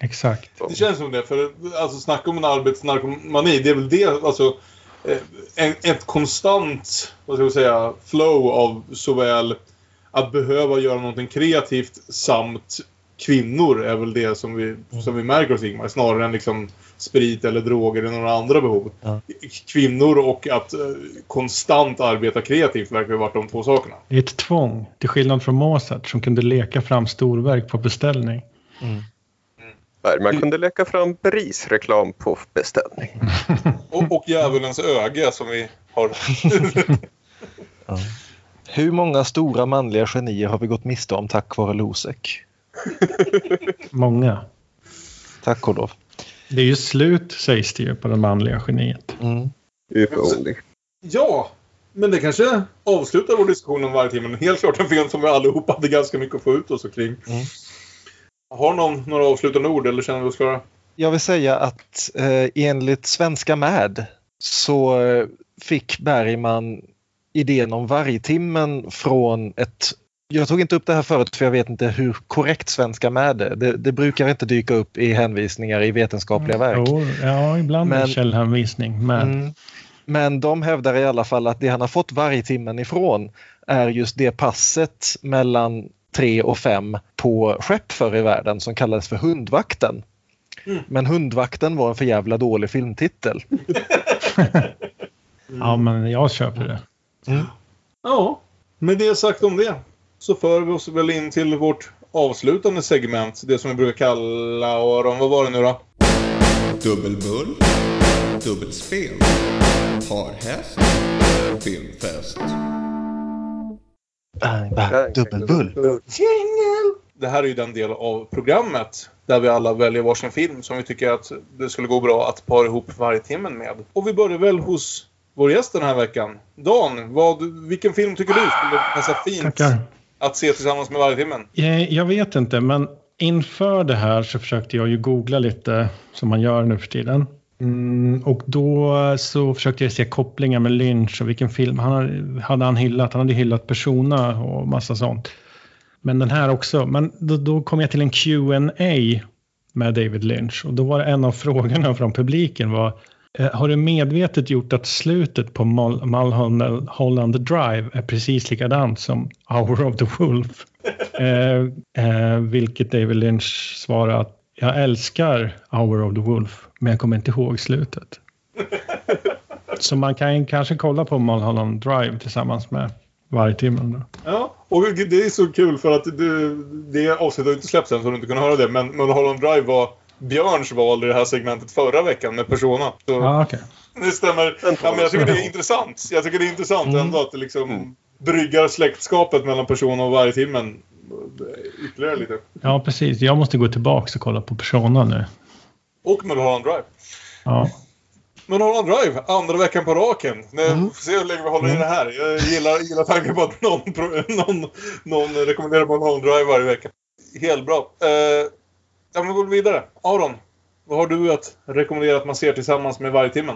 Exakt. Det känns som det. För alltså, snacka om en arbetsnarkomani. Det är väl det. Alltså, eh, en, ett konstant vad ska jag säga, flow av såväl att behöva göra någonting kreativt samt kvinnor är väl det som vi, som vi märker hos Ingmar. Snarare än liksom sprit eller droger eller några andra behov. Kvinnor och att eh, konstant arbeta kreativt verkar ju varit de två sakerna. Det är ett tvång, till skillnad från Mozart som kunde leka fram storverk på beställning. Bergman kunde leka fram BRIS-reklam på beställning. Och, och djävulens öga som vi har... Hur många stora manliga genier har vi gått miste om tack vare Losek? Många. Tack och lov. Det är ju slut, sägs det ju, på det manliga geniet. Only. Ja, men det kanske avslutar vår diskussion om varje timme. Helt klart en film som vi allihopa hade ganska mycket att få ut oss kring. Har någon några avslutande ord eller känner vi oss klara? Jag vill säga att eh, enligt Svenska Mad så eh, fick Bergman idén om vargtimmen från ett... Jag tog inte upp det här förut för jag vet inte hur korrekt Svenska Mad är. Det, det brukar inte dyka upp i hänvisningar i vetenskapliga verk. Jo, ja, ibland är Men- det källhänvisning. Men Mm. Men de hävdar i alla fall att det han har fått vargtimmen ifrån är just det passet mellan tre och fem på skepp förr i världen som kallades för Hundvakten. Men Hundvakten var en för jävla dålig filmtitel. ja, men jag köper det. Ja, med det sagt om det så för vi oss väl in till vårt avslutande segment. Det som vi brukar kalla, Aron, vad var det nu då? Dubbelbull, dubbelspel, parhäst, filmfest. Bang, bang, dubbelbull. Det här är ju den del av programmet där vi alla väljer varsin film som vi tycker att det skulle gå bra att para ihop varje timmen med. Och vi börjar väl hos vår gäst den här veckan. Dan, vad, vilken film tycker du skulle passa fint Tackar. att se tillsammans med varje timmen? Eh, Jag vet inte, men inför det här så försökte jag ju googla lite som man gör nu för tiden. Mm, och då så försökte jag se kopplingar med Lynch och vilken film han hade, han hyllat. Han hade hyllat Persona och massa sånt. Men den här också. Men då, då kom jag till en Q&A med David Lynch och då var det en av frågorna från publiken var eh, har du medvetet gjort att slutet på Mul- Mulholland Drive är precis likadant som Hour of the Wolf? eh, eh, vilket David Lynch svarade att jag älskar Hour of the Wolf, men jag kommer inte ihåg slutet. Så man kan kanske kolla på Mulholland Drive tillsammans med Vargtimmen. Då. Ja, och det är så kul för att det, det avsnittet har inte släppts än så du inte kunde höra det. Men Mulholland Drive var Björns val i det här segmentet förra veckan med Persona. Så Ja, okej. Det stämmer. Ja, men jag tycker det är intressant. Jag tycker det är intressant Mm. ändå att det liksom bryggar släktskapet mellan Persona och Vargtimmen ytterligare lite. Ja, precis. Jag måste gå tillbaka och kolla på Persona nu. Och Mulholland Drive. Ja. Mulholland Drive, andra veckan på raken. Nu Mm. får se hur länge vi håller i det här. Jag gillar, gillar tanken på att någon, någon, någon rekommenderar Mulholland Drive varje vecka. Helt bra. Eh, ja, men vi går vidare. Aron, vad har du att rekommendera att man ser tillsammans med Vargtimmen?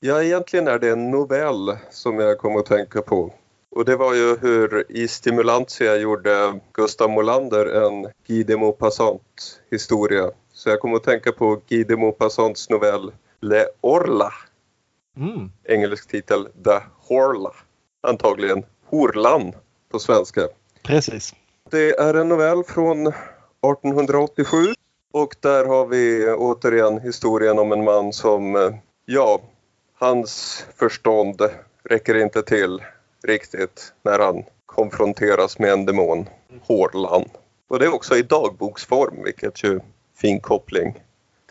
Ja, egentligen är det en novell som jag kommer att tänka på. Och det var ju hur i Stimulantia gjorde Gustav Molander en Guy de Maupassant historia. Så jag kom att tänka på Guy de Maupassants novell Le Orla. Mm. Engelsk titel The Horla. Antagligen Horlan på svenska. Precis. Det är en novell från 1887 och där har vi återigen historien om en man som, eh, ja, hans förstånd räcker inte till riktigt när han konfronteras med en demon, Hårlan. Och det är också i dagboksform, vilket ju fin koppling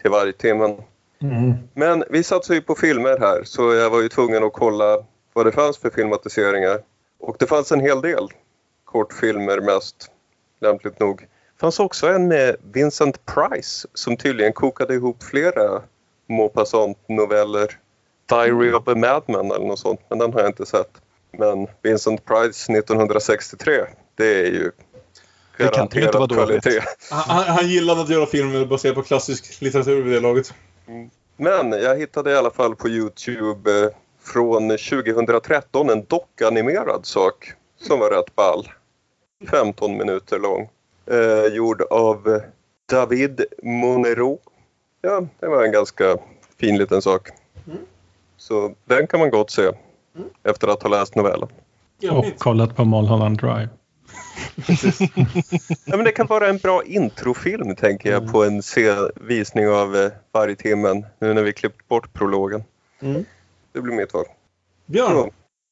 till vargtimmen. Mm. Men vi satsar ju på filmer här så jag var ju tvungen att kolla vad det fanns för filmatiseringar. Och det fanns en hel del kortfilmer mest, lämpligt nog. Det fanns också en med Vincent Price som tydligen kokade ihop flera Maupassant-noveller. Diary of a Madman eller något sånt, men den har jag inte sett. Men Vincent Price 1963, det är ju Det kan ju inte vara dåligt. Han, han gillade att göra filmer baserat på klassisk litteratur vid det laget. Men jag hittade i alla fall på Youtube eh, från 2013 en dockanimerad sak som var rätt ball. 15 minuter lång. Eh, gjord av David Monero. Ja, det var en ganska fin liten sak. Så den kan man gott se efter att ha läst novellen. Och kollat på Mulholland Drive. Ja, men det kan vara en bra introfilm tänker jag på en visning av eh, Vargtimmen nu när vi klippt bort prologen. Mm. Det blir mitt val. Björn?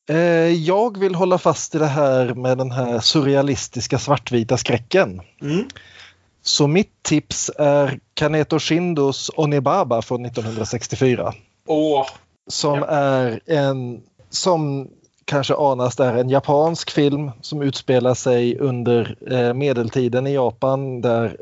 Eh, jag vill hålla fast i det här med den här surrealistiska svartvita skräcken. Mm. Så mitt tips är Kaneto Shindos Onibaba från 1964. Åh! Som är en, som kanske anas där, en japansk film som utspelar sig under eh, medeltiden i Japan där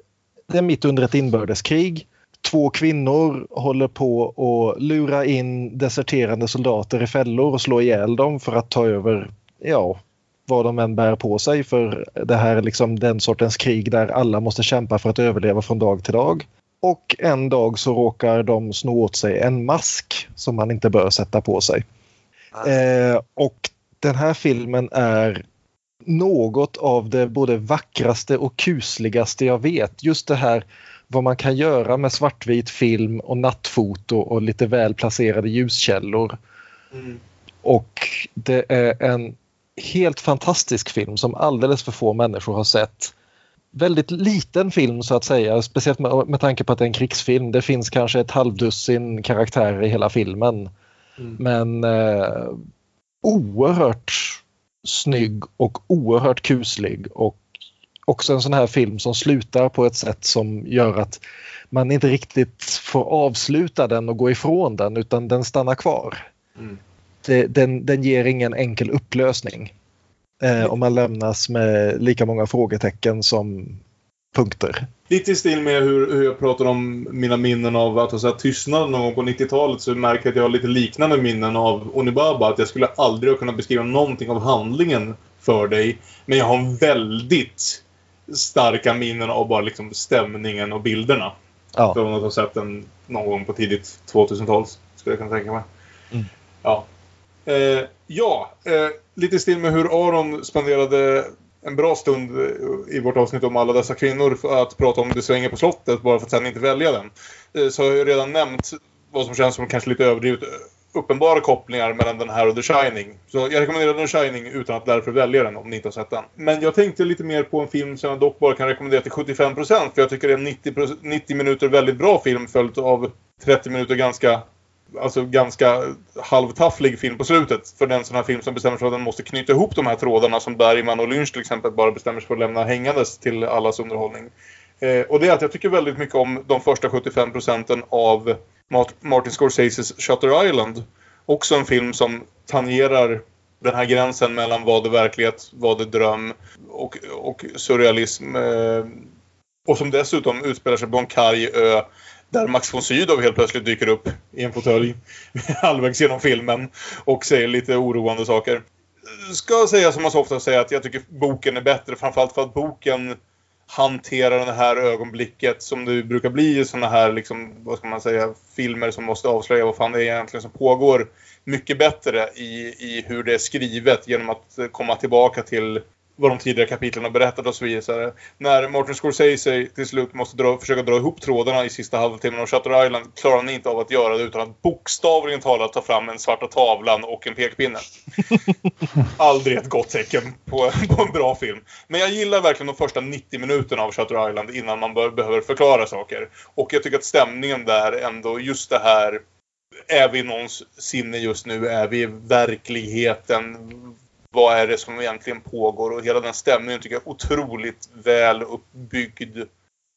det är mitt under ett inbördeskrig. Två kvinnor håller på att lura in deserterande soldater i fällor och slå ihjäl dem för att ta över, ja, vad de än bär på sig. För det här är liksom den sortens krig där alla måste kämpa för att överleva från dag till dag. Och en dag så råkar de sno åt sig en mask som man inte bör sätta på sig. Eh, och den här filmen är något av det både vackraste och kusligaste jag vet. Just det här vad man kan göra med svartvit film och nattfoto och lite väl placerade ljuskällor. Och det är en helt fantastisk film som alldeles för få människor har sett. Väldigt liten film så att säga, speciellt med, med tanke på att det är en krigsfilm. Det finns kanske ett halvdussin karaktärer i hela filmen. Men eh, oerhört snygg och oerhört kuslig och också en sån här film som slutar på ett sätt som gör att man inte riktigt får avsluta den och gå ifrån den utan den stannar kvar. Det, den, den ger ingen enkel upplösning. Eh, och man lämnas med lika många frågetecken som punkter. Lite i stil med hur, hur jag pratar om mina minnen av att ha sett Tystnad någon gång på 90-talet så märker jag att jag har lite liknande minnen av Onibaba. Att jag skulle aldrig ha kunnat beskriva någonting av handlingen för dig. Men jag har väldigt starka minnen av bara liksom stämningen och bilderna. Ja. Från att ha sett den någon gång på tidigt 2000-tal skulle jag kunna tänka mig. Mm. Ja. Eh, ja, eh, lite i stil med hur Aron spenderade en bra stund eh, i vårt avsnitt om alla dessa kvinnor för att prata om Det svänger på slottet bara för att sen inte välja den. Så så har jag ju redan nämnt vad som känns som kanske lite överdrivet eh, uppenbara kopplingar mellan den här och The Shining. Så jag rekommenderar The Shining utan att därför välja den om ni inte har sett den. Men jag tänkte lite mer på en film som jag dock bara kan rekommendera till 75% för jag tycker det är en 90, 90 minuter väldigt bra film följt av 30 minuter ganska Alltså ganska halvtafflig film på slutet. För den sån här film som bestämmer sig för att den måste knyta ihop de här trådarna som Bergman och Lynch till exempel bara bestämmer sig för att lämna hängandes till allas underhållning. Eh, och det är att jag tycker väldigt mycket om de första 75 procenten av Martin Scorseses Shutter Island. Också en film som tangerar den här gränsen mellan vad är verklighet, vad är dröm och, och surrealism. Eh, och som dessutom utspelar sig på en karg ö där Max von Sydow helt plötsligt dyker upp i en fåtölj halvvägs genom filmen och säger lite oroande saker. Ska säga som man så ofta säger att jag tycker boken är bättre framförallt för att boken hanterar det här ögonblicket som det brukar bli i sådana här liksom, vad ska man säga, filmer som måste avslöja vad fan det är egentligen som pågår mycket bättre i, i hur det är skrivet genom att komma tillbaka till vad de tidigare kapitlen har berättat och så vidare. När Martin Scorsese till slut måste dra, försöka dra ihop trådarna i sista halvtimmen av Shutter Island klarar han inte av att göra det utan att bokstavligen talat ta fram en svarta tavlan och en pekpinne. Aldrig ett gott tecken på, på en bra film. Men jag gillar verkligen de första 90 minuterna av Shutter Island innan man bör, behöver förklara saker. Och jag tycker att stämningen där ändå, just det här är vi i någons sinne just nu? Är vi i verkligheten? Vad är det som egentligen pågår? Och hela den stämningen tycker jag är otroligt väl uppbyggd.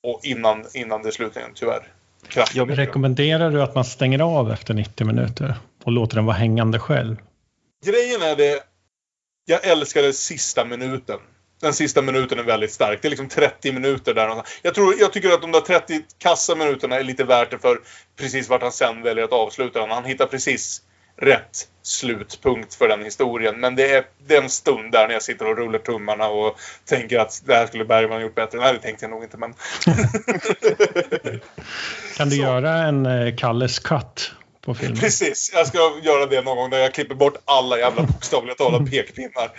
Och innan, innan det slutligen, tyvärr. Kraftigt. Jag rekommenderar du att man stänger av efter 90 minuter och låter den vara hängande själv? Grejen är det, jag älskade sista minuten. Den sista minuten är väldigt stark. Det är liksom 30 minuter där. Jag, tror, jag tycker att de där 30 kassa minuterna är lite värt det för precis vart han sen väljer att avsluta den. Han hittar precis rätt slutpunkt för den historien. Men det är den stund där när jag sitter och rullar tummarna och tänker att det här skulle Bergman gjort bättre. Nej, det tänkte jag nog inte, men... kan du göra en eh, Kalles cut på filmen? Precis, jag ska göra det någon gång där jag klipper bort alla jävla bokstavliga talat pekpinnar.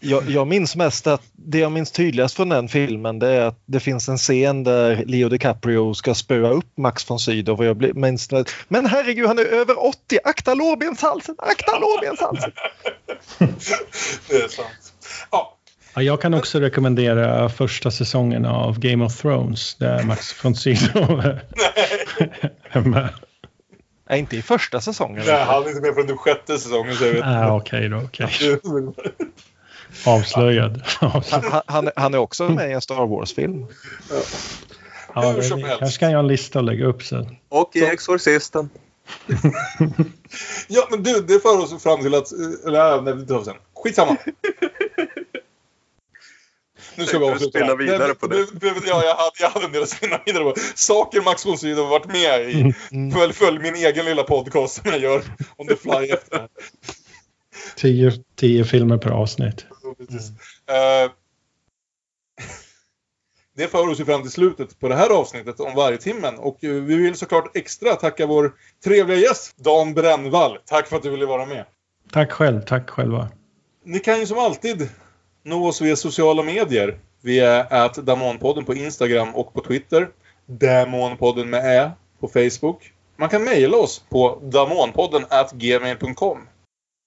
jag, jag minns mest att det jag minns tydligast från den filmen det är att det finns en scen där Leo DiCaprio ska spöa upp Max von Sydow och jag blir, minns, men herregud han är över 80, akta lårbenshalsen, akta lårbenshalsen. det är sant. Ja. Ja, jag kan också rekommendera första säsongen av Game of Thrones där Max von Sydow är med. Nej, inte i första säsongen. Nej, han är inte med från den sjätte säsongen. Så jag vet ah, Okej då, okej. Avslöjad. han, han, han, är också med i en Star Wars-film. Ja. Ja, det, kanske ska jag en lista och lägga upp sen. Och i Exorcisten. ja, men du, det för oss fram till att... Eller, nej, det tar vi sen. Skitsamma. Nu ska vi avsluta. Spinna vidare på det. Ja, jag hade, jag hade en del att spinna vidare på. Saker Max von Sydow har varit med i. Mm. Följ, följ min egen lilla podcast som jag gör on the fly efter tio, tio filmer per avsnitt. Mm. Uh, det för oss ju fram till slutet på det här avsnittet om varje timmen och vi vill såklart extra tacka vår trevliga gäst Dan Brännvall. Tack för att du ville vara med. Tack själv, tack själva. Ni kan ju som alltid nå oss via sociala medier. Vi är att Damonpodden på Instagram och på Twitter. Damonpodden med Ä på Facebook. Man kan mejla oss på damonpodden gmail.com.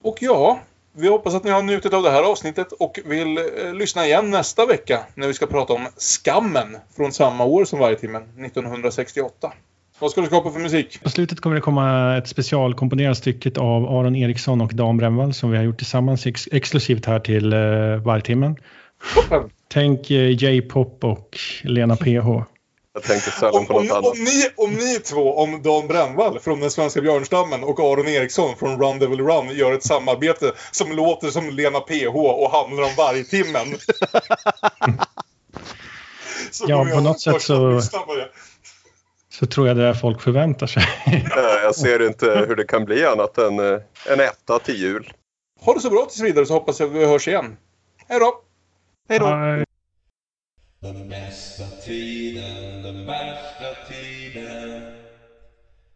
Och ja, vi hoppas att ni har njutit av det här avsnittet och vill eh, lyssna igen nästa vecka när vi ska prata om Skammen från samma år som varje timmen, 1968. Vad ska du skapa för musik? På slutet kommer det komma ett specialkomponerat stycke av Aron Eriksson och Dan Brännvall som vi har gjort tillsammans ex exklusivt här till uh, vargtimmen. Tänk uh, J-pop och Lena PH. Jag tänkte sällan på något om, annat. Om ni, om ni två, om Dan Brännvall från den svenska björnstammen och Aron Eriksson från Run Devil Run gör ett samarbete som låter som Lena PH och handlar om vargtimmen. ja, på något sätt så, så tror jag det är folk förväntar sig. jag ser inte hur det kan bli annat än eh, en etta till jul. Ha det så bra tills vidare så hoppas jag att vi hörs igen. Hej då! Hej då! Den bästa tiden, den värsta tiden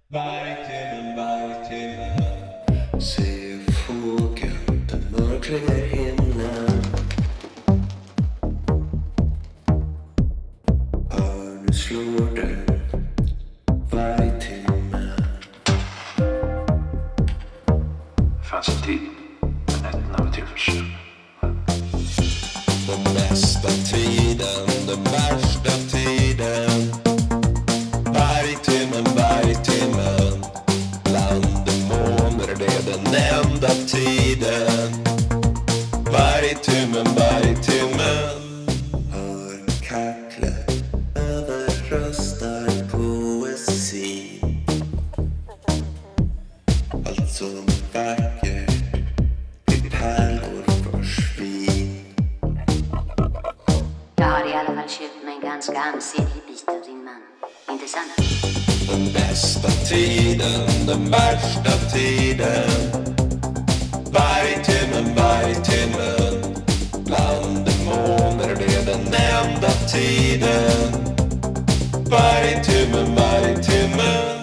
Vargtimmen, vargtimmen Se fågeln, den mörkliga himlen Hör nu slår det fanns en tid när nätterna var till för sömn. Den bästa tiden, den värsta ganska ansenlig bit av din man. Inte sant? Den bästa tiden, den värsta tiden Vargtimmen, vargtimmen Bland demoner, det är den enda tiden Vargtimmen, vargtimmen